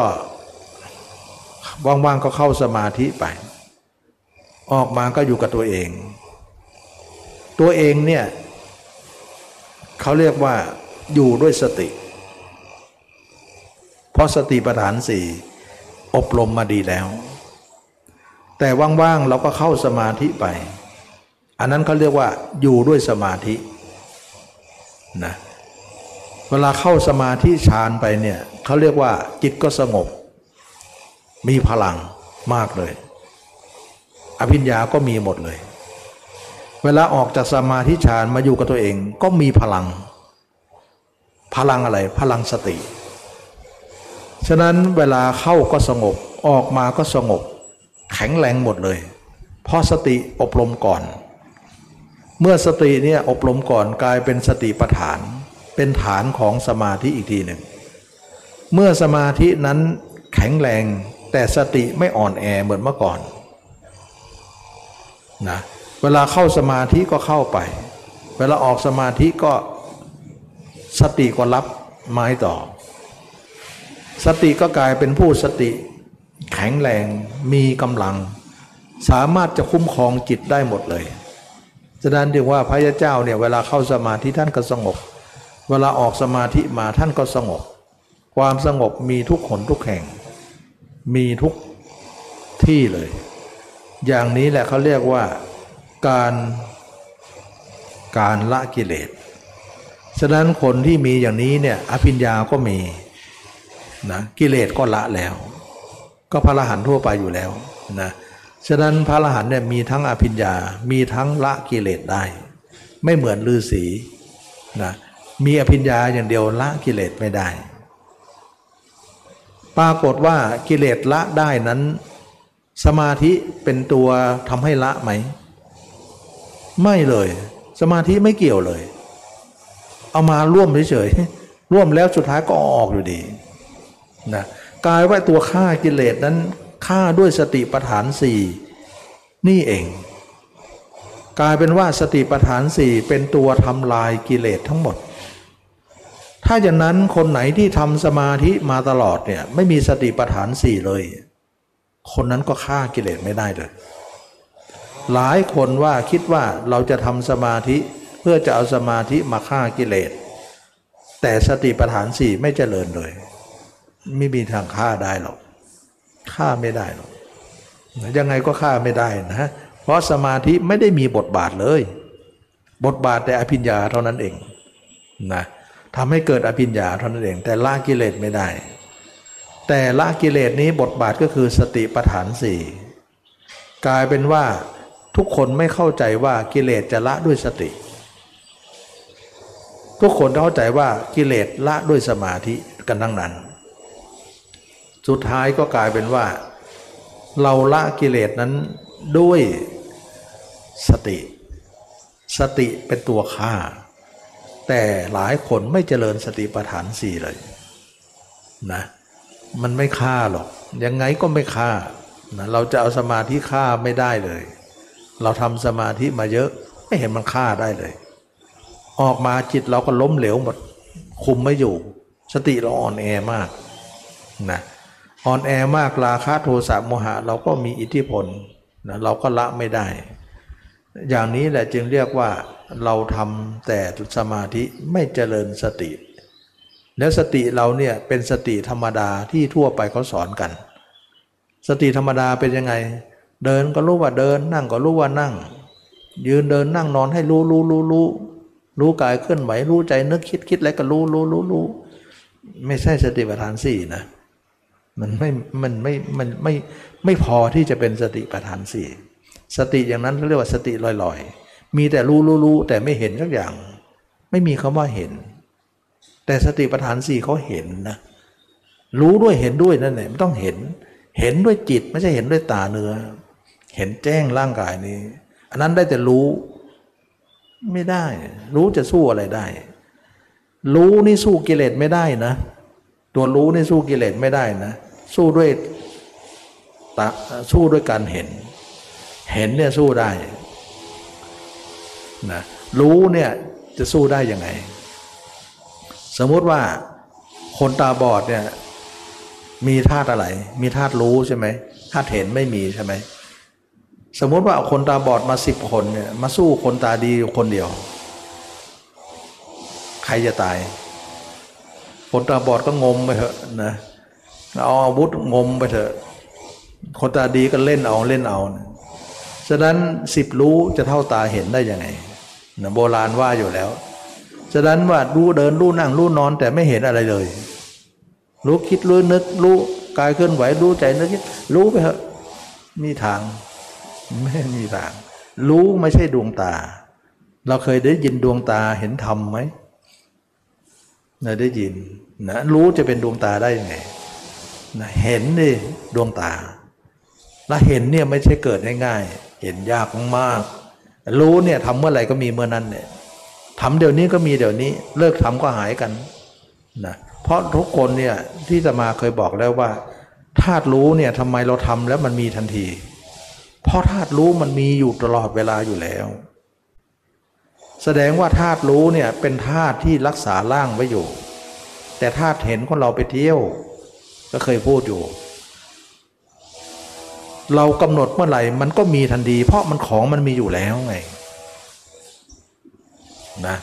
ว่างๆก็เข้าสมาธิไป ออกมาก็อยู่กับตัวเอง ตัวเองเนี่ยเขาเรียกว่าอยู่ด้วยสติ เพราะสติปัฏฐานสี่อบรมมาดีแล้ว แต่ว่างๆเราก็เข้าสมาธิไป อันนั้นเขาเรียกว่าอยู่ด้วยสมาธินะเวลาเข้าสมาธิฌานไปเนี่ยเขาเรียกว่าจิตก็สงบ มีพลังมากเลย อภิญญาก็มีหมดเลย เวลาออกจากสมาธิฌานมาอยู่กับตัวเองก็มีพลัง พลังอะไรพลังสติ ฉะนั้นเวลาเข้าก็สงบออกมาก็สงบ แข็งแรงหมดเลย เพราะสติอบรมก่อน เมื่อสติเนี่ยอบรมก่อนกลายเป็นสติปัฏฐาน เป็นฐานของสมาธิอีกทีหนึ่ง เมื่อสมาธินั้นแข็งแรงแต่สติไม่อ่อนแอเหมือนเมื่อก่อนนะเวลาเข้าสมาธิก็เข้าไป เวลาออกสมาธิก็สติก็รับไม้ต่อ สติก็กลายเป็นผู้สติ แข็งแรงมีกำลัง สามารถจะคุ้มครองจิตได้หมดเลยฉะนั้นเรียกว่าพระยาเจ้าเนี่ยเวลาเข้าสมาธิท่านก็สงบ เวลาออกสมาธิมาท่านก็สงบ ความสงบมีทุกขนทุกแห่ง มีทุกที่เลย อย่างนี้แหละเขาเรียกว่าการการละกิเลสฉะนั้นคนที่มีอย่างนี้เนี่ยอภิญญาก็มี นะกิเลสก็ละแล้ว ก็พระอรหันต์ทั่วไปอยู่แล้วนะฉะนั้นพระอรหันต์เนี่ยมีทั้งอภิญญา มีทั้งละกิเลสได้ ไม่เหมือนฤาษีนะมีอภิญญาอย่างเดียวละกิเลสไม่ได้ ปรากฏว่ากิเลสละได้นั้น สมาธิเป็นตัวทำให้ละไหม ไม่เลย สมาธิไม่เกี่ยวเลย เอามาร่วมเฉยๆร่วมแล้วสุดท้ายก็ออกอยู่ดี นะกายว่าตัวฆ่ากิเลสนั้นฆ่าด้วยสติปัฏฐานสี่นี่เอง กลายเป็นว่าสติปัฏฐานสี่เป็นตัวทำลายกิเลสทั้งหมด ถ้าอย่างนั้นคนไหนที่ทำสมาธิมาตลอดเนี่ยไม่มีสติปัฏฐานสี่เลย คนนั้นก็ฆ่ากิเลสไม่ได้เลย หลายคนว่าคิดว่าเราจะทำสมาธิเพื่อจะเอาสมาธิมาฆ่ากิเลสแต่สติปัฏฐานสี่ไม่เจริญเลย ไม่มีทางฆ่าได้หรอกฆ่าไม่ได้หรอกยังไงก็ฆ่าไม่ได้นะเพราะสมาธิไม่ได้มีบทบาทเลย บทบาทแต่อภิญญาเท่านั้นเองนะทำให้เกิดอภิญญาเท่านั้นเอง แต่ละกิเลสไม่ได้ แต่ละกิเลสนี้บทบาทก็คือสติปัฏฐานสี่กลายเป็นว่าทุกคนไม่เข้าใจว่ากิเลสจะละด้วยสติ ทุกคนเข้าใจว่ากิเลสละด้วยสมาธิกันทั้งนั้น สุดท้ายก็กลายเป็นว่า เราละกิเลสนั้นด้วยสติ สติเป็นตัวฆ่า แต่หลายคนไม่เจริญสติปัฏฐานสี่เลยนะมันไม่ฆ่าหรอก ยังไงก็ไม่ฆ่านะเราจะเอาสมาธิฆ่าไม่ได้เลย เราทำสมาธิมาเยอะไม่เห็นมันฆ่าได้เลย ออกมาจิตเราก็ล้มเหลวหมด คุมไม่อยู่ สติเราอ่อนแอมากนะ อ่อนแอมากราคะโทสะโมหะ เราก็มีอิทธิพลนะเราก็ละไม่ได้ อย่างนี้แหละจึงเรียกว่าเราทำแต่สมาธิไม่เจริญสติ แล้วสติเราเนี่ยเป็นสติธรรมดาที่ทั่วไปเขาสอนกัน สติธรรมดาเป็นยังไง เดินก็รู้ว่าเดิน นั่งก็รู้ว่านั่ง ยืนเดินนั่งนอนให้รู้รู้รู้รู้รู้กายเคลื่อนไหวรู้ใจนึกคิดคิดอะไรก็รู้รู้รู้รู้ไม่ใช่สติปัฏฐานสี่นะ มันไม่ มันไม่ มันไม่ ไม่พอที่จะเป็นสติปัฏฐานสี่ สติอย่างนั้นเรียกว่าสติลอยๆ มีแต่รู้รู้รู้แต่ไม่เห็นสักอย่าง ไม่มีคำว่าเห็น แต่สติปัฏฐานสี่เขาเห็นนะ รู้ด้วยเห็นด้วยนั่นแหละไม่ต้องเห็น เห็นด้วยจิตไม่ใช่เห็นด้วยตาเนื้อ เห็นแจ้งร่างกายนี้ อันนั้นได้แต่รู้ไม่ได้ รู้จะสู้อะไรได้ รู้นี่สู้กิเลสไม่ได้นะ ตัวรู้นี่สู้กิเลสไม่ได้นะ สู้ด้วยตาสู้ด้วยการเห็น เห็นเนี่ยสู้ได้นะรู้เนี่ยจะสู้ได้ยังไง สมมติว่าคนตาบอดเนี่ยมีธาตุอะไร มีธาตุรู้ใช่ไหมธาตุเห็นไม่มีใช่ไหมสมมติว่าคนตาบอดมาสิบคนเนี่ยมาสู้คนตาดีคนเดียว ใครจะตาย คนตาบอดก็งมไปเถอะนะ เอาอาวุธงมไปเถอะ คนตาดีก็เล่นเอาเล่นเอานะฉะนั้นสิบรู้จะเท่าตาเห็นได้ยังไงนะโบราณว่าอยู่แล้ว ฉะนั้นว่ารู้เดินรู้นั่งรู้นอนแต่ไม่เห็นอะไรเลย รู้คิดรู้นึกรู้กายเคลื่อนไหวรู้ใจนึกคิดรู้ไปเถอะมีทางไม่มีทาง รู้ไม่ใช่ดวงตา เราเคยได้ยินดวงตาเห็นธรรมไหมเราได้ยินนะรู้จะเป็นดวงตาได้ยังไง นะเห็นดิดวงตา แล้วเห็นเนี่ยไม่ใช่เกิดง่ายๆเห็นยากมาก รู้เนี่ยทำเมื่อไหร่ก็มีเมื่อนั้นเนี่ยทำเดี๋ยวนี้ก็มีเดี๋ยวนี้ เลิกทำก็หายกันนะเพราะทุกคนเนี่ยที่จะมาเคยบอกแล้วว่าธาตุรู้เนี่ยทำไมเราทำแล้วมันมีทันที เพราะธาตุรู้มันมีอยู่ตลอดเวลาอยู่แล้ว แสดงว่าธาตุรู้เนี่ยเป็นธาตุที่รักษาร่างไว้อยู่ แต่ธาตุเห็นคนเราไปเที่ยว ก็เคยพูดอยู่ เรากำหนดเมื่อไหร่มันก็มีทันที เพราะมันของมันมีอยู่แล้วไงนะ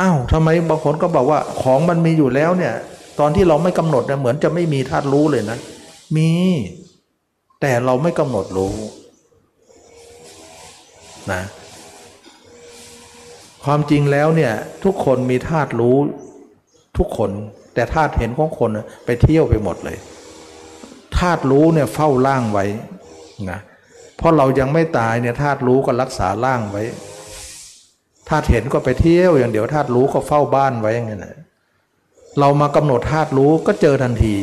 อ้าวทำไมบางคนก็บอกว่าของมันมีอยู่แล้วเนี่ย ตอนที่เราไม่กำหนดเนี่ยเหมือนจะไม่มีธาตุรู้เลยนะ มี แต่เราไม่กำหนดรู้นะความจริงแล้วเนี่ยทุกคนมีธาตุรู้ทุกคน แต่ธาตุเห็นของคนไปเที่ยวไปหมดเลยธาตุรู้เนี่ยเฝ้าร่างไว้นะเพราะเรายังไม่ตายเนี่ยธาตุรู้ก็รักษาร่างไว้ธาตุเห็นก็ไปเที่ยวอย่างเดียวธาตุรู้ก็เฝ้าบ้านไว้อย่างนี้นะเรามากำหนดธาตุรู้ก็เจอทันที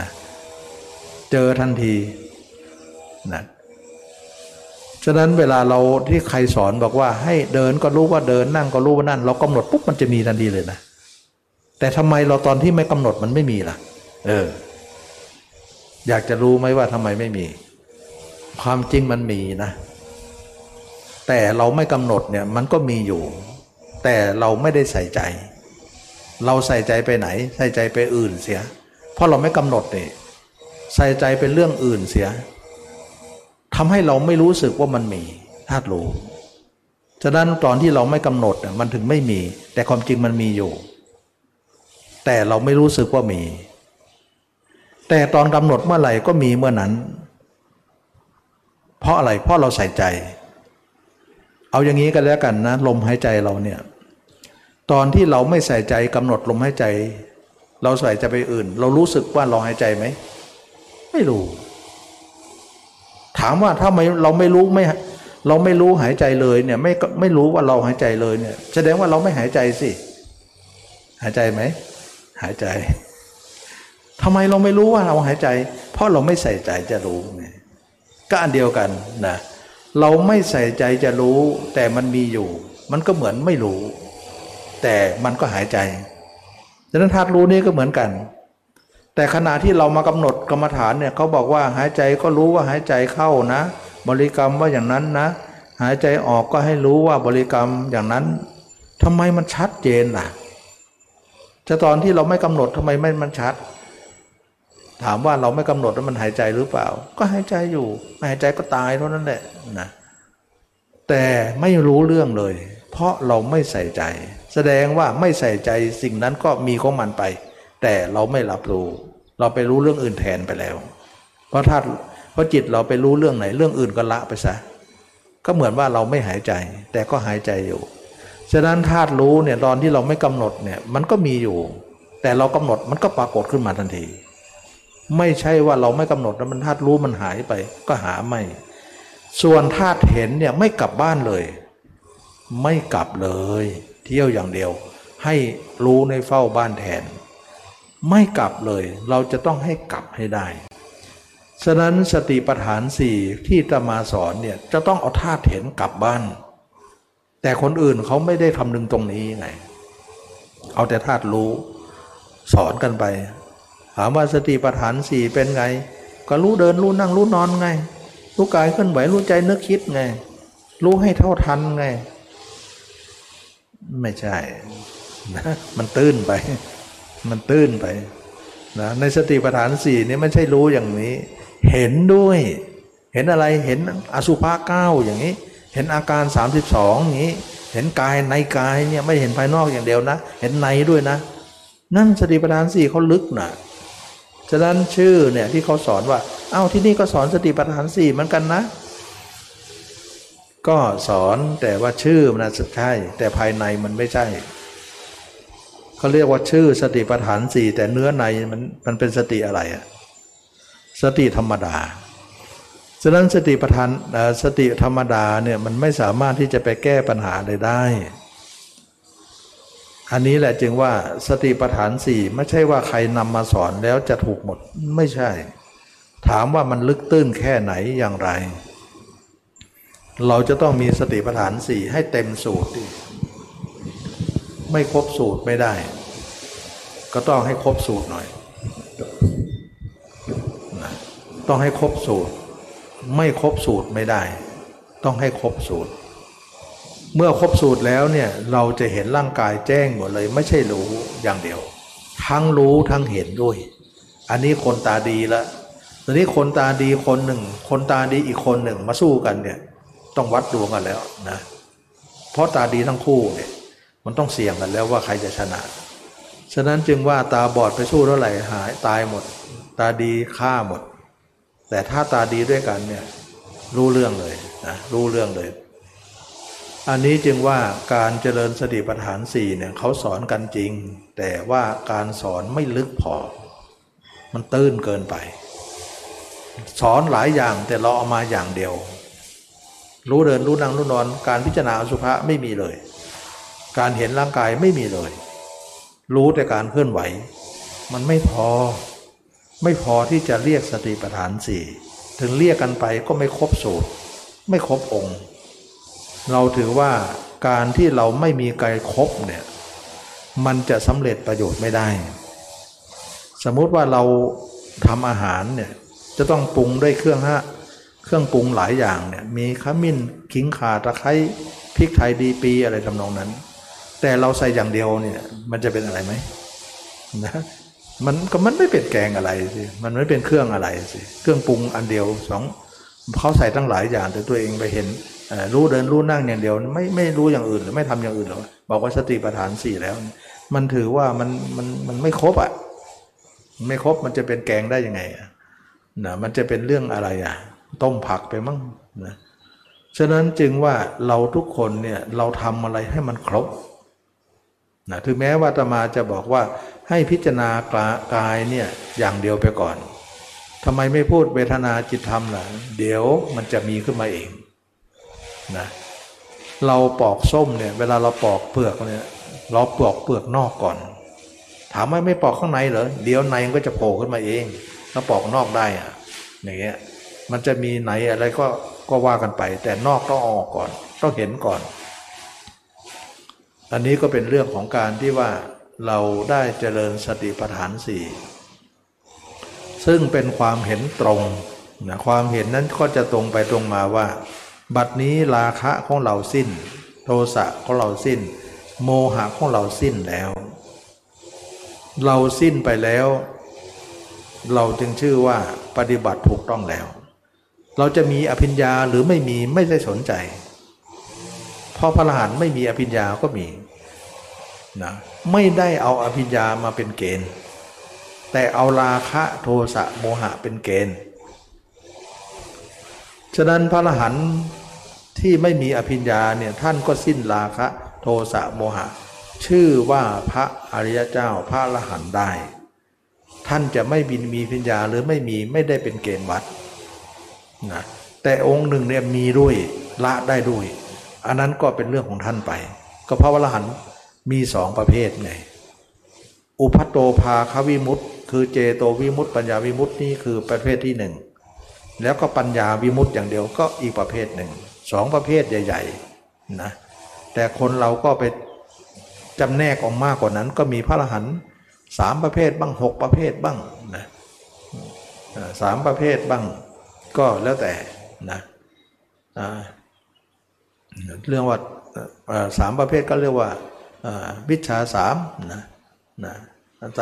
นะเจอทันทีนะฉะนั้นเวลาเราที่ใครสอนบอกว่าให้เดินก็รู้ว่าเดินนั่งก็รู้ว่านั่น เรากำหนดปุ๊บมันจะมีทันทีเลยนะ แต่ทำไมเราตอนที่ไม่กำหนดมันไม่มีล่ะ เออ อยากจะรู้ไหมว่าทำไมไม่มี ความจริงมันมีนะ แต่เราไม่กำหนดเนี่ยมันก็มีอยู่ แต่เราไม่ได้ใส่ใจ เราใส่ใจไปไหน ใส่ใจไปอื่นเสีย เพราะเราไม่กำหนดเนี่ยใส่ใจเป็นเรื่องอื่นเสียทำให้เราไม่รู้สึกว่ามันมีธาตุรู้ฉะนั้นตอนที่เราไม่กำหนดมันถึงไม่มี แต่ความจริงมันมีอยู่ แต่เราไม่รู้สึกว่ามี แต่ตอนกำหนดเมื่อไหร่ก็มีเมื่อนั้น เพราะอะไรเพราะเราใส่ใจ เอาอย่างนี้กันแล้วกันนะ ลมหายใจเราเนี่ย ตอนที่เราไม่ใส่ใจกำหนดลมหายใจ เราใส่ใจไปอื่น เรารู้สึกว่าเราหายใจไหมไม่รู้ ถามว่าถ้าไม่เราไม่รู้ไม่เราไม่รู้หายใจเลยเนี่ยไม่ไม่รู้ว่าเราหายใจเลยเนี่ย แสดงว่าเราไม่หายใจสิ หายใจไหม หายใจทำไมเราไม่รู้ว่าเราหายใจ เพราะเราไม่ใส่ใจจะรู้ไงก็อันเดียวกันนะเราไม่ใส่ใจจะรู้ แต่มันมีอยู่ มันก็เหมือนไม่รู้ แต่มันก็หายใจฉะนั้นธาตุรู้นี่ก็เหมือนกัน แต่ขณะที่เรามากำหนดกรรมฐานเนี่ยเขาบอกว่าหายใจก็รู้ว่าหายใจเข้านะ บริกรรมว่าอย่างนั้นนะ หายใจออกก็ให้รู้ว่าบริกรรมอย่างนั้นทำไมมันชัดเจนล่ะ จะตอนที่เราไม่กำหนดทำไมไม่มันชัด ถามว่าเราไม่กำหนดแล้วมันหายใจหรือเปล่า ก็หายใจอยู่ไม่หายใจก็ตายเท่านั้นแหละนะแต่ไม่รู้เรื่องเลย เพราะเราไม่ใส่ใจ แสดงว่าไม่ใส่ใจสิ่งนั้นก็มีของมันไป แต่เราไม่รับรู้ เราไปรู้เรื่องอื่นแทนไปแล้ว เพราะถ้าเพราะจิตเราไปรู้เรื่องไหน เรื่องอื่นก็ละไปซะก็เหมือนว่าเราไม่หายใจ แต่ก็หายใจอยู่ ฉะนั้นธาตุรู้เนี่ยตอนที่เราไม่กำหนดเนี่ยมันก็มีอยู่ แต่เรากำหนดมันก็ปรากฏขึ้นมาทันที ไม่ใช่ว่าเราไม่กำหนดแล้วมันธาตุรู้มันหายไปก็หาไม่ ส่วนธาตุเห็นเนี่ยไม่กลับบ้านเลย ไม่กลับเลย เที่ยวอย่างเดียว ให้รู้ในเฝ้าบ้านแทน ไม่กลับเลย เราจะต้องให้กลับให้ได้ฉะนั้นสติปัฏฐานสี่ที่ตมาสอนเนี่ยจะต้องเอาธาตุเห็นกลับบ้าน แต่คนอื่นเขาไม่ได้คำนึงตรงนี้ไง เอาแต่ธาตุรู้ สอนกันไป ถามว่าสติปัฏฐานสี่เป็นไง ก็รู้เดินรู้นั่งรู้นอนไง รู้กายเคลื่อนไหวรู้ใจนึกคิดไง รู้ให้เท่าทันไง ไม่ใช่นะมันตื้นไป มันตื้นไปนะในสติปัฏฐานสี่นี่ไม่ใช่รู้อย่างนี้ เห็นด้วย เห็นอะไรเห็นอสุภะเก้าอย่างนี้ เห็นอาการ 32อย่างนี้ เห็นกายในกายเนี่ยไม่เห็นภายนอกอย่างเดียวนะ เห็นในด้วยนะ นั่นสติปัฏฐานสี่เขาลึกนะฉะนั้นชื่อเนี่ยที่เขาสอนว่า เอ้าที่นี่ก็สอนสติปัฏฐานสี่เหมือนกันนะ ก็สอนแต่ว่าชื่อมันสุดใช่แต่ภายในมันไม่ใช่เขาเรียกว่าชื่อสติปัฏฐานสี่แต่เนื้อในมันมันเป็นสติอะไรอะสติธรรมดา ฉะนั้นสติปัฏฐานสติธรรมดาเนี่ยมันไม่สามารถที่จะไปแก้ปัญหาใดได้ อันนี้แหละจึงว่าสติปัฏฐานสี่ไม่ใช่ว่าใครนำมาสอนแล้วจะถูกหมดไม่ใช่ ถามว่ามันลึกตื้นแค่ไหนอย่างไร เราจะต้องมีสติปัฏฐานสี่ให้เต็มสูตรไม่ครบสูตรไม่ได้ ก็ต้องให้ครบสูตรหน่อย ต้องให้ครบสูตร ไม่ครบสูตรไม่ได้ ต้องให้ครบสูตร เมื่อครบสูตรแล้วเนี่ยเราจะเห็นร่างกายแจ้งหมดเลย ไม่ใช่รู้อย่างเดียว ทั้งรู้ทั้งเห็นด้วย อันนี้คนตาดีล้วตอนนี้คนตาดีคนหนึ่ง คนตาดีอีกคนหนึ่งมาสู้กันเนี่ยต้องวัดดวงกันแล้วนะเพราะตาดีทั้งคู่เนี่ยมันต้องเสี่ยงกันแล้วว่าใครจะชนะ ฉะนั้นจึงว่าตาบอดไปสู้เท่าไหร่หายตายหมด ตาดีฆ่าหมด แต่ถ้าตาดีด้วยกันเนี่ยรู้เรื่องเลยนะรู้เรื่องเลย อันนี้จึงว่าการเจริญสติปัฏฐานสี่เนี่ยเขาสอนกันจริง แต่ว่าการสอนไม่ลึกพอ มันตื้นเกินไป สอนหลายอย่างแต่เราเอามาอย่างเดียว รู้เดินรู้นั่งรู้นอน การพิจารณาอสุภะไม่มีเลย การเห็นร่างกายไม่มีเลย รู้แต่การเคลื่อนไหว มันไม่พอ ไม่พอที่จะเรียกสติปัฏฐานสี่ถึงเรียกกันไปก็ไม่ครบสูตร ไม่ครบองค์ เราถือว่าการที่เราไม่มีกายครบเนี่ยมันจะสำเร็จประโยชน์ไม่ได้ สมมุติว่าเราทำอาหารเนี่ยจะต้องปรุงด้วยเครื่องฮะเครื่องปรุงหลายอย่างเนี่ยมีขมิ้นขิงข่าตะไคร้พริกไทยดีปีอะไรทำนองนั้น แต่เราใส่อย่างเดียวเนี่ยมันจะเป็นอะไรไหมนะ มันก็มันไม่เป็นแกงอะไรสิมันไม่เป็นเครื่องอะไรสิเครื่องปรุงอันเดียวสองเขาใส่ตั้งหลายอย่างแต่ตัวเองไปเห็นรู้เดินรู้นั่งอย่างเดียวไม่ไม่รู้อย่างอื่นหรือไม่ทำอย่างอื่นหรอกบอกว่าสติปัฏฐานสี่แล้ว มันถือว่ามันมันมันไม่ครบอะไม่ครบมันจะเป็นแกงได้ยังไงอะนะมันจะเป็นเรื่องอะไรอะ ต้มผักไปมั้งนะฉะนั้นจึงว่าเราทุกคนเนี่ยเราทำอะไรให้มันครบนะถึงแม้ว่าตมาจะบอกว่า ให้พิจารณากายเนี่ยอย่างเดียวไปก่อนทำไมไม่พูดเวทนาจิตธรรมล่ะ เดี๋ยวมันจะมีขึ้นมาเองนะเราปอกส้มเนี่ย เวลาเราปอกเปลือกเนี่ยเราปอกเปลือกนอกก่อน ถามว่าไม่ปอกข้างในเหรอเดี๋ยวในมันก็จะโผล่ขึ้นมาเองถ้าปอกนอกได้อะอย่างเงี้ยมันจะมีไหนอะไรก็ก็ว่ากันไป แต่นอกต้องออกก่อน ต้องเห็นก่อน อันนี้ก็เป็นเรื่องของการที่ว่า เราได้เจริญสติปัฏฐานสี่ซึ่งเป็นความเห็นตรงนะความเห็นนั้นก็จะตรงไปตรงมาว่า บัดนี้ราคะของเราสิ้น โทสะของเราสิ้น โมหะของเราสิ้นแล้ว เราสิ้นไปแล้ว เราจึงชื่อว่าปฏิบัติถูกต้องแล้ว เราจะมีอภิญญาหรือไม่มีไม่ได้สนใจ เพราะพระอรหันต์ไม่มีอภิญญาก็มี นะไม่ได้เอาอภิญญามาเป็นเกณฑ์ แต่เอาราคะโทสะโมหะเป็นเกณฑ์ ฉะนั้นพระอรหันต์ที่ไม่มีอภิญญาเนี่ยท่านก็สิ้นราคะโทสะโมหะ ชื่อว่าพระอริยเจ้าพระอรหันต์ได้ ท่านจะไม่บินมีพิญญาหรือไม่มีไม่ได้เป็นเกณฑ์วัดนะแต่องค์หนึ่งเนี่ยมีด้วยละได้ด้วย อันนั้นก็เป็นเรื่องของท่านไป ก็พระอรหันต์ มีสองประเภทไง อุพัโตภาควิมุตต์คือเจโตวิมุตต์ปัญญาวิมุตต์นี่คือประเภทที่หนึ่งแล้วก็ปัญญาวิมุตต์อย่างเดียวก็อีกประเภทหนึ่งสองประเภทใหญ่ๆนะแต่คนเราก็ไปจำแนกออกมากกว่านั้น ก็มีพระอรหันต์สามประเภทบ้างหกประเภทบ้างนะสามประเภทบ้างก็แล้วแต่นะเรื่องว่าสามประเภทก็เรียกว่า วิชาสามนะนะใจ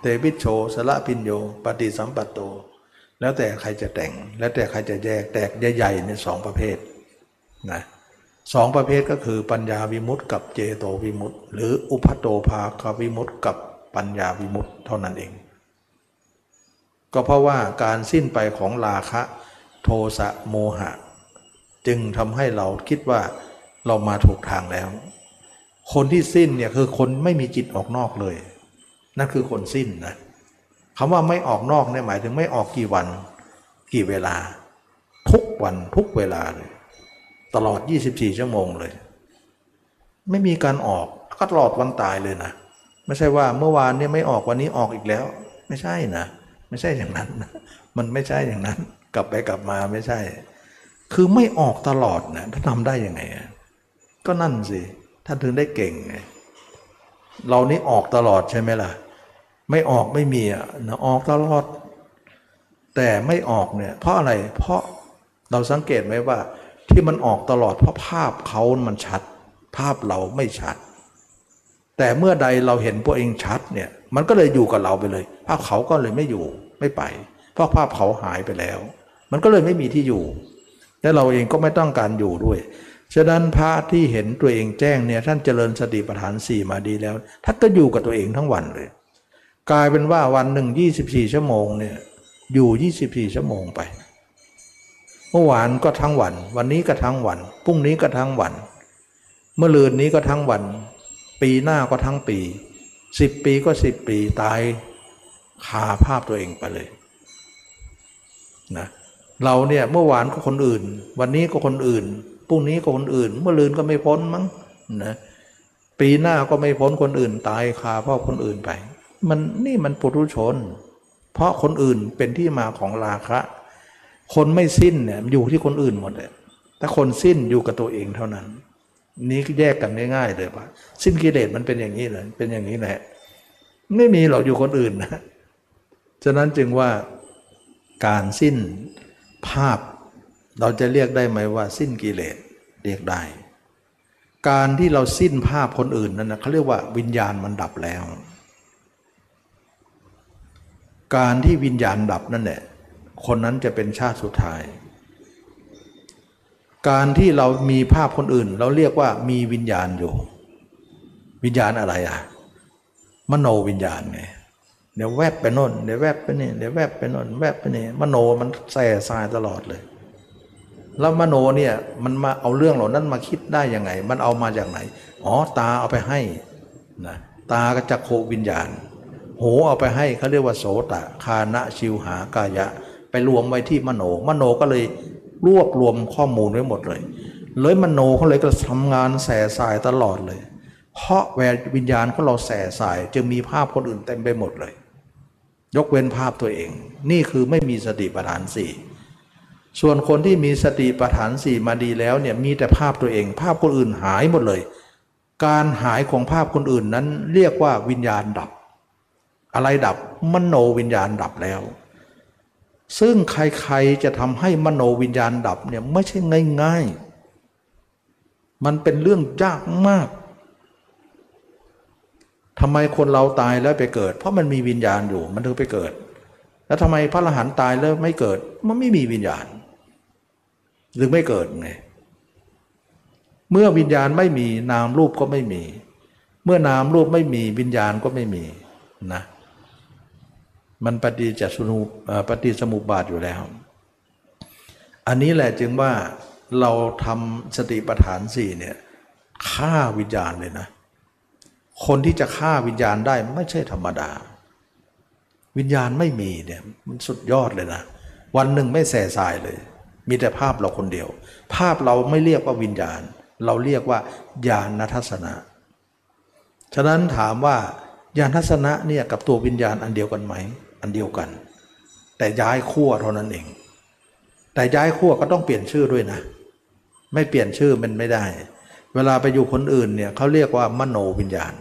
เตวิชโชสละพินโยปฏิสัมปัตโต แล้วแต่ใครจะแต่ง แล้วแต่ใครจะแยกแตกใหญ่ๆในสองประเภทนะสองประเภทก็คือปัญญาวิมุตต์กับเจโตวิมุตต์หรืออุพัโตภาควิมุตต์กับปัญญาวิมุตต์เท่านั้นเอง ก็เพราะว่าการสิ้นไปของราคะโทสะโมหะ จึงทำให้เราคิดว่าเรามาถูกทางแล้ว คนที่สิ้นเนี่ยคือคนไม่มีจิตออกนอกเลย นั่นคือคนสิ้นนะคำว่าไม่ออกนอกเนี่ยหมายถึงไม่ออกกี่วัน กี่เวลา ทุกวันทุกเวลาเลย ตลอด 24 ชั่วโมงเลย ไม่มีการออกก็ตลอดวันตายเลยนะไม่ใช่ว่าเมื่อวานเนี่ยไม่ออกวันนี้ออกอีกแล้ว ไม่ใช่นะไม่ใช่อย่างนั้น มันไม่ใช่อย่างนั้น กลับไปกลับมาไม่ใช่ คือไม่ออกตลอดนะถ้าทำได้ยังไง ก็นั่นสิ ท่านถึงได้เก่งไงเรานี่ออกตลอดใช่ไหมล่ะ ไม่ออกไม่มีอะออกตลอด แต่ไม่ออกเนี่ย เพราะอะไรเพราะเราสังเกตไหมว่า ที่มันออกตลอดเพราะภาพเขามันชัด ภาพเราไม่ชัด แต่เมื่อใดเราเห็นพวกเองชัดเนี่ย มันก็เลยอยู่กับเราไปเลย ภาพเขาก็เลยไม่อยู่ไม่ไป เพราะภาพเขาหายไปแล้ว มันก็เลยไม่มีที่อยู่ และเราเองก็ไม่ต้องการอยู่ด้วย ฉะนั้นพระที่เห็นตัวเองแจ้งเนี่ยท่านเจริญสติปัฏฐานสี่มาดีแล้วท่านก็อยู่กับตัวเองทั้งวันเลย กลายเป็นว่าวันหนึ่งยี่สิบสี่ชั่วโมงเนี่ยอยู่ 24 ชั่วโมงไป เมื่อวานก็ทั้งวัน วันนี้ก็ทั้งวันพรุ่งนี้ก็ทั้งวัน เมื่อลืนนี้ก็ทั้งวัน ปีหน้าก็ทั้งปีสิบปีก็สิบปีตายคาภาพตัวเองไปเลยนะเราเนี่ยเมื่อวานก็คนอื่น วันนี้ก็คนอื่น พรุ่งนี้ก็คนอื่น เมื่อลืนก็ไม่พ้นมั้งนะปีหน้าก็ไม่พ้นคนอื่นตายคาเพราะคนอื่นไป มันนี่มันปุถุชน เพราะคนอื่นเป็นที่มาของราคะ คนไม่สิ้นเนี่ยอยู่ที่คนอื่นหมดเลยแต่คนสิ้นอยู่กับตัวเองเท่านั้น นี้แยกกันง่ายๆเลยปะสิ้นกิเลสมันเป็นอย่างนี้เลยเป็นอย่างนี้แหละ ไม่มีหรอกอยู่คนอื่นนะฉะนั้นจึงว่าการสิ้นภาพ เราจะเรียกได้ไหมว่า สิ้นกิเลสเรียกได้ การที่เราสิ้นภาพคนอื่นนั่นนะเขาเรียกว่าวิญญาณมันดับแล้ว การที่วิญญาณดับนั่นแหละคนนั้นจะเป็นชาติสุดท้าย การที่เรามีภาพคนอื่น เราเรียกว่ามีวิญญาณอยู่ วิญญาณอะไรอะมโนวิญญาณไงเดี๋ยวแวบไปโน่นเดี๋ยวแวบไปนี่เดี๋ยวแวบไปโน่นแวบไปนี่มโนมันแส่สายตลอดเลย แล้วมโนเนี่ยมันมาเอาเรื่องเหล่านั้นมาคิดได้ยังไง มันเอามาจากไหน อ๋อตาเอาไปให้นะตาก็จักโควิญญาณ หูเอาไปให้เขาเรียกว่าโสตะคานะชิวหากายะ ไปรวมไว้ที่มโน มโนก็เลยรวบรวมข้อมูลไว้หมดเลย เลยมโนเขาเลยก็ทำงานแส่สายตลอดเลย เพราะแววิญญาณของเราแส่สายจึงมีภาพคนอื่นเต็มไปหมดเลย ยกเว้นภาพตัวเอง นี่คือไม่มีสติปัฏฐานสี่ ส่วนคนที่มีสติปัฏฐานสี่มาดีแล้วเนี่ยมีแต่ภาพตัวเอง ภาพคนอื่นหายหมดเลย การหายของภาพคนอื่นนั้นเรียกว่าวิญญาณดับ อะไรดับมโนวิญญาณดับแล้ว ซึ่งใครๆจะทำให้มโนวิญญาณดับเนี่ยไม่ใช่ง่ายๆ มันเป็นเรื่องยากมากทำไมคนเราตายแล้วไปเกิด เพราะมันมีวิญญาณอยู่มันถึงไปเกิด แล้วทำไมพระอรหันต์ตายแล้วไม่เกิด มันไม่มีวิญญาณ หรือไม่เกิดไง เมื่อวิญญาณไม่มีนามรูปก็ไม่มี เมื่อนามรูปไม่มีวิญญาณก็ไม่มีนะมันปฏิจจสมุปฏิสมุปบาทอยู่แล้ว อันนี้แหละจึงว่าเราทำสติปัฏฐานสี่เนี่ยฆ่าวิญญาณเลยนะ คนที่จะฆ่าวิญญาณได้ไม่ใช่ธรรมดา วิญญาณไม่มีเนี่ยมันสุดยอดเลยนะ วันหนึ่งไม่แส่สายเลย มีแต่ภาพเราคนเดียว ภาพเราไม่เรียกว่าวิญญาณ เราเรียกว่าญาณทัศนะ ฉะนั้นถามว่าญาณทัศนะเนี่ยกับตัววิญญาณอันเดียวกันไหม อันเดียวกัน แต่ย้ายขั้วเท่านั้นเอง แต่ย้ายขั้วก็ต้องเปลี่ยนชื่อด้วยนะ ไม่เปลี่ยนชื่อมันไม่ได้ เวลาไปอยู่คนอื่นเนี่ยเขาเรียกว่ามโนวิญญาณ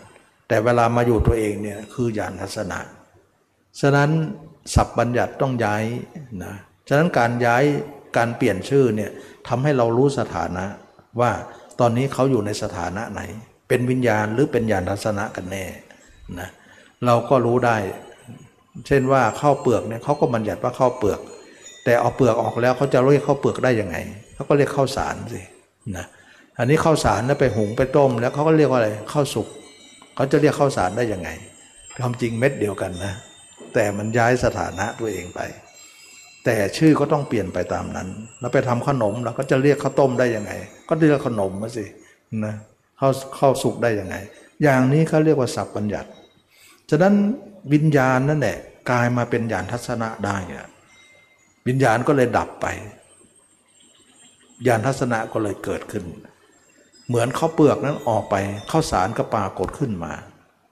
แต่เวลามาอยู่ตัวเองเนี่ยคือญาณทัศนะ ฉะนั้นสับบัญญัติต้องย้ายนะ ฉะนั้นการย้าย การเปลี่ยนชื่อเนี่ยทำให้เรารู้สถานะว่าตอนนี้เขาอยู่ในสถานะไหน เป็นวิญญาณหรือเป็นญาณทัศนะกันแน่นะเราก็รู้ได้ เช่นว่าข้าวเปลือกเนี่ยเขาก็บัญญัติว่าข้าวเปลือก แต่เอาเปลือกออกแล้วเขาจะเรียกข้าวเปลือกได้ยังไงเขาก็เรียกข้าวสารสินะอันนี้ข้าวสารแล้วไปหุงไปต้ม แล้วเขาก็เรียกว่าอะไรข้าวสุกเขาจะเรียกข้าวสารได้ยังไงความจริงเม็ดเดียวกันนะ แต่มันย้ายสถานะตัวเองไป แต่ชื่อก็ต้องเปลี่ยนไปตามนั้น แล้วไปทำขนมเราก็จะเรียกข้าวต้มได้ยังไง ก็เรียกขนมมาสินะข้าวข้าวสุกได้ยังไง อย่างนี้เขาเรียกว่าสัพปัญญัติฉะนั้นวิญญาณนั่นแหละกลายมาเป็นญาณทัศนะได้อะวิญญาณก็เลยดับไปญาณทัศนะก็เลยเกิดขึ้น เหมือนข้าวเปลือกนั้นออกไปข้าวสารก็ปรากฏขึ้นมา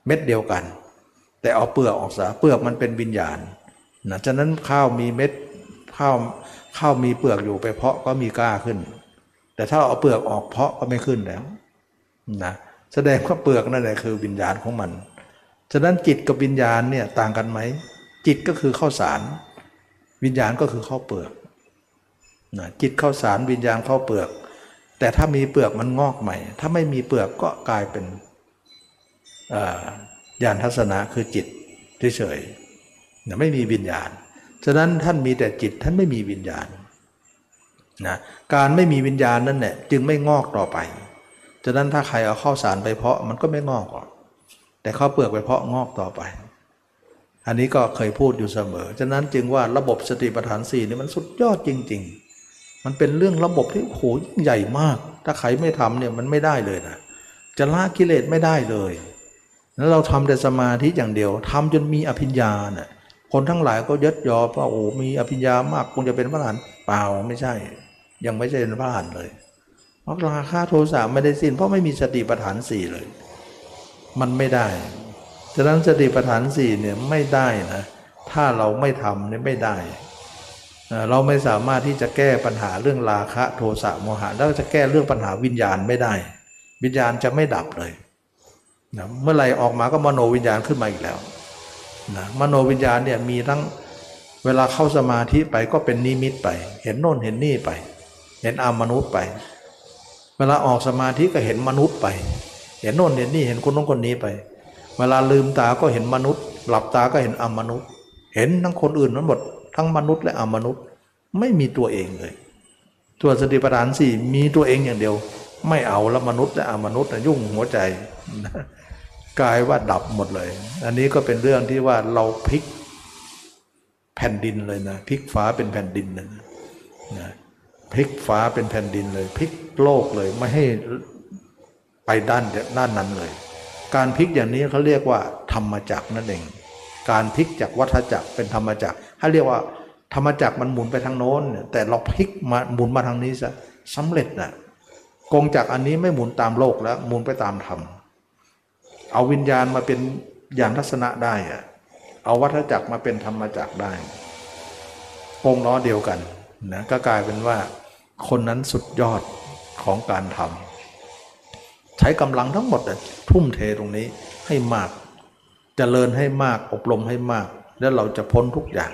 เม็ดเดียวกัน แต่เอาเปลือกออกซะเปลือกมันเป็นวิญญาณนะฉะนั้นข้าวมีเม็ด ข้าวข้าวมีเปลือกอยู่ไปเพาะก็มีกล้าขึ้น แต่ถ้าเอาเปลือกออกเพาะก็ไม่ขึ้นแล้วนะแสดงว่าเปลือกนั่นแหละคือวิญญาณของมัน ฉะนั้นจิตกับวิญญาณเนี่ยต่างกันไหม จิตก็คือข้าวสาร วิญญาณก็คือข้าวเปลือกนะจิตข้าวสารวิญญาณข้าวเปลือก แต่ถ้ามีเปลือกมันงอกใหม่ ถ้าไม่มีเปลือกก็กลายเป็นญาณทัศนะคือจิตเฉยๆไม่มีวิญญาณ ฉะนั้นท่านมีแต่จิตท่านไม่มีวิญญาณนะการไม่มีวิญญาณนั่นแหละจึงไม่งอกต่อไป ฉะนั้นถ้าใครเอาข้าวสารไปเพาะมันก็ไม่งอกหรอกแต่ข้าวเปลือกไปเพาะงอกต่อไป อันนี้ก็เคยพูดอยู่เสมอ ฉะนั้นจึงว่าระบบสติปัฏฐานสี่นี่มันสุดยอดจริง ๆ มันเป็นเรื่องระบบที่โอ้โหยิ่งใหญ่มาก ถ้าใครไม่ทำเนี่ยมันไม่ได้เลยนะจะละกิเลสไม่ได้เลย แล้วเราทำแต่สมาธิอย่างเดียวทำจนมีอภิญญาน่ะ คนทั้งหลายก็ยัดยอว่าโอ้มีอภิญญามากคงจะเป็นพระอรหันต์เปล่าไม่ใช่ ยังไม่ใช่เป็นพระอรหันต์เลยเพราะราคาโทสะไม่ได้สิ้น เพราะไม่มีสติปัฏฐานสี่เลย มันไม่ได้ฉะนั้นสติปัฏฐานสี่เนี่ยไม่ได้นะถ้าเราไม่ทำเนี่ยไม่ได้เอ่อเราไม่สามารถที่จะแก้ปัญหาเรื่องราคะโทสะโมหะแล้วจะแก้เรื่องปัญหาวิญญาณไม่ได้ วิญญาณจะไม่ดับเลยนะเมื่อไหร่ออกมาก็มโนวิญญาณขึ้นมาอีกแล้ว นะมโนวิญญาณเนี่ยมีทั้งเวลาเข้าสมาธิไปก็เป็นนิมิตไป เห็นโน่นเห็นนี่ไป เห็นอามนุษย์ไป เวลาออกสมาธิก็เห็นมนุษย์ไป เห็นโน่นเห็นนี่เห็นคนน้นคนนี้ไป เวลาลืมตาก็เห็นมนุษย์ หลับตาก็เห็นอามนุษย์ เห็นทั้งคนอื่นทั้งหมด ทั้งมนุษย์และอามนุษย์ไม่มีตัวเองเลย ตัวสติปัฏฐานสี่มีตัวเองอย่างเดียว ไม่เอาแล้วมนุษย์และอามนุษย์นะยุ่งหัวใจ กลายว่าดับหมดเลย อันนี้ก็เป็นเรื่องที่ว่าเราพลิกแผ่นดินเลยนะพลิกฟ้าเป็นแผ่นดินเลยนะนะพลิกฟ้าเป็นแผ่นดินเลยพลิกโลกเลยไม่ให้ไปด้านด้านนั้นเลย การพลิกอย่างนี้เขาเรียกว่า ธรรมจักรนั่นเอง การพลิกจากวัฏจักรเป็นธรรมจักรถ้าเรียกว่า ธรรมจักรมันหมุนไปทางโน้น แต่เราพลิกมาหมุนมาทางนี้ซะสำเร็จนะกงจักอันนี้ไม่หมุนตามโลกแล้วหมุนไปตามธรรม เอาวิญญาณมาเป็นยานทัศนะได้อะเอาวัฏจักรมาเป็นธรรมจักรได้กงล้อเดียวกันนะก็กลายเป็นว่า คนนั้นสุดยอดของการทำใช้กำลังทั้งหมดทุ่มเทตรงนี้ให้มากจเจริญให้มากอบรมให้มาก แล้วเราจะพ้นทุกอย่าง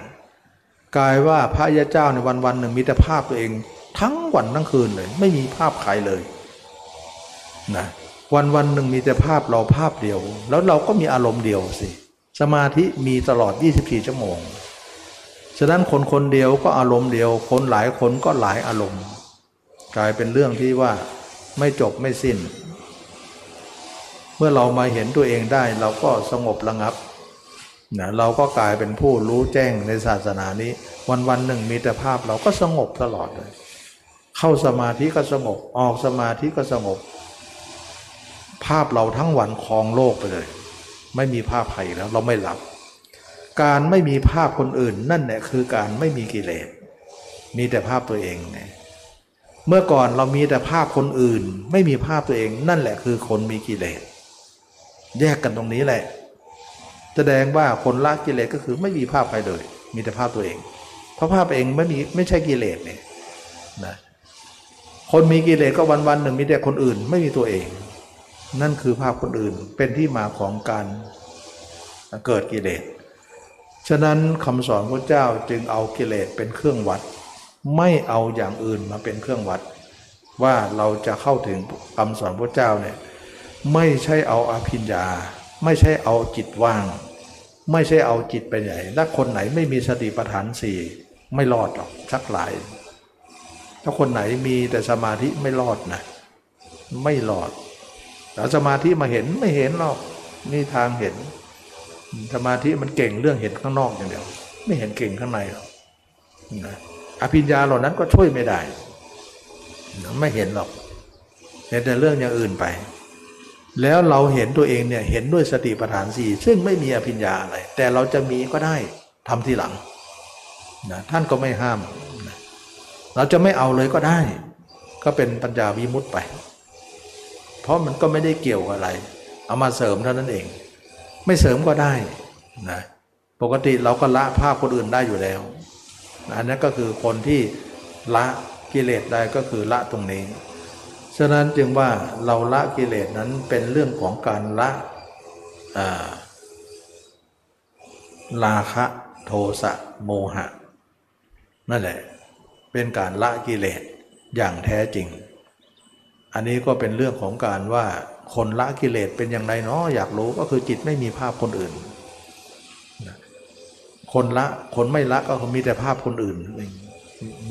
กลายว่าพระยาเจ้าในวันวันหนึ่งมีแต่ภาพตัวเอง ทั้งวันทั้งคืนเลย ไม่มีภาพใครเลยนะ วันวันหนึ่งมีแต่ภาพเราภาพเดียว แล้วเราก็มีอารมณ์เดียวสิสมาธิมีตลอด 24 ชั่วโมง ฉะนั้นคนคนเดียวก็อารมณ์เดียว คนหลายคนก็หลายอารมณ์ กลายเป็นเรื่องที่ว่าไม่จบไม่สิ้น เมื่อเรามาเห็นตัวเองได้เราก็สงบระงับนะเราก็กลายเป็นผู้รู้แจ้งในศาสนานี้ วันวันหนึ่งมีแต่ภาพเราก็สงบตลอดเลย เข้าสมาธิก็สงบ ออกสมาธิก็สงบ ภาพเราทั้งวันครองโลกไปเลย ไม่มีภาพใครแล้วเราไม่หลับ การไม่มีภาพคนอื่นนั่นแหละคือการไม่มีกิเลส มีแต่ภาพตัวเองไงเมื่อก่อนเรามีแต่ภาพคนอื่น ไม่มีภาพตัวเอง นั่นแหละคือคนมีกิเลส แยกกันตรงนี้แหละ แสดงว่าคนละกิเลสก็คือไม่มีภาพใครเลย มีแต่ภาพตัวเอง เพราะภาพเองไม่มีไม่ใช่กิเลสเนี่ยนะคนมีกิเลสก็วันวันๆหนึ่งมีแต่คนอื่น ไม่มีตัวเอง นั่นคือภาพคนอื่นเป็นที่มาของการเกิดกิเลส ฉะนั้นคำสอนพระเจ้าจึงเอากิเลสเป็นเครื่องวัด ไม่เอาอย่างอื่นมาเป็นเครื่องวัด ว่าเราจะเข้าถึงคำสอนพระเจ้าเนี่ยไม่ใช่เอาอภิญญา ไม่ใช่เอาจิตว่าง ไม่ใช่เอาจิตไปไหนถ้าคนไหนไม่มีสติปัฏฐานสี่ไม่รอดหรอกสักหลาย ถ้าคนไหนมีแต่สมาธิไม่รอดนะไม่รอด แต่สมาธิมาเห็นไม่เห็นหรอกนี่ทางเห็น สมาธิมันเก่งเรื่องเห็นข้างนอกอย่างเดียว ไม่เห็นเก่งข้างในหรอกนะอภิญญาเหล่านั้นก็ช่วยไม่ได้ ไม่เห็นหรอกเห็นแต่เรื่องอย่างอื่นไป แล้วเราเห็นตัวเองเนี่ยเห็นด้วยสติปัฏฐานสี่ซึ่งไม่มีอภิญญาอะไร แต่เราจะมีก็ได้ทำทีหลังนะท่านก็ไม่ห้ามนะเราจะไม่เอาเลยก็ได้ ก็เป็นปัญญาวิมุตต์ไป เพราะมันก็ไม่ได้เกี่ยวกับอะไร เอามาเสริมเท่านั้นเอง ไม่เสริมก็ได้นะปกติเราก็ละภาพคนอื่นได้อยู่แล้วอันนั้นก็คือคนที่ละกิเลสได้ก็คือละตรงนี้ฉะนั้นจึงว่าเราละกิเลสนั้นเป็นเรื่องของการละาราคะโทสะโมหะ นั่นแหละ เป็นการละกิเลสอย่างแท้จริง อันนี้ก็เป็นเรื่องของการว่าคนละกิเลสเป็นอย่างไรเนาะอยากรู้ก็คือจิตไม่มีภาพคนอื่น คนละคนไม่ละก็มีแต่ภาพคนอื่น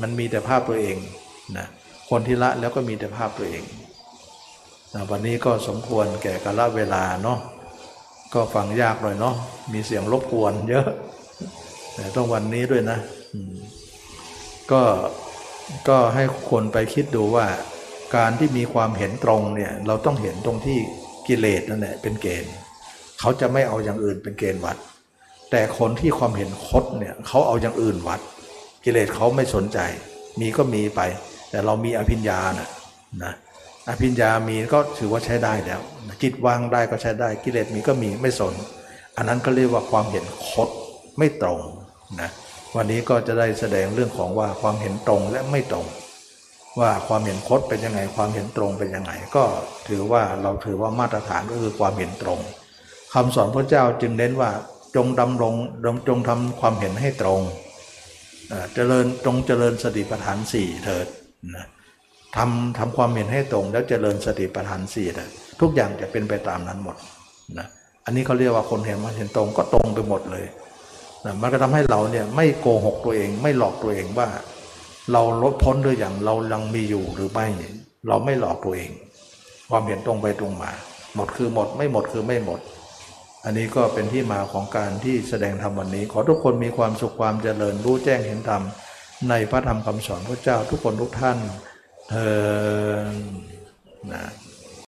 มันมีแต่ภาพตัวเองนะคนที่ละแล้วก็มีแต่ภาพตัวเองนะวันนี้ก็สมควรแก่กาลเวลาเนาะก็ฟังยากหน่อยเนาะมีเสียงรบกวนเยอะแต่ต้องวันนี้ด้วยนะก็ก็ให้คนไปคิดดูว่า การที่มีความเห็นตรงเนี่ยเราต้องเห็นตรงที่กิเลสนั่นแหละเป็นเกณฑ์ เขาจะไม่เอาอย่างอื่นเป็นเกณฑ์วัด แต่คนที่ความเห็นคดเนี่ยเขาเอาอย่างอื่นวัด กิเลสเขาไม่สนใจ มีก็มีไป แต่เรามีอภิญญานะนะอภิญญามีก็ถือว่าใช้ได้แล้วจิตวางได้ก็ใช้ได้กิเลสมีก็มีไม่สน อันนั้นก็เรียกว่าความเห็นคดไม่ตรงนะวันนี้ก็จะได้แสดงเรื่องของว่าความเห็นตรงและไม่ตรง ว่าความเห็นคดเป็นยังไง ความเห็นตรงเป็นยังไง ก็ถือว่าเราถือว่ามาตรฐานก็คือความเห็นตรงคำสอนพระเจ้าจึงเน้นว่าจงดำรงจงทำความเห็นให้ตรงเจริญจงเจริญสติปัฏฐานสี่เถิดนะทำทำความเห็นให้ตรง แล้วเจริญสติปัฏฐานสี่เถิดทุกอย่างจะเป็นไปตามนั้นหมดนะอันนี้เขาเรียกว่าคนเห็นมันเห็นตรงก็ตรงไปหมดเลยนะมันก็ทำให้เราเนี่ยไม่โกหกตัวเอง ไม่หลอกตัวเองว่า เราลดพ้นด้วยอย่างเรายังมีอยู่หรือไม่ เราไม่หลอกตัวเอง ความเห็นตรงไปตรงมา หมดคือหมดไม่หมดคือไม่หมด อันนี้ก็เป็นที่มาของการที่แสดงธรรมวันนี้ ขอทุกคนมีความสุขความเจริญรู้แจ้งเห็นธรรมในพระธรรมคำสอนพระเจ้าทุกคนทุกท่านเธอนะ